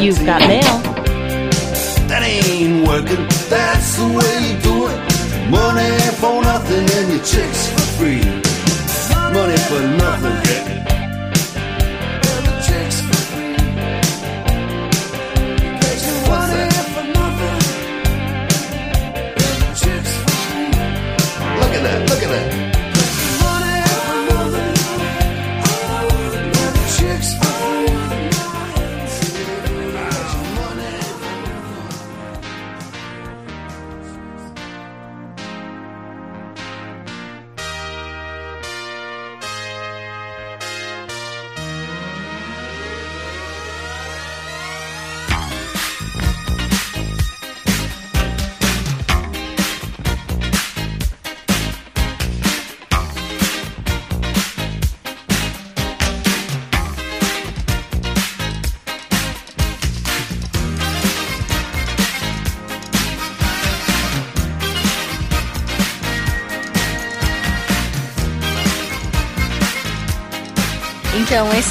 You've got mail. That ain't working, that's the way you do it. Money for nothing and your chicks for free. Money for nothing.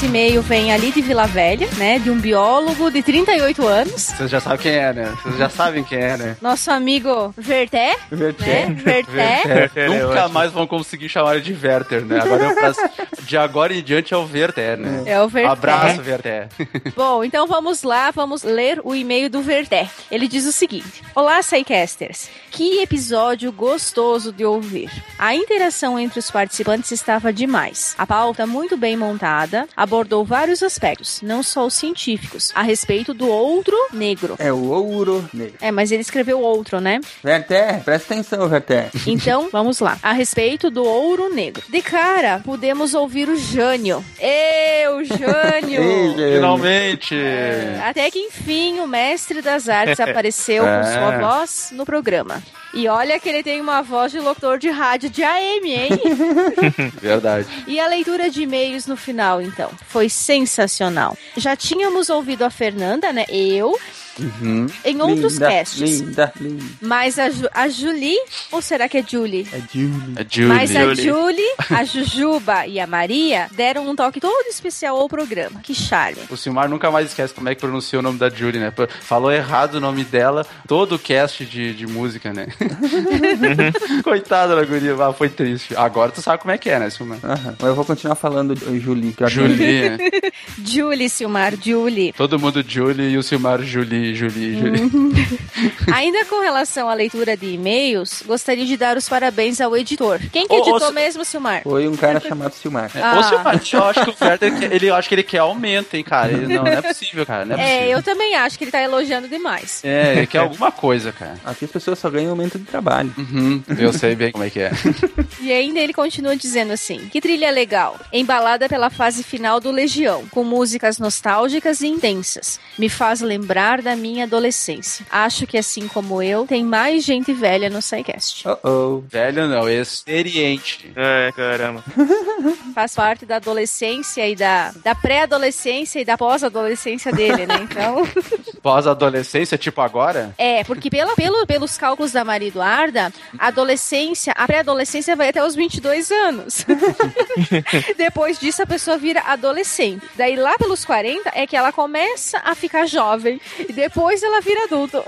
Esse e-mail vem ali de Vila Velha, né? De um biólogo de 38 anos. Vocês já sabem quem é, né? Vocês já sabem quem é, né? Nosso amigo Verté. Verté. Né? Verté. Verté. Nunca mais vão conseguir chamar ele de Werther, né? Agora eu faço- de agora em diante é o Verté, né? É o Verté. Abraço, Verté. Bom, então vamos lá, vamos ler o e-mail do Verté. Ele diz o seguinte: Olá, Psycasters. Que episódio gostoso de ouvir. A interação entre os participantes estava demais. A pauta muito bem montada, abordou vários aspectos, não só os científicos, a respeito do outro negro. É o ouro negro. É, mas ele escreveu outro, né? Verté, presta atenção, Verté. Então, vamos lá. A respeito do ouro negro. De cara, podemos ouvir o Jânio. Eu, Jânio! Finalmente! Até que enfim o mestre das artes apareceu com É. sua voz no programa. E olha que ele tem uma voz de locutor de rádio de AM, hein? Verdade. E a leitura de e-mails no final, então, foi sensacional. Já tínhamos ouvido a Fernanda, né? Eu, Uhum. Em outros linda, casts. Linda, linda. mas a, Ju- a Julie, ou será que é Julie? É Julie. É Julie. Mas a Julie, a Jujuba e a Maria deram um toque todo especial ao programa. Que charme. O Silmar nunca mais esquece como é que pronuncia o nome da Julie, né? Falou errado o nome dela, todo o cast de, de música, né? Coitada da guria, ah, foi triste. Agora tu sabe como é que é, né, Silmar? Aham. Mas eu vou continuar falando de Julie. Julie, né? Julie, Silmar, Julie. Todo mundo Julie e o Silmar Julie, Julie, Julie. Ainda com relação à leitura de e-mails, gostaria de dar os parabéns ao editor. Quem que Ô, ô, editou mesmo, Silmar? Foi um cara chamado Silmar. Ah. Ô, Silmar, eu acho que o Werther, ele, eu acho que ele quer aumento, hein, cara? Ele- não, não é possível, cara, não é É, possível. eu também acho que ele tá elogiando demais. É, ele quer alguma coisa, cara. Aqui as pessoas só ganham aumento de trabalho. Uhum, eu sei bem como é que é. E ainda ele continua dizendo assim: Que trilha legal, embalada pela fase final do Legião, com músicas nostálgicas e intensas. Me faz lembrar da minha adolescência. Acho que assim como eu, tem mais gente velha no SciCast. Oh, oh. Velho não, experiente. É, caramba. Faz parte da adolescência e da, da pré-adolescência e da pós-adolescência dele, né? Então. Pós-adolescência, tipo agora? É, porque pela, pelo, pelos cálculos da Maria Eduarda, a adolescência, a pré-adolescência vai até os 22 anos. Depois disso, a pessoa vira adolescente. Daí lá pelos 40 é que ela começa a ficar jovem. E depois ela vira adulto.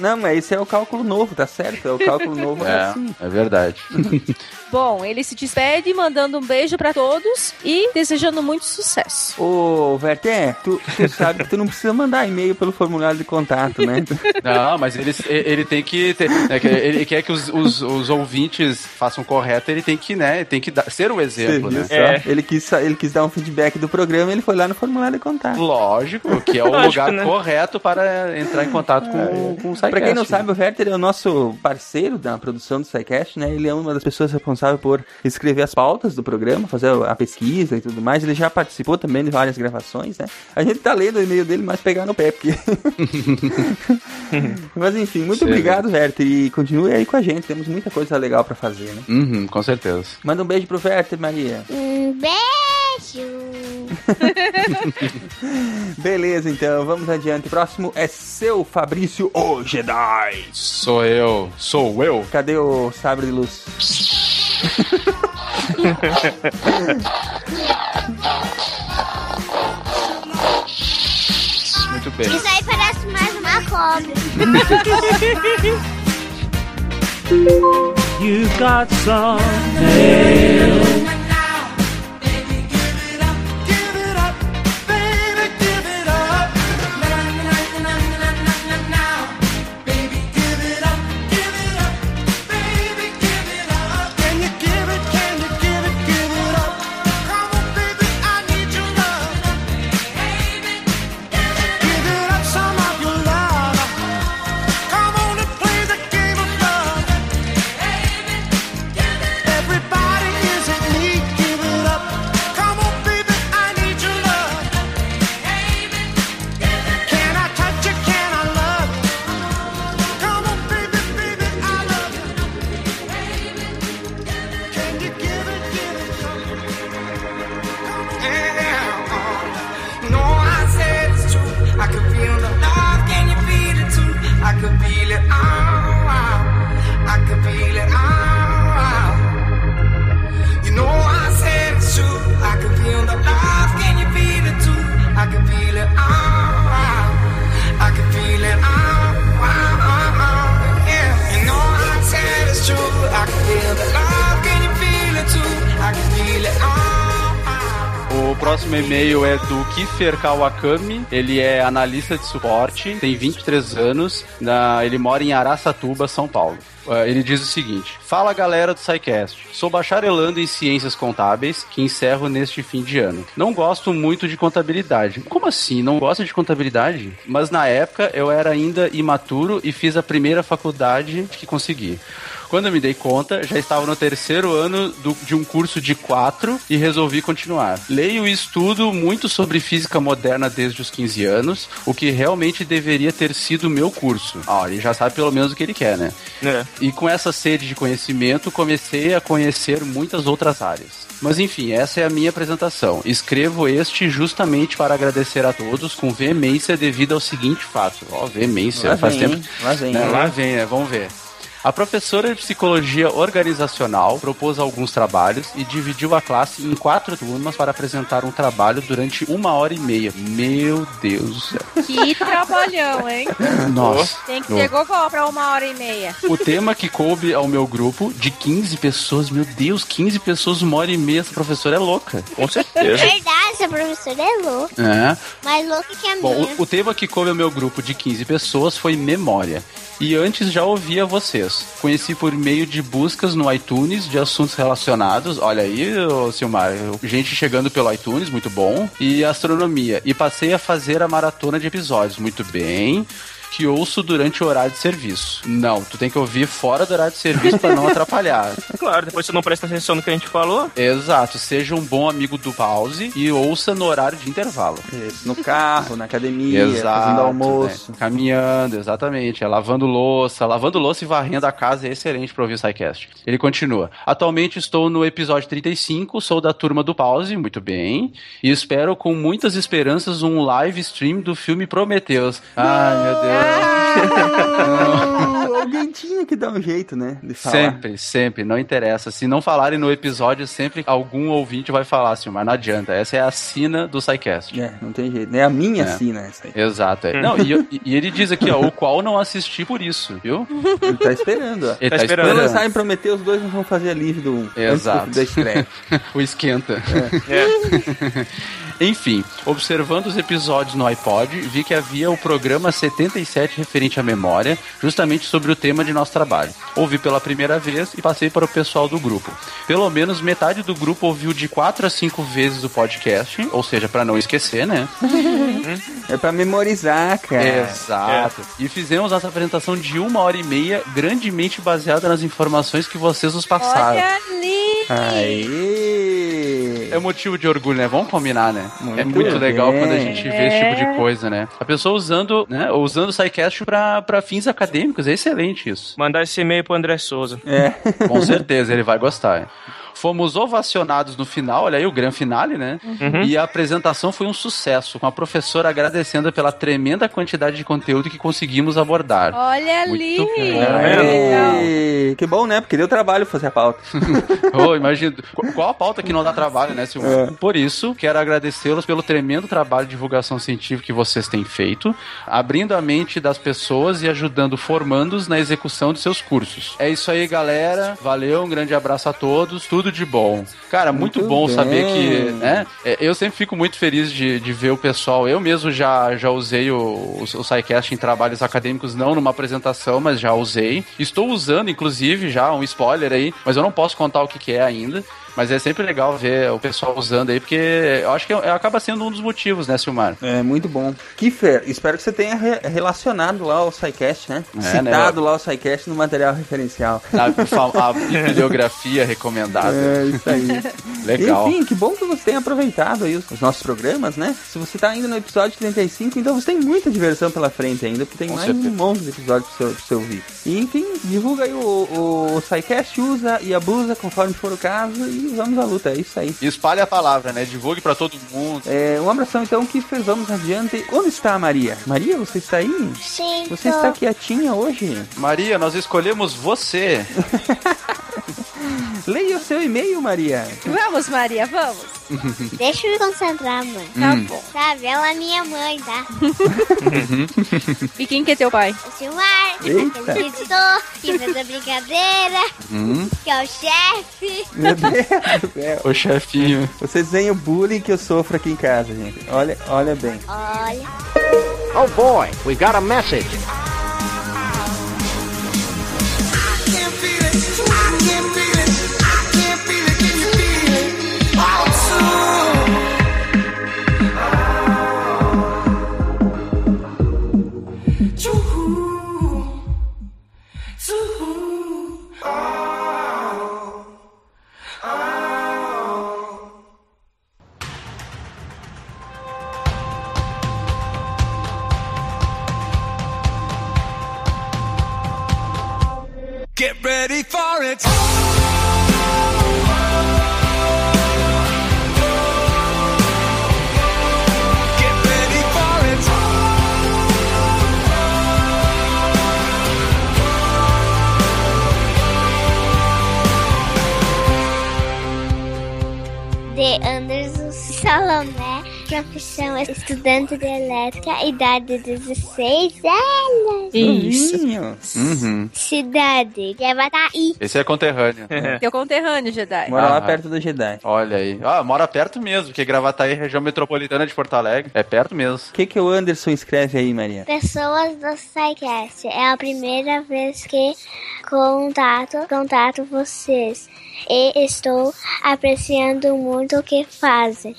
Não, mas esse é o cálculo novo, tá certo? É o cálculo novo. É, É, assim. é verdade. Bom, ele se despede mandando um beijo pra todos e desejando muito sucesso. Ô, Werther, tu, tu sabe que tu não precisa mandar e-mail pelo formulário de contato, né? Não, mas ele, ele tem que. Ter, é que ele quer que os, os, os ouvintes façam correto, ele tem que, né? Tem que dar- ser o exemplo, Você né? só? Ele, quis, ele quis dar um feedback do programa e ele foi lá no formulário de contato. Lógico, que é o Lógico, lugar né? correto para entrar em contato com, com o SciCast. Pra quem não sabe, o Werther é o nosso parceiro da produção do SciCast, né? Ele é uma das pessoas responsáveis por escrever as pautas do programa, fazer a pesquisa e tudo mais. Ele já participou também de várias gravações, né? A gente tá lendo o e-mail dele, mas pegar no pé, porque... mas enfim, muito Sim. obrigado, Werther, e continue aí com a gente. Temos muita coisa legal pra fazer, né? Uhum, com certeza. Manda um beijo pro Werther, Maria. Um beijo. Beleza, então, vamos adiante. Próximo é seu Fabrício, o Jedi. Sou eu, sou eu. Cadê o sabre de luz? Muito bem. Isso aí parece mais uma cobra. You got some Everybody Kiefer Kawakami. Ele é analista de suporte, tem 23 anos, na- ele mora em Araçatuba, São Paulo. Uh, Ele diz o seguinte: Fala galera do SciCast, sou bacharelando em ciências contábeis que encerro neste fim de ano. Não gosto muito de contabilidade. Como assim? Não gosta de contabilidade? Mas na época eu era ainda imaturo e fiz a primeira faculdade que consegui. Quando eu me dei conta, já estava no terceiro ano do- de um curso de quatro e resolvi continuar. Leio e estudo muito sobre física moderna desde os 15 anos, o que realmente deveria ter sido o meu curso. Ah, ele já sabe pelo menos o que ele quer, né? E com essa sede de conhecimento, comecei a conhecer muitas outras áreas. Mas enfim, essa é a minha apresentação. Escrevo este justamente para agradecer a todos com veemência devido ao seguinte fato. Ó, veemência, Lá faz vem, tempo. Lá vem, né? Lá vem, né? Vamos ver. A professora de psicologia organizacional propôs alguns trabalhos e dividiu a classe em quatro turmas para apresentar um trabalho durante uma hora e meia. Meu Deus do céu. Que trabalhão, hein? Nossa. Tem que ter gogó pra uma hora e meia. O tema que coube ao meu grupo, de 15 pessoas, meu Deus, 15 pessoas, uma hora e meia, essa professora é louca. Com Verdade, essa professora é louca. É. Mais louca que a Bom, minha. o, o tema que coube ao meu grupo de 15 pessoas foi memória. E antes já ouvia vocês. Conheci por meio de buscas no iTunes de assuntos relacionados. Olha aí, Silmar, gente chegando pelo iTunes, muito bom. E astronomia. E passei a fazer a maratona de episódios, muito bem. Que ouço durante o horário de serviço. Não, tu tem que ouvir fora do horário de serviço para não atrapalhar. Claro, depois você não presta atenção no que a gente falou. Exato, seja um bom amigo do pause e ouça no horário de intervalo. No carro, na academia, Exato, fazendo almoço. né? Caminhando, exatamente. É lavando louça. Lavando louça e varrendo a casa é excelente para ouvir o SciCast. Ele continua. Atualmente estou no episódio 35, sou da turma do Pause, muito bem. E espero com muitas esperanças um live stream do filme Prometheus. Ai, meu Deus. Alguém tinha que dar um jeito, né? De falar. Sempre, sempre, não interessa. Se não falarem no episódio, sempre algum ouvinte vai falar assim, mas não adianta. Essa é a sina do SciCast. É, não tem jeito. É a minha É. sina essa aí. Exato, é. Não, e, e ele diz aqui, ó, o qual não assisti por isso, viu? Ele tá esperando, ó. Ele tá esperando. Quando lançarem Prometeu, os dois vão fazer a live do 1. Exato. Da estreia. o esquenta. Enfim, observando os episódios no iPod, vi que havia o programa 77 referente à memória, justamente sobre o tema de nosso trabalho. Ouvi pela primeira vez e passei para o pessoal do grupo. Pelo menos metade do grupo ouviu de 4 a 5 vezes o podcast, ou seja, para não esquecer, né? É pra memorizar, cara. Exato. E fizemos nossa apresentação de uma hora e meia, grandemente baseada nas informações que vocês nos passaram. Olha ali! Aê! É motivo de orgulho, né? Vamos combinar, né? Muito é muito legal quando a gente vê esse tipo de coisa, né? A pessoa usando, né? Usando o SciCast pra, pra fins acadêmicos, é excelente isso. Mandar esse e-mail pro André Souza. É. Com certeza, ele vai gostar. Fomos ovacionados no final, olha aí o grande finale, né? Uhum. E a apresentação foi um sucesso, com a professora agradecendo pela tremenda quantidade de conteúdo que conseguimos abordar. Olha Muito ali! bom. Aê! Que bom, né? Porque deu trabalho fazer a pauta. Oh, imagina. Qu- Qual a pauta que não dá trabalho, né, Silvio? É. Por isso, quero agradecê-los pelo tremendo trabalho de divulgação científica que vocês têm feito, abrindo a mente das pessoas e ajudando formandos na execução de seus cursos. É isso aí, galera. Valeu, um grande abraço a todos. Tudo de bom. Cara, muito, Muito bom bem. saber que, né? é, Eu sempre fico muito feliz de, de ver o pessoal. Eu mesmo já, já usei o, o, o SciCast em trabalhos acadêmicos, não numa apresentação, mas já usei. Estou usando, inclusive, já um spoiler aí, mas eu não posso contar o que, que é ainda. Mas é sempre legal ver o pessoal usando aí, porque eu acho que é- acaba sendo um dos motivos, né, Silmar? É, muito bom. Kiffer, espero que você tenha re- relacionado lá o SciCast, né? É, Citado lá o SciCast no material referencial. A, a bibliografia recomendada. É, isso aí. Legal. Enfim, que bom que você tenha aproveitado aí os, os nossos programas, né? Se você tá ainda no episódio 35, então você tem muita diversão pela frente ainda, porque tem Com mais certeza. um monte de episódios pra você, pra você ouvir. E, enfim, divulga aí o, o, o SciCast, usa e abusa conforme for o caso e vamos à luta, é isso aí. E espalhe a palavra, né? Divulgue pra todo mundo. É, um abração então, Kiffer, vamos adiante. Onde está a Maria? Maria, você está aí? Sim, Você está quietinha hoje? Maria, nós escolhemos você. Leia o seu e-mail, Maria. Vamos, Maria, vamos. Deixa eu me concentrar, mãe. Tá Hum. bom. Sabe, ela é minha mãe, tá? E quem que é teu pai? O Silmar, aquele editor, que fez a brincadeira, Hum, que é o chefe. Meu Deus do céu. o chefinho. Vocês veem o bullying que eu sofro aqui em casa, gente. Olha, olha bem. Olha. Oh boy, we got a message. Get ready for it. Estudante de elétrica, idade 16 anos. Isso. Uhum. Cidade, Jabataí. Esse é conterrâneo. Teu conterrâneo, Jedi. Mora lá Ah. perto do Jedi. Olha aí. Ah, mora perto mesmo, porque Gravataí, região metropolitana de Porto Alegre. É perto mesmo. O que, que o Anderson escreve aí, Maria? Pessoas do SciCast, é a primeira vez que contato, contato vocês e estou apreciando muito o que fazem.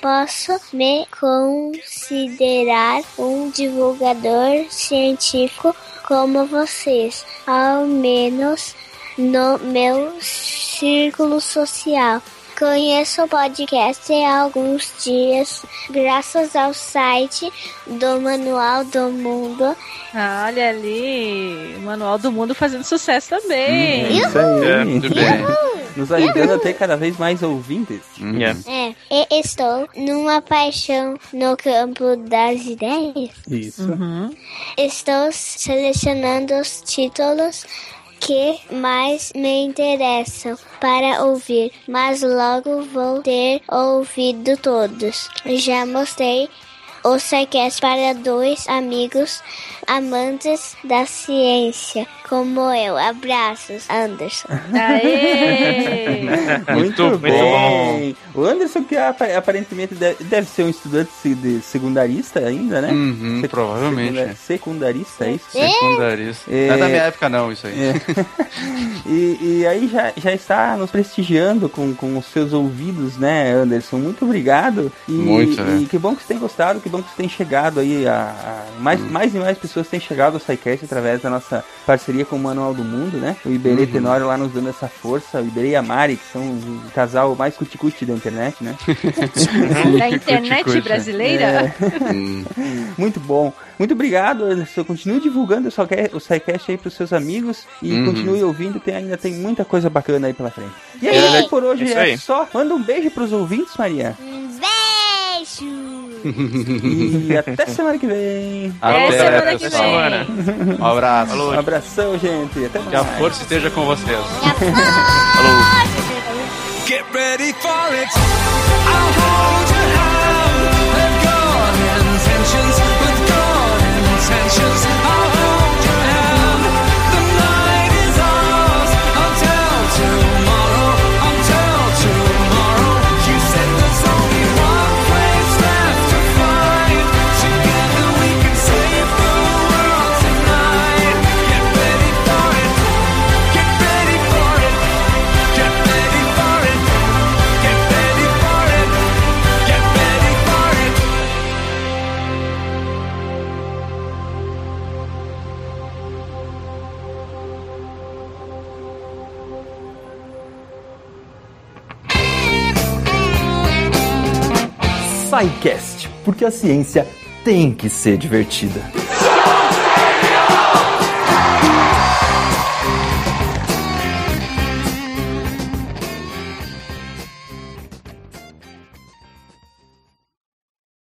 Posso me considerar um divulgador científico como vocês, ao menos no meu círculo social. Conheço o podcast há alguns dias, graças ao site do Manual do Mundo. Ah, olha ali, o Manual do Mundo fazendo sucesso também. Isso aí. É, muito bem. Nos ajudando a ter cada vez mais ouvintes. É, e estou numa paixão no campo das ideias. Isso. Estou selecionando os títulos que mais me interessam para ouvir, mas logo vou ter ouvido todos. Já mostrei o SciCast para dois amigos amantes da ciência, como eu. Abraços, Anderson. Muito, Muito bem. O Anderson, que apa- aparentemente deve, ser um estudante se- de secundarista ainda, né? Uhum, Sec- provavelmente. secunda- Secundarista, é isso? Secundarista. É. Não é da minha época, não, isso aí. É. E, e aí já, já está nos prestigiando com, com os seus ouvidos, né, Anderson? Muito obrigado. E, Muito, né? e que bom que você tem gostado, que bom que você tem chegado aí a, a- mais, Hum. mais e mais pessoas têm chegado ao SciCast através da nossa parceria com o Manual do Mundo, né? O Iberê Uhum. Tenório lá nos dando essa força, o Iberê e a Mari, que são o casal mais cuticute da internet, né? Da internet brasileira? É. Muito bom. Muito obrigado, Anderson. Continue divulgando o SciCast aí pros seus amigos e Uhum. continue ouvindo, tem, ainda tem muita coisa bacana aí pela frente. E aí, É, por hoje é aí. só. Manda um beijo pros ouvintes, Maria. Beijo! E até semana que vem. Até semana que pessoal. vem. Um abraço. Um abração, gente. Até Que a mais. força esteja com vocês. Get ready for it. I'll hold your hand. SciCast, porque a ciência tem que ser divertida.